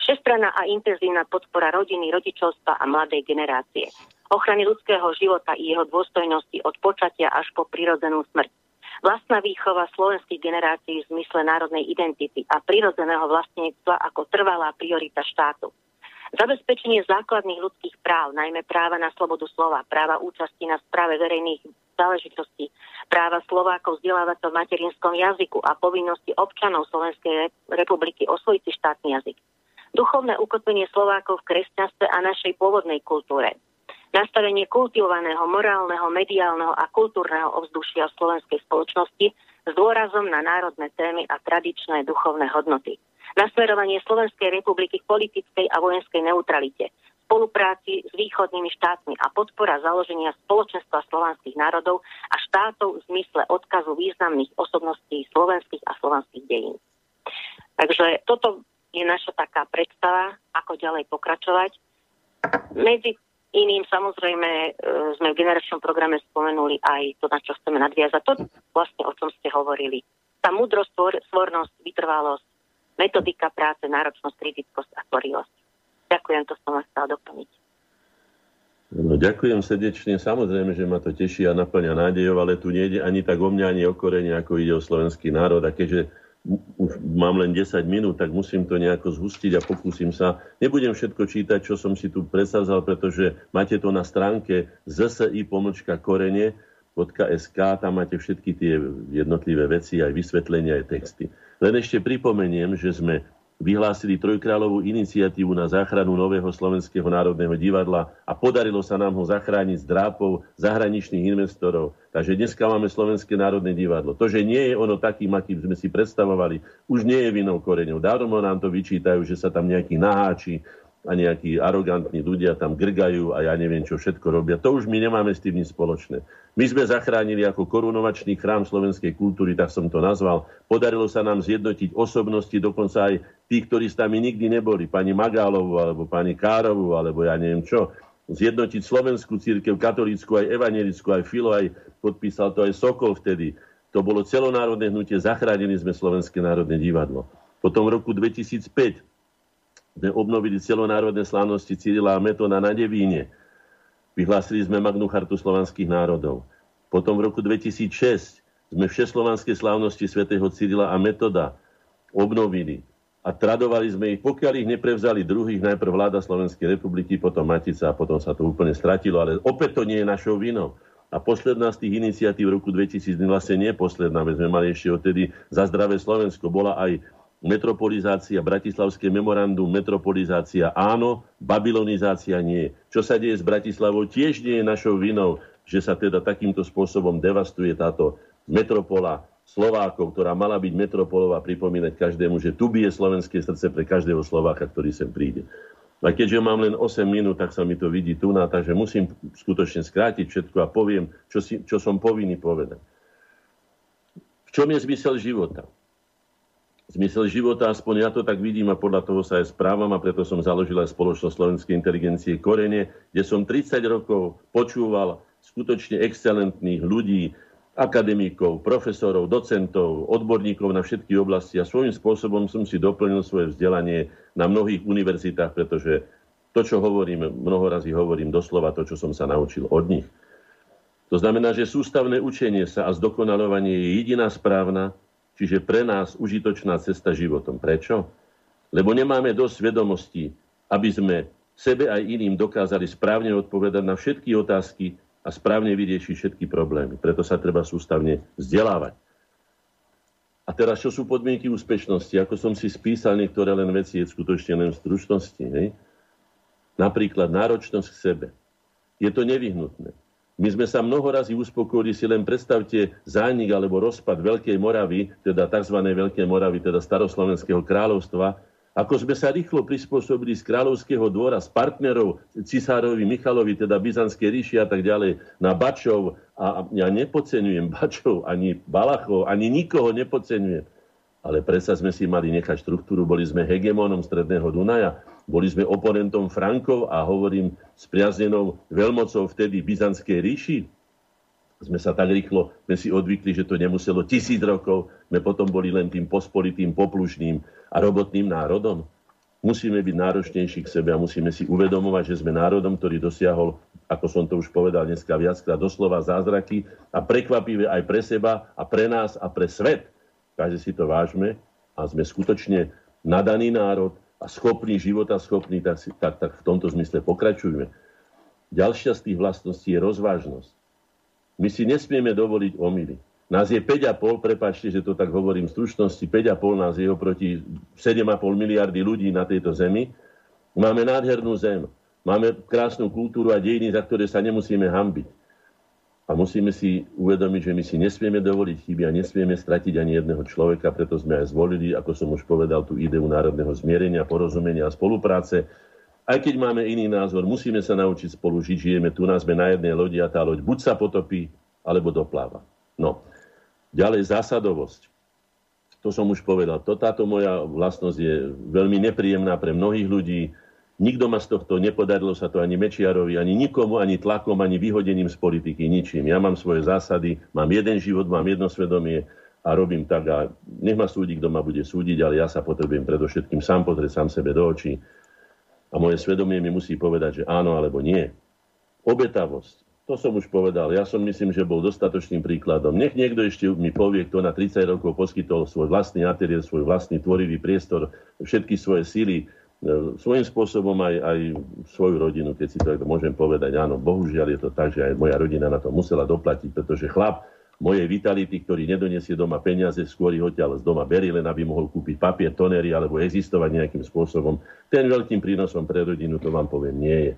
Všestranná a intenzívna podpora rodiny, rodičovstva a mladej generácie. Ochrany ľudského života i jeho dôstojnosti od počatia až po prirodzenú smrť Vlastná výchova slovenských generácií v zmysle národnej identity a prirodzeného vlastníctva ako trvalá priorita štátu. Zabezpečenie základných ľudských práv, najmä práva na slobodu slova, práva účasti na správe verejných záležitostí, práva Slovákov vzdelávať sa v materinskom jazyku a povinnosti občanov Slovenskej republiky osvojiť si štátny jazyk. Duchovné ukotvenie Slovákov v kresťanstve a našej pôvodnej kultúre, nastavenie kultivovaného morálneho, mediálneho a kultúrneho ovzdušia v slovenskej spoločnosti s dôrazom na národné témy a tradičné duchovné hodnoty. Nasmerovanie Slovenskej republiky k politickej a vojenskej neutralite spolupráci s východnými štátmi a podpora založenia spoločenstva slovanských národov a štátov v zmysle odkazu významných osobností slovenských a slovanských dejín. Takže toto je naša taká predstava, ako ďalej pokračovať. Medzi iným samozrejme e, sme v generačnom programe spomenuli aj to, na čo chceme nadviazať. To vlastne o čom ste hovorili. Tá múdrosť, svornosť, vytrvalosť, metodika práce, náročnosť, kritickosť a tvorivosť. Ďakujem, to som vás chcela doplniť. No, ďakujem srdečne. Samozrejme, že ma to teší a naplňa nádejov, ale tu nejde ani tak o mňa, ani o korene, ako ide o slovenský národ. A keďže už mám len 10 minút, tak musím to nejako zhustiť a pokúsim sa. Nebudem všetko čítať, čo som si tu presadzal, pretože máte to na stránke zsi pomlčka korene .sk, tam máte všetky tie jednotlivé veci, aj vysvetlenia, aj texty. Len ešte pripomeniem, že sme vyhlásili Trojkráľovú iniciatívu na záchranu nového slovenského národného divadla a podarilo sa nám ho zachrániť z drápov zahraničných investorov. Takže dneska máme Slovenské národné divadlo. To, že nie je ono takým, akým sme si predstavovali, už nie je vinou koreňov. Dávno nám to vyčítajú, že sa tam nejaký naháči, a nejakí arogantní ľudia tam grgajú a ja neviem, čo všetko robia. To už my nemáme s tým nič spoločné. My sme zachránili ako korunovačný chrám slovenskej kultúry, tak som to nazval. Podarilo sa nám zjednotiť osobnosti, dokonca aj tých, ktorí s nami nikdy neboli. Pani Magálovu, alebo pani Károvu, alebo ja neviem čo. Zjednotiť slovenskú církev, katolícku, aj evangelickú, aj Filo, aj podpísal to aj Sokol vtedy. To bolo celonárodné hnutie, zachránili sme Slovenské národné divadlo. Potom v roku 2005 sme obnovili celonárodné slávnosti Cyrila a Metona na Devíne. Vyhlásili sme Magnu chartu slovanských národov. Potom v roku 2006 sme všeslovanské slávnosti svätého Cyrila a Metoda obnovili a tradovali sme ich, pokiaľ ich neprevzali druhých, najprv vláda Slovenskej republiky, potom Matica a potom sa to úplne stratilo, ale opäť to nie je našou vinou. A posledná z tých iniciatív v roku 2000, vlastne nie posledná, veď sme mali ešte odtedy za zdravé Slovensko, bola aj metropolizácia, Bratislavské memorandum, metropolizácia áno, babylonizácia nie. Čo sa deje s Bratislavou, tiež nie je našou vinou, že sa teda takýmto spôsobom devastuje táto metropola Slovákov, ktorá mala byť metropolova, pripomínať každému, že tu bije slovenské srdce pre každého Slováka, ktorý sem príde. A keďže mám len 8 minút, tak sa mi to vidí tu takže musím skutočne skrátiť všetko a poviem, čo, si, čo som povinný povedať. V čom je zmysel života? Zmysel života, aspoň ja to tak vidím a podľa toho sa aj správam a preto som založil aj spoločnosť slovenskej inteligencie Korene, kde som 30 rokov počúval skutočne excelentných ľudí, akademikov, profesorov, docentov, odborníkov na všetky oblasti a svojím spôsobom som si doplnil svoje vzdelanie na mnohých univerzitách, pretože to, čo hovorím, mnoho razy hovorím doslova to, čo som sa naučil od nich. To znamená, že sústavné učenie sa a zdokonalovanie je jediná správna Čiže pre nás užitočná cesta životom. Prečo? Lebo nemáme dosť vedomostí, aby sme sebe aj iným dokázali správne odpovedať na všetky otázky a správne vyriešiť všetky problémy. Preto sa treba sústavne vzdelávať. A teraz, čo sú podmienky úspešnosti? Ako som si spísal niektoré len veci, je skutočne len v stručnosti. Hej? Napríklad náročnosť k sebe. Je to nevyhnutné. My sme sa mnoho razy uspokojili, si len predstavte zánik alebo rozpad Veľkej Moravy, teda tzv. Veľkej Moravy, teda staroslovenského kráľovstva, ako sme sa rýchlo prispôsobili z kráľovského dvora, z partnerov cisárovi Michalovi, teda Byzantskej ríši a tak ďalej, na Bačov. A ja nepodceňujem Bačov, ani Balachov, ani nikoho nepodceňujem. Ale predsa sme si mali nechať štruktúru, boli sme hegemónom stredného Dunaja boli sme oponentom Frankov a hovorím s priaznenou veľmocou vtedy Byzantskej ríši. Sme sa tak rýchlo, sme si odvykli, že to nemuselo tisíc rokov. My potom boli len tým pospolitým, poplušným a robotným národom. Musíme byť náročnejší k sebe a musíme si uvedomovať, že sme národom, ktorý dosiahol, ako som to už povedal dneska viackrát, doslova zázraky a prekvapivé aj pre seba a pre nás a pre svet. Takže si to vážme a sme skutočne nadaný národ, a schopný, života schopný, tak, tak, tak v tomto zmysle pokračujme. Ďalšia z tých vlastností je rozvážnosť. My si nesmieme dovoliť omily. Nás je 5,5, prepáčte, že to tak hovorím v stručnosti, 5,5 nás je oproti 7,5 miliardy ľudí na tejto zemi. Máme nádhernú zem, máme krásnu kultúru a dejiny, za ktoré sa nemusíme hambiť. A musíme si uvedomiť, že my si nesmieme dovoliť chyby a nesmieme stratiť ani jedného človeka, preto sme aj zvolili, ako som už povedal, tú ideu národného zmierenia, porozumenia a spolupráce. Aj keď máme iný názor, musíme sa naučiť spolu žiť. Žijeme tu, nás sme na jednej lodi a tá loď buď sa potopí, alebo dopláva. No. Ďalej zásadovosť. To som už povedal. To, táto moja vlastnosť je veľmi nepríjemná pre mnohých ľudí. Nikto ma z tohto, nepodarilo sa to ani Mečiarovi, ani nikomu, ani tlakom, ani vyhodením z politiky, ničím. Ja mám svoje zásady, mám jeden život, mám jedno svedomie a robím tak a nech ma súdi, kto ma bude súdiť, ale ja sa potrebujem predovšetkým sám pozrieť sám sebe do očí a moje svedomie mi musí povedať, že áno alebo nie. Obetavosť. To som už povedal. Ja som myslím, že bol dostatočným príkladom. Nech niekto ešte mi povie, kto na 30 rokov poskytol svoj vlastný ateliér, svoj vlastný tvorivý priestor, všetky svoje síly, svojím spôsobom aj, aj svoju rodinu, keď si to môžem povedať. Áno, bohužiaľ je to tak, že aj moja rodina na to musela doplatiť, pretože chlap mojej vitality, ktorý nedonesie doma peniaze, skôr ich odtiaľ z doma berie, len aby mohol kúpiť papier, tonery alebo existovať nejakým spôsobom. Ten veľkým prínosom pre rodinu, to vám poviem, nie je.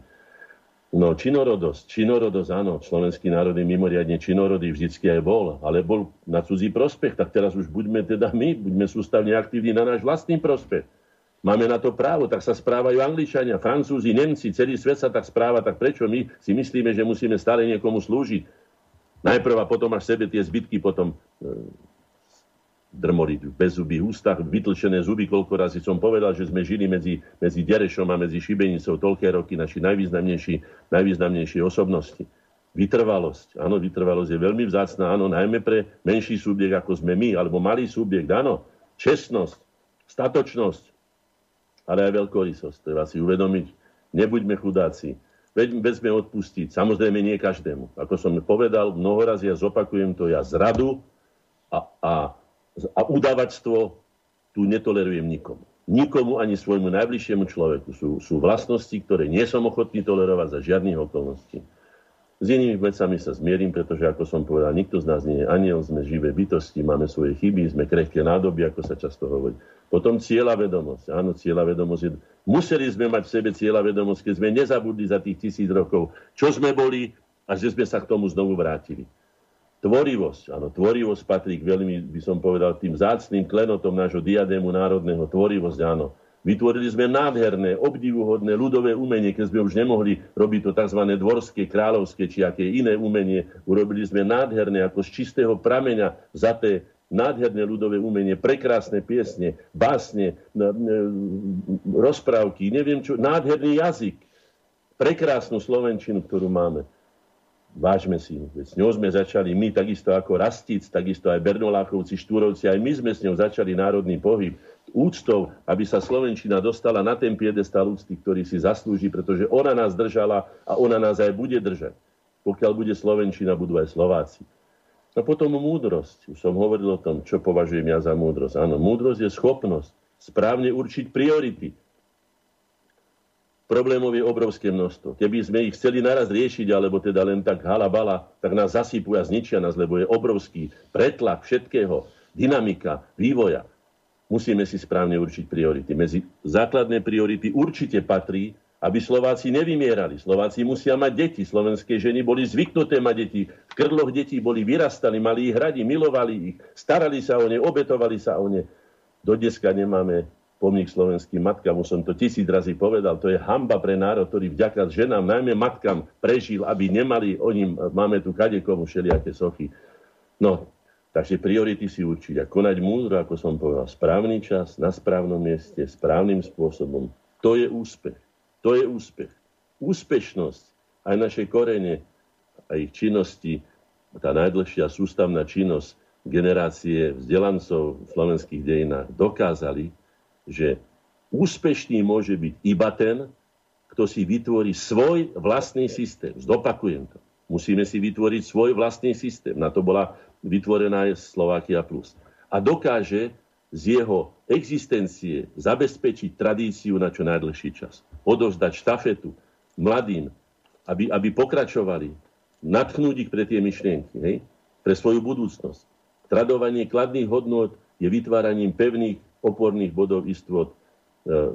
No, činorodosť, činorodosť, áno, slovenský národ je mimoriadne činorodý, vždycky aj bol, ale bol na cudzí prospech, tak teraz už buďme teda my, buďme sústavne aktívni na náš vlastný prospech. Máme na to právo, tak sa správajú Angličania, Francúzi, Nemci, celý svet sa tak správa, tak prečo my si myslíme, že musíme stále niekomu slúžiť? Najprv a potom až sebe tie zbytky potom e, drmoriť v bezzubých ústach, vytlčené zuby, koľko razy som povedal, že sme žili medzi, medzi Derešom a medzi Šibenicou toľké roky, naši najvýznamnejší, najvýznamnejšie osobnosti. Vytrvalosť. Áno, vytrvalosť je veľmi vzácná, áno, najmä pre menší subjekt, ako sme my, alebo malý subjekt, áno. Čestnosť, statočnosť, ale aj veľkorysosť. Treba si uvedomiť, nebuďme chudáci vezme odpustiť. Samozrejme nie každému. Ako som povedal, mnohoraz ja zopakujem to, ja zradu a, a, a udávačstvo tu netolerujem nikomu. Nikomu ani svojmu najbližšiemu človeku. Sú, sú vlastnosti, ktoré nie som ochotný tolerovať za žiadnych okolností. S inými vecami sa zmierim, pretože, ako som povedal, nikto z nás nie je aniel, sme živé bytosti, máme svoje chyby, sme krehké nádoby, ako sa často hovorí. Potom cieľa vedomosť. Áno, cieľa vedomosť je... Museli sme mať v sebe cieľa vedomosť, keď sme nezabudli za tých tisíc rokov, čo sme boli a že sme sa k tomu znovu vrátili. Tvorivosť. Áno, tvorivosť patrí k veľmi, by som povedal, tým zácným klenotom nášho diadému národného. Tvorivosť, áno. Vytvorili sme nádherné, obdivuhodné ľudové umenie, keď sme už nemohli robiť to tzv. dvorské, kráľovské či aké iné umenie. Urobili sme nádherné, ako z čistého prameňa zaté nádherné ľudové umenie, prekrásne piesne, básne, rozprávky, neviem čo, nádherný jazyk, prekrásnu slovenčinu, ktorú máme. Vážme si ju. S ňou sme začali my, takisto ako Rastic, takisto aj Bernoláchovci, Štúrovci, aj my sme s ňou začali národný pohyb úctou, aby sa Slovenčina dostala na ten piedestal úcty, ktorý si zaslúži, pretože ona nás držala a ona nás aj bude držať. Pokiaľ bude Slovenčina, budú aj Slováci. A potom múdrosť. Už som hovoril o tom, čo považujem ja za múdrosť. Áno, múdrosť je schopnosť správne určiť priority. Problémov je obrovské množstvo. Keby sme ich chceli naraz riešiť, alebo teda len tak halabala, tak nás zasypú a zničia nás, lebo je obrovský pretlak všetkého, dynamika, vývoja musíme si správne určiť priority. Medzi základné priority určite patrí, aby Slováci nevymierali. Slováci musia mať deti. Slovenské ženy boli zvyknuté mať deti. V krloch detí boli vyrastali, mali ich radi, milovali ich, starali sa o ne, obetovali sa o ne. Do dneska nemáme pomník slovenským matkám, už som to tisíc razy povedal, to je hamba pre národ, ktorý vďaka ženám, najmä matkám, prežil, aby nemali o ním, máme tu kadekomu všelijaké sochy. No, Takže priority si určiť a konať múdro, ako som povedal, správny čas, na správnom mieste, správnym spôsobom. To je úspech. To je úspech. Úspešnosť aj našej korene a ich činnosti, tá najdlhšia sústavná činnosť generácie vzdelancov v slovenských dejinách dokázali, že úspešný môže byť iba ten, kto si vytvorí svoj vlastný systém. Zdopakujem to. Musíme si vytvoriť svoj vlastný systém. Na to bola vytvorená je Slovakia Plus. A dokáže z jeho existencie zabezpečiť tradíciu na čo najdlhší čas. Odovzdať štafetu mladým, aby, aby pokračovali, natchnúť ich pre tie myšlienky, hej? pre svoju budúcnosť. Tradovanie kladných hodnôt je vytváraním pevných oporných bodov istôt e,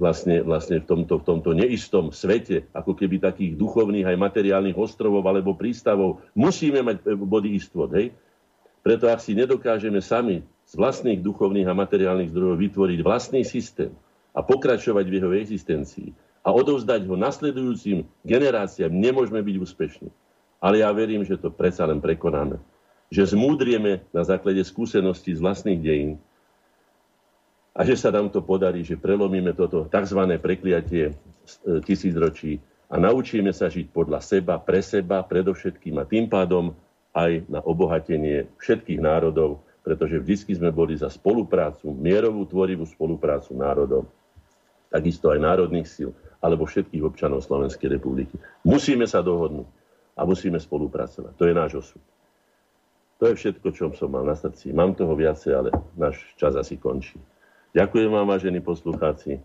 vlastne, vlastne v, tomto, v tomto neistom svete, ako keby takých duchovných aj materiálnych ostrovov alebo prístavov, musíme mať e, body istôt. Preto ak si nedokážeme sami z vlastných duchovných a materiálnych zdrojov vytvoriť vlastný systém a pokračovať v jeho existencii a odovzdať ho nasledujúcim generáciám, nemôžeme byť úspešní. Ale ja verím, že to predsa len prekonáme. Že zmúdrieme na základe skúseností z vlastných dejín a že sa nám to podarí, že prelomíme toto tzv. prekliatie e, tisícročí a naučíme sa žiť podľa seba, pre seba, predovšetkým a tým pádom aj na obohatenie všetkých národov, pretože vždy sme boli za spoluprácu, mierovú, tvorivú spoluprácu národov, takisto aj národných síl, alebo všetkých občanov Slovenskej republiky. Musíme sa dohodnúť a musíme spolupracovať. To je náš osud. To je všetko, čo som mal na srdci. Mám toho viacej, ale náš čas asi končí. Ďakujem vám, vážení poslucháci,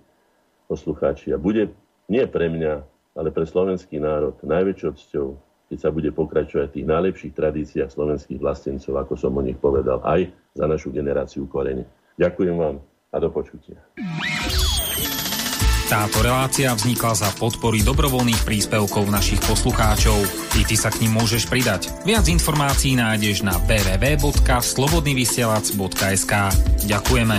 poslucháči. A bude nie pre mňa, ale pre slovenský národ najväčšou cťou, keď sa bude pokračovať v tých najlepších tradíciách slovenských vlastencov, ako som o nich povedal, aj za našu generáciu korene. Ďakujem vám a do počutia. Táto relácia vznikla za podpory dobrovoľných príspevkov našich poslucháčov. I ty sa k ním môžeš pridať. Viac informácií nájdeš na www.slobodnyvysielac.sk Ďakujeme.